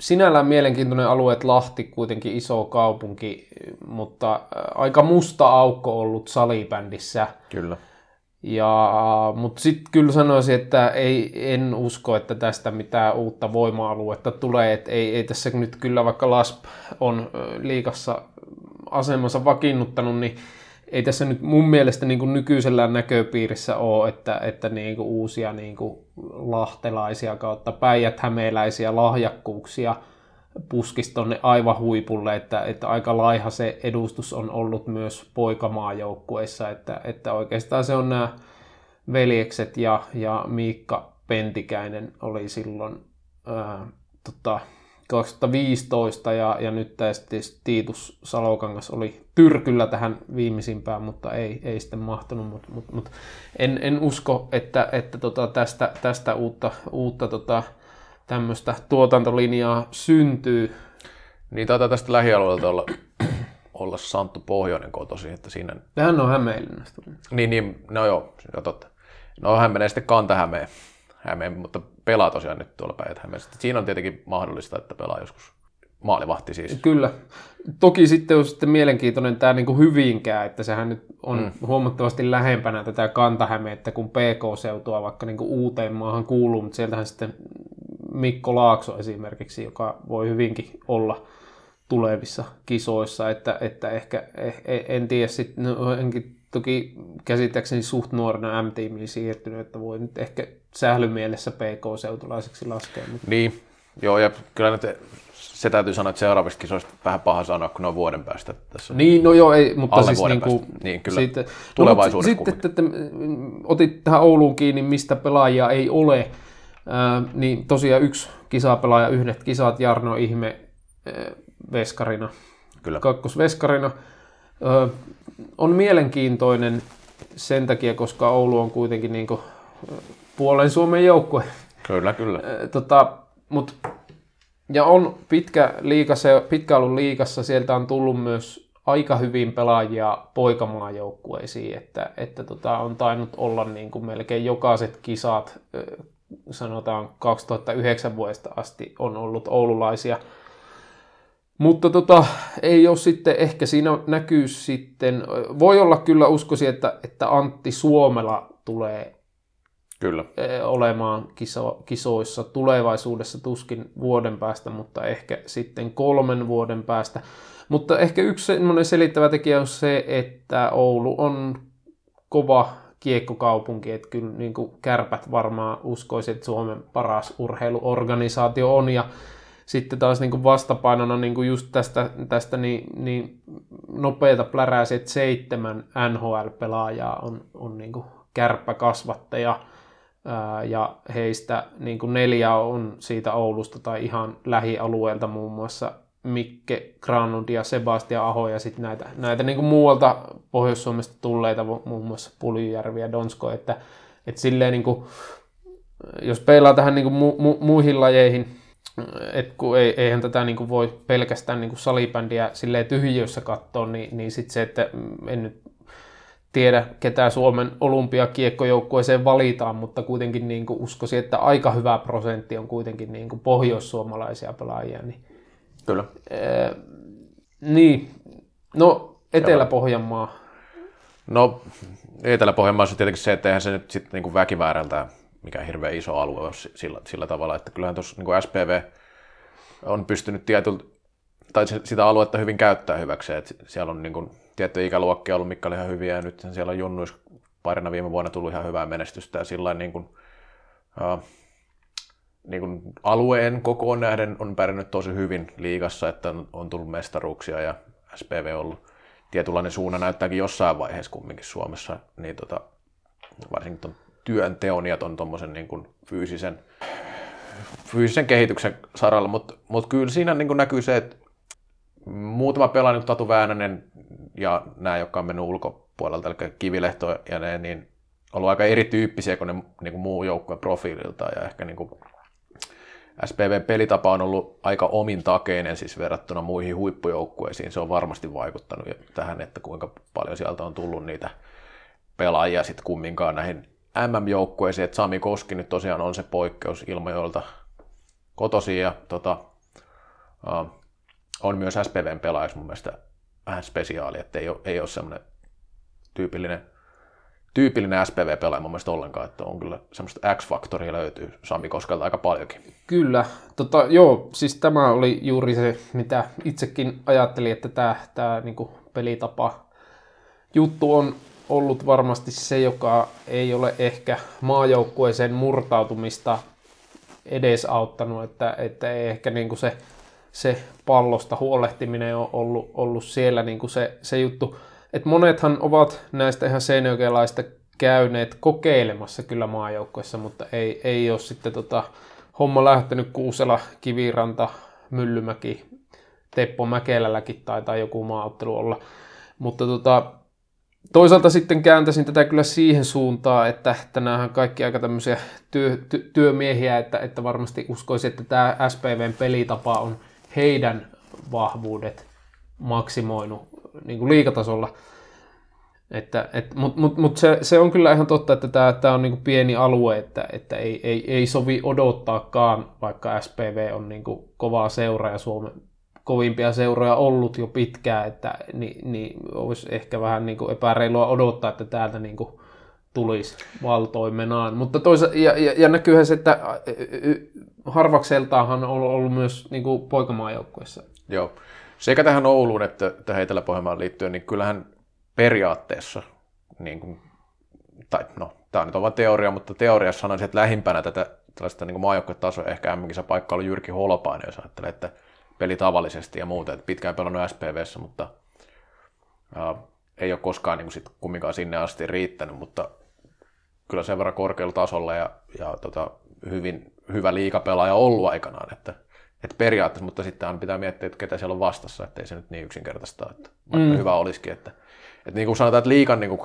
Sinällään mielenkiintoinen alue, että Lahti kuitenkin iso kaupunki, mutta äh, aika musta aukko ollut salibändissä. Kyllä. Ja, mutta sitten kyllä sanoisin, että ei, en usko, että tästä mitään uutta voima-aluetta tulee. Et ei, ei tässä nyt kyllä, vaikka LASP on äh, liikassa asemansa vakiinnuttanut, niin ei tässä nyt mun mielestä niin kuin nykyisellä näköpiirissä ole, että, että niin kuin uusia niin kuin lahtelaisia kautta päijät-hämeeläisiä lahjakkuuksia puskisi tuonne aivan huipulle, että, että aika laiha se edustus on ollut myös poikamaajoukkueissa, että, että oikeastaan se on nämä veljekset ja, ja Miikka Pentikäinen oli silloin ää, tota, 2015 ja, ja nyt sitten Tiitus Salokangas oli tyrkyllä tähän viimeisimpään, mutta ei, ei sitten mahtunut. Mutta, mutta, mutta en, en, usko, että, että tota tästä, tästä uutta, uutta tota, tämmöistä tuotantolinjaa syntyy. Niin taitaa tästä lähialueelta olla, olla Santtu Pohjoinen kotosi, että siinä... Hän on Hämeenlinnasta. Niin, niin, no joo, jo totta. No hän menee sitten Kanta-Hämeen Hämeen, mutta pelaa tosiaan nyt tuolla päijät Siinä on tietenkin mahdollista, että pelaa joskus maalivahti siis. Kyllä. Toki sitten on sitten mielenkiintoinen tämä niin kuin Hyvinkää, että sehän nyt on mm. huomattavasti lähempänä tätä Kantahämettä kuin PK-seutua, vaikka niin kuin uuteen maahan kuuluu, mutta sieltähän sitten Mikko Laakso esimerkiksi, joka voi hyvinkin olla tulevissa kisoissa, että, että ehkä eh, en tiedä sitten, no, enkin toki käsittääkseni suht nuorena M-tiimiin siirtynyt, että voi nyt ehkä sählymielessä PK-seutulaiseksi laskea. Mutta... Niin, joo, ja kyllä nyt se täytyy sanoa, että seuraavista kisoista vähän paha sanoa, kun ne on vuoden päästä. Tässä Niin, no joo, ei, mutta Alle siis niin kuin. Niin, kyllä. Sitten, Tulevaisuudessa no, sitten, että, että otit tähän Ouluun kiinni, mistä pelaajia ei ole, ää, niin tosiaan yksi kisapelaaja, yhdet kisat, Jarno Ihme ää, veskarina, Kyllä. kakkosveskarina. Ö, on mielenkiintoinen sen takia, koska Oulu on kuitenkin niin kuin, puolen Suomen joukkue. Kyllä, kyllä. Tota, mut, ja on pitkä, liiga, se, pitkä ollut liikassa, sieltä on tullut myös aika hyvin pelaajia poikamaajoukkueisiin, että, että tota, on tainnut olla niin kuin melkein jokaiset kisat, sanotaan 2009 vuodesta asti on ollut oululaisia. Mutta tota, ei ole sitten, ehkä siinä näkyy sitten, voi olla kyllä uskoisin, että, että Antti Suomela tulee Kyllä. olemaan kiso, kisoissa tulevaisuudessa tuskin vuoden päästä, mutta ehkä sitten kolmen vuoden päästä. Mutta ehkä yksi semmoinen selittävä tekijä on se, että Oulu on kova kiekkokaupunki, että kyllä niin kuin kärpät varmaan uskoisin, että Suomen paras urheiluorganisaatio on, ja sitten taas niin kuin vastapainona niin kuin just tästä, tästä niin, niin nopeita pläräisiä, että seitsemän NHL-pelaajaa on, on niin kuin kärppäkasvattaja, ja heistä niin kuin neljä on siitä Oulusta tai ihan lähialueelta muun muassa Mikke Granlund ja Sebastian Aho ja sitten näitä, näitä niin kuin muualta Pohjois-Suomesta tulleita, muun muassa Puljujärvi ja Donsko, että, että silleen niin kuin, jos peilaa tähän niin kuin mu, mu, muihin lajeihin, et kun ei, eihän tätä niin kuin voi pelkästään niin kuin salibändiä silleen tyhjiössä katsoa, niin, niin sitten se, että en nyt tiedä, ketä Suomen olympiakiekkojoukkueeseen valitaan, mutta kuitenkin niin kuin uskoisin, että aika hyvä prosentti on kuitenkin niin kuin pohjoissuomalaisia pelaajia. Niin, Kyllä. ää, niin, no Etelä-Pohjanmaa. No, Etelä-Pohjanmaassa on tietenkin se, että eihän se nyt sitten niinku väkimäärältään mikä hirveän iso alue sillä, sillä tavalla, että kyllähän tuossa niin SPV on pystynyt tietyllä, tai sitä aluetta hyvin käyttää hyväkseen, että siellä on niin kuin, tiettyjä ikäluokkia ollut, mitkä oli ihan hyviä, ja nyt siellä on junnuis parina viime vuonna tullut ihan hyvää menestystä, ja sillä niin kuin, uh, niin kuin alueen kokoon nähden on pärjännyt tosi hyvin liigassa, että on, tullut mestaruuksia, ja SPV on ollut tietynlainen suunnan näyttääkin jossain vaiheessa kumminkin Suomessa, niin tota, varsinkin tuon työnteon ja tuon tuommoisen niin kuin fyysisen, fyysisen kehityksen saralla, mutta mut kyllä siinä niin kuin näkyy se, että muutama pelaaja, niin Tatu Väänänen ja nämä, jotka on mennyt ulkopuolelta, eli Kivilehto ja ne, niin on ollut aika erityyppisiä kuin ne niin kuin muu joukkueen profiililta ja ehkä niin kuin SPV-pelitapa on ollut aika omintakeinen siis verrattuna muihin huippujoukkueisiin. Se on varmasti vaikuttanut tähän, että kuinka paljon sieltä on tullut niitä pelaajia sitten kumminkaan näihin MM-joukkueisiin. Et Sami Koski nyt tosiaan on se poikkeus Ilmajoelta kotosi ja tota, uh, on myös SPVn pelaaja mun mielestä vähän spesiaali, että ei ole, ei ole semmoinen tyypillinen tyypillinen SPV-pelaaja mun mielestä ollenkaan, että on kyllä semmoista X-faktoria löytyy Sami Koskelta aika paljonkin. Kyllä, tota, joo, siis tämä oli juuri se, mitä itsekin ajattelin, että tämä, tämä niin pelitapa juttu on ollut varmasti se, joka ei ole ehkä maajoukkueeseen murtautumista edesauttanut, että, että ei ehkä niin kuin se, se pallosta huolehtiminen on ollut, ollut siellä niin kuin se, se juttu. Et monethan ovat näistä ihan seinäjokelaista käyneet kokeilemassa kyllä maajoukkueessa, mutta ei, ei ole sitten tota, homma lähtenyt Kuusela, Kiviranta, Myllymäki, Teppo Mäkelälläkin taitaa joku maaottelu olla. Mutta tota, toisaalta sitten kääntäisin tätä kyllä siihen suuntaan, että, nämähän kaikki aika tämmöisiä työ, ty, työmiehiä, että, että varmasti uskoisin, että tämä SPVn pelitapa on heidän vahvuudet maksimoinut niin kuin liikatasolla. Että, et, Mutta mut, mut se, se, on kyllä ihan totta, että tämä, on niin kuin pieni alue, että, että ei, ei, ei sovi odottaakaan, vaikka SPV on niin kuin kovaa seura ja Suomen kovimpia seuroja ollut jo pitkään, että niin, niin olisi ehkä vähän niin kuin epäreilua odottaa, että täältä niin kuin tulisi valtoimenaan. Mutta toisa, ja, ja, ja näkyyhän se, että harvakseltaanhan on ollut, myös niin kuin poikamaajoukkueessa. Joo. Sekä tähän Ouluun että tähän Etelä-Pohjanmaan liittyen, niin kyllähän periaatteessa, niin kuin, tai no, tämä nyt on vain teoria, mutta teoriassa sanoisin, että lähimpänä tätä tällaista niin maajoukkuetasoa ehkä mm paikka oli Jyrki Holopainen, jos ajattelee, että peli tavallisesti ja muuta. Et pitkään pelannut SPVssä, mutta ää, ei ole koskaan niin sit kumminkaan sinne asti riittänyt, mutta kyllä sen verran korkealla tasolla ja, ja tota, hyvin hyvä liikapelaaja ollut aikanaan, että, että periaatteessa, mutta sitten aina pitää miettiä, että ketä siellä on vastassa, ettei se nyt niin yksinkertaista, että vaikka mm. hyvä olisikin, että, että niin kuin sanotaan, että liikan niin kuin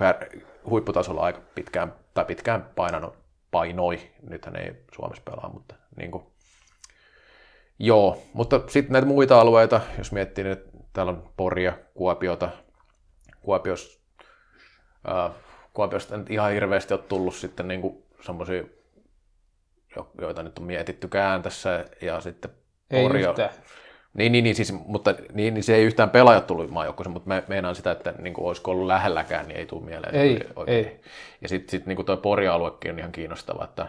huipputasolla aika pitkään, tai pitkään painanut, painoi, nythän ei Suomessa pelaa, mutta niin kuin, joo, mutta sitten näitä muita alueita, jos miettii, niin täällä on Poria, Kuopiota, Kuopios, äh, Kuopiosta nyt ihan hirveästi ole tullut sitten niin semmoisia, joita nyt on mietittykään tässä, ja sitten Ei Poria. yhtään. Niin, niin, niin, siis, mutta niin, niin se ei yhtään pelaajat tullut maajoukkueeseen, mutta me, meinaan sitä, että niin kuin olisiko ollut lähelläkään, niin ei tule mieleen. Ei, oikein. ei. Ja sitten sit, niin tuo Pori-aluekin on ihan kiinnostava, että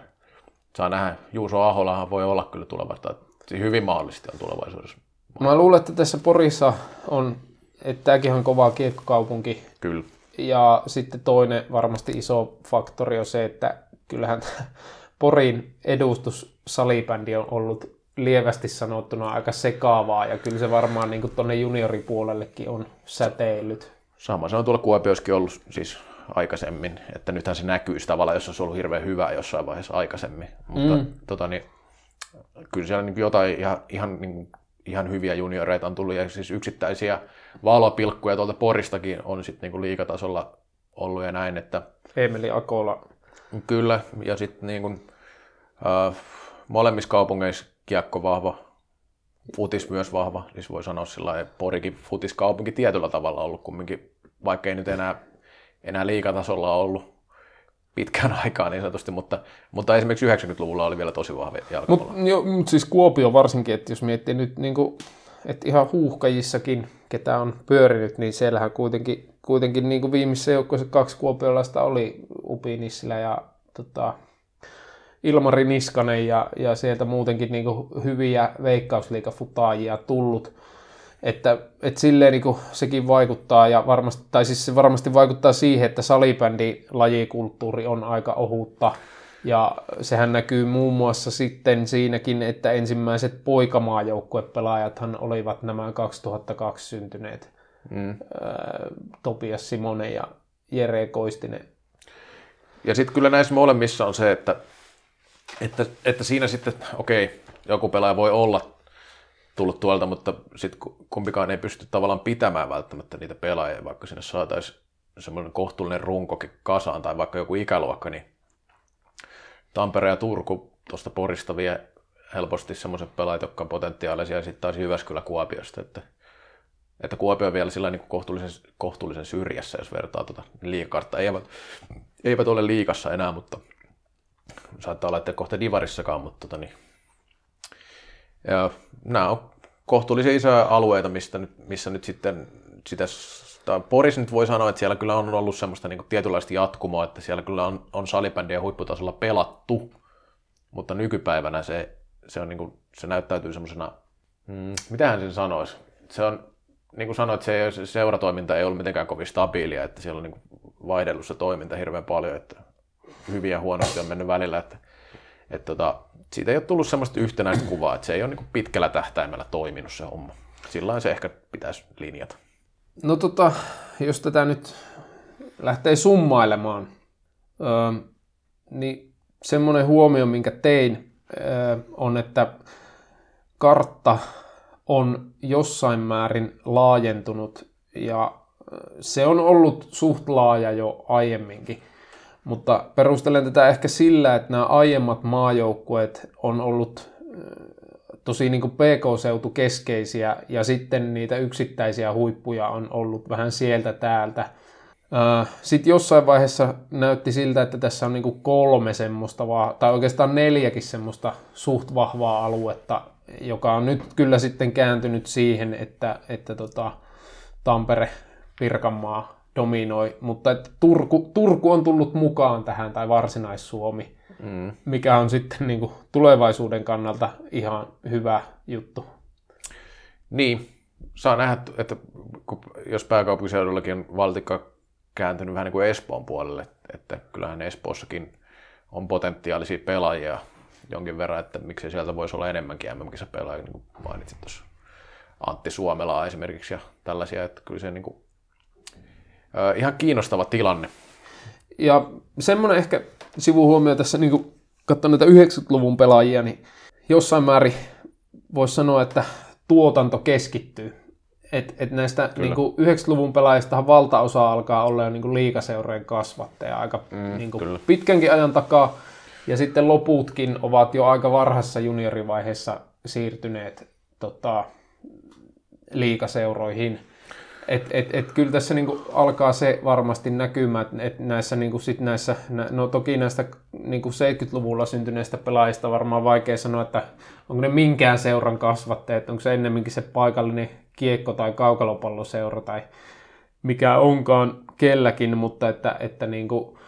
saa nähdä, Juuso Aholahan voi olla kyllä tulevaisuudessa, siis hyvin mahdollisesti on tulevaisuudessa. Mä luulen, että tässä Porissa on, että tämäkin on kova kiekkokaupunki, Kyllä. Ja sitten toinen varmasti iso faktori on se, että kyllähän <laughs> Porin edustus salibändi on ollut lievästi sanottuna aika sekaavaa ja kyllä se varmaan niin tuonne junioripuolellekin on säteillyt. Sama se on tuolla Kuopioskin ollut siis aikaisemmin, että nythän se näkyy tavalla, jos olisi ollut hirveän hyvä jossain vaiheessa aikaisemmin. Mutta mm. tota, niin, kyllä siellä niin jotain ihan, ihan, niin, ihan hyviä junioreita on tullut. Ja siis yksittäisiä valopilkkuja tuolta Poristakin on sitten niin liikatasolla ollut ja näin, että Emeli Akola. kyllä, ja sitten niin kuin, äh, molemmissa kaupungeissa kiekko vahva, futis myös vahva, siis voi sanoa sillä lailla, että Porikin futiskaupunki tietyllä tavalla ollut kumminkin, vaikka ei nyt enää, enää liikatasolla ollut pitkään <laughs> aikaa niin sanotusti, mutta, mutta esimerkiksi 90-luvulla oli vielä tosi vahva jalkapallo. Mutta mut siis Kuopio varsinkin, että jos miettii nyt niin kuin, että ihan huuhkajissakin, ketä on pyörinyt, niin siellähän kuitenkin, kuitenkin niin kuin viimeisessä joukkueessa kaksi kuopiolaista oli Upi Nissilä ja tota, Ilmari Niskanen ja, ja sieltä muutenkin niin kuin hyviä veikkausliikafutaajia tullut. Että, että silleen niin sekin vaikuttaa, ja varmasti, tai siis se varmasti vaikuttaa siihen, että salibändi lajikulttuuri on aika ohutta. Ja sehän näkyy muun muassa sitten siinäkin, että ensimmäiset poikamaajoukkuepelaajathan olivat nämä 2002 syntyneet mm. Topias Simone ja Jere Koistinen. Ja sitten kyllä näissä molemmissa on se, että, että, että siinä sitten, okei, joku pelaaja voi olla tullut tuolta, mutta sitten kumpikaan ei pysty tavallaan pitämään välttämättä niitä pelaajia, vaikka sinne saataisiin semmoinen kohtuullinen runkokin kasaan tai vaikka joku ikäluokka, niin Tampere ja Turku tuosta Porista vie helposti semmoiset pelaajat, jotka on potentiaalisia, ja sitten taas Jyväskylä Kuopiosta, että, että Kuopio on vielä sillä niin kohtuullisen, kohtuullisen syrjässä, jos vertaa tuota liikartta. Eivät, eivät ole liikassa enää, mutta saattaa olla, että kohta Divarissakaan, mutta tota, niin, ja nämä on kohtuullisen isoja alueita, mistä nyt, missä nyt sitten sitä, tai Poris nyt voi sanoa, että siellä kyllä on ollut semmoista niin tietynlaista jatkumoa, että siellä kyllä on, on salibändiä huipputasolla pelattu, mutta nykypäivänä se, se, on niin kuin, se näyttäytyy semmoisena, mm, mitähän sen sanoisi, se on, niin kuin sanoit, se, se seuratoiminta ei ollut mitenkään kovin stabiilia, että siellä on niin vaihdellut se toiminta hirveän paljon, että hyviä ja huonosti on mennyt välillä, että, että tota, siitä ei ole tullut semmoista yhtenäistä kuvaa, että se ei ole niin pitkällä tähtäimellä toiminut se homma. Sillä se ehkä pitäisi linjata. No tota, jos tätä nyt lähtee summailemaan, öö, niin semmoinen huomio, minkä tein, öö, on, että kartta on jossain määrin laajentunut ja se on ollut suht laaja jo aiemminkin. Mutta perustelen tätä ehkä sillä, että nämä aiemmat maajoukkueet on ollut tosi niin kuin PK-seutu keskeisiä ja sitten niitä yksittäisiä huippuja on ollut vähän sieltä täältä. Sitten jossain vaiheessa näytti siltä, että tässä on niin kuin kolme semmoista, tai oikeastaan neljäkin semmoista suht vahvaa aluetta, joka on nyt kyllä sitten kääntynyt siihen, että, että tota, Tampere, Pirkanmaa dominoi, mutta että Turku, Turku on tullut mukaan tähän, tai Varsinais-Suomi, mm. mikä on sitten niin kuin tulevaisuuden kannalta ihan hyvä juttu. Niin, saa nähdä, että jos pääkaupunkiseudullakin on valtikka kääntynyt vähän niin kuin Espoon puolelle, että kyllähän Espoossakin on potentiaalisia pelaajia jonkin verran, että miksei sieltä voisi olla enemmänkin mm pelaajia, niin kuin mainitsit tuossa. Antti Suomelaa esimerkiksi ja tällaisia, että kyllä se niin kuin, ihan kiinnostava tilanne. Ja semmoinen ehkä sivuhuomio tässä, niin kun katsoo näitä 90-luvun pelaajia, niin jossain määrin voisi sanoa, että tuotanto keskittyy. Et, et näistä niin 90-luvun pelaajista valtaosa alkaa olla jo niin liikaseurojen kasvattaja aika mm, niin pitkänkin ajan takaa. Ja sitten loputkin ovat jo aika varhaisessa juniorivaiheessa siirtyneet tota, liikaseuroihin. Et, et, et kyllä tässä niinku alkaa se varmasti näkymään, että näissä, niinku sit näissä, no toki näistä niinku 70-luvulla syntyneistä pelaajista varmaan vaikea sanoa, että onko ne minkään seuran kasvatteet, onko se ennemminkin se paikallinen kiekko- tai kaukalopalloseura tai mikä onkaan kelläkin, mutta että, että niinku,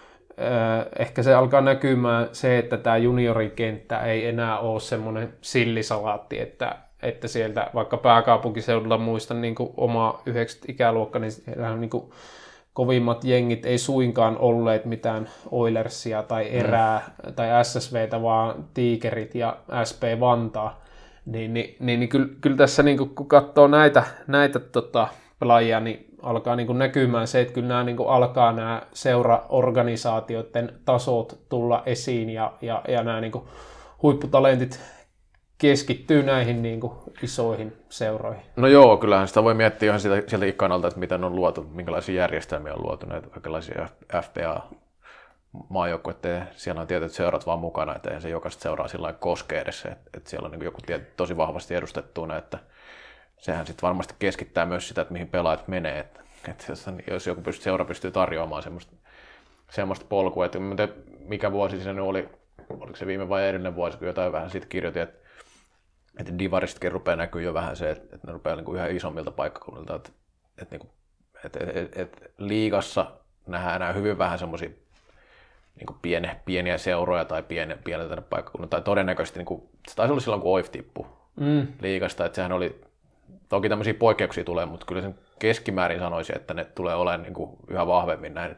ehkä se alkaa näkymään se, että tämä juniorikenttä ei enää ole semmoinen sillisalaatti, että että sieltä vaikka pääkaupunkiseudulla muistan niin kuin oma 90 ikäluokka, niin niin kuin kovimmat jengit ei suinkaan olleet mitään Oilersia tai mm. Erää mm. tai SSVtä, vaan Tiikerit ja SP Vantaa. Niin, niin, niin, niin kyllä, kyllä tässä niin kuin, kun katsoo näitä, näitä tota, pelaajia, niin alkaa niin kuin näkymään se, että kyllä nämä niin kuin alkaa nämä seuraorganisaatioiden tasot tulla esiin ja, ja, ja nämä niin kuin huipputalentit keskittyy näihin niin kuin isoihin seuroihin. No joo, kyllähän sitä voi miettiä ihan sieltä, sieltä ikkanalta, että miten on luotu, minkälaisia järjestelmiä on luotu, näitä kaikenlaisia FPA maajoukkueiden, siellä on tietyt seurat vaan mukana, että se jokaista seuraa sillä koskee edes, että, että siellä on niin joku tiety, tosi vahvasti edustettuna, että sehän sitten varmasti keskittää myös sitä, että mihin pelaajat menee, että, että jos, jos joku pystyy, seura pystyy tarjoamaan semmoista, semmoista polkua, että mikä vuosi siinä oli, oliko se viime vai edellinen vuosi, kun jotain vähän sitten kirjoitin, että että divaristakin rupeaa näkyy jo vähän se, että, että ne rupeaa niin kuin yhä isommilta paikkakunnilta, että, että, niin kuin, että, että, että liigassa nähdään enää hyvin vähän semmoisia niin pieniä, pieniä seuroja tai pieniä tänne paikkakunnilta, tai todennäköisesti niin kuin, se taisi olla silloin, kun OIF tippui mm. liigasta, että sehän oli, toki tämmöisiä poikkeuksia tulee, mutta kyllä sen keskimäärin sanoisi, että ne tulee olemaan niin kuin yhä vahvemmin näin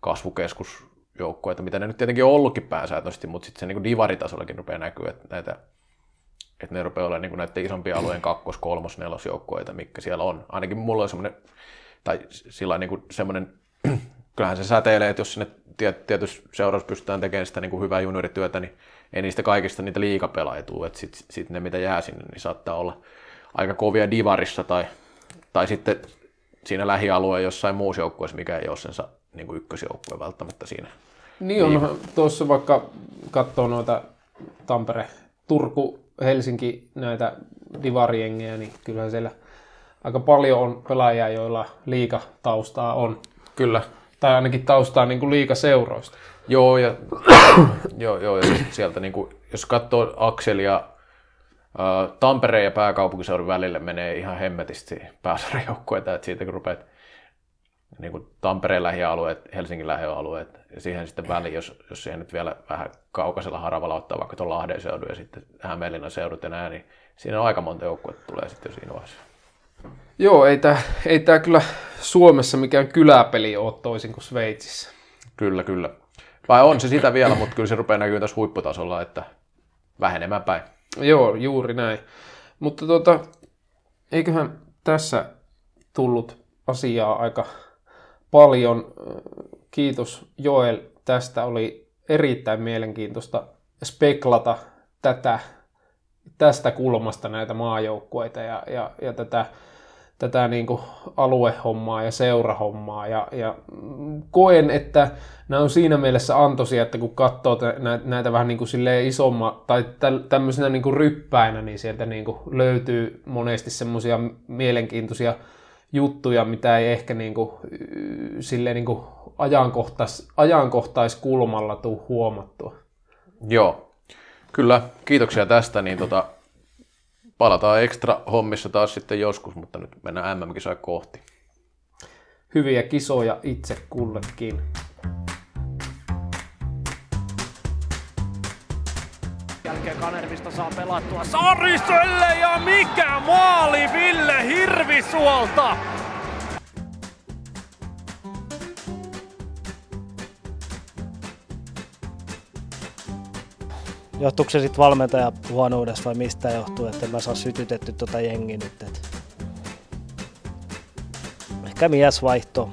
kasvukeskusjoukkoja, mitä ne nyt tietenkin on ollutkin pääsääntöisesti, mutta sitten se niin divaritasollakin rupeaa näkyä, että näitä että ne rupeaa olemaan niin näiden isompien alueen kakkos-, kolmos-, nelosjoukkoita, mikä siellä on. Ainakin mulla on semmoinen, tai sillä niin semmoinen, <clears throat> kyllähän se säteilee, että jos sinne tietyssä seurassa pystytään tekemään sitä niin kuin hyvää juniorityötä, niin ei niistä kaikista niitä liikapelaajia tule, että sitten sit ne mitä jää sinne, niin saattaa olla aika kovia divarissa tai, tai sitten siinä lähialueen jossain muussa joukkueessa, mikä ei ole sensa niin kuin ykkösjoukkue välttämättä siinä. Niin on, tuossa vaikka katsoo noita Tampere, Turku, Helsinki näitä divariengejä, niin kyllähän siellä aika paljon on pelaajia, joilla liikataustaa on. Kyllä. Tai ainakin taustaa niin kuin liikaseuroista. Joo, ja, <coughs> joo, joo, ja sieltä niin kuin, jos katsoo akselia Tampereen ja pääkaupunkiseudun välille menee ihan hemmetisti pääsarjoukkueita, että siitä kun rupeat niin kuin Tampereen lähialueet, Helsingin lähialueet, ja siihen sitten väliin, jos, jos siihen nyt vielä vähän kaukaisella haravalla ottaa vaikka tuon Lahden seudun ja sitten Hämeenlinnan seudut ja näin, niin siinä on aika monta joukkuetta tulee sitten jo siinä vaiheessa. Joo, ei tämä ei tää kyllä Suomessa mikään kyläpeli ole toisin kuin Sveitsissä. Kyllä, kyllä. Vai on se sitä vielä, mutta kyllä se rupeaa näkyä tässä huipputasolla, että vähenemään päin. Joo, juuri näin. Mutta tuota, eiköhän tässä tullut asiaa aika paljon. Kiitos Joel, tästä oli erittäin mielenkiintoista speklata tätä, tästä kulmasta näitä maajoukkueita ja, ja, ja tätä, tätä niin kuin aluehommaa ja seurahommaa. Ja, ja koen, että nämä on siinä mielessä antoisia, että kun katsoo näitä, vähän niin kuin isomma tai tämmöisenä niin kuin ryppäinä, niin sieltä niin kuin löytyy monesti semmoisia mielenkiintoisia juttuja, mitä ei ehkä niin kuin, silleen niin kuin ajankohtais, ajankohtaiskulmalla tule huomattua. Joo, kyllä. Kiitoksia tästä. Niin tota, palataan ekstra hommissa taas sitten joskus, mutta nyt mennään MM-kisoja kohti. Hyviä kisoja itse kullekin. Kanervista saa pelattua Sariselle ja mikä maali Ville Hirvisuolta! Johtuuko se sitten valmentaja huonoudesta vai mistä johtuu, että mä saa sytytetty tota jengi nyt? Et... Ehkä mies vaihtoo.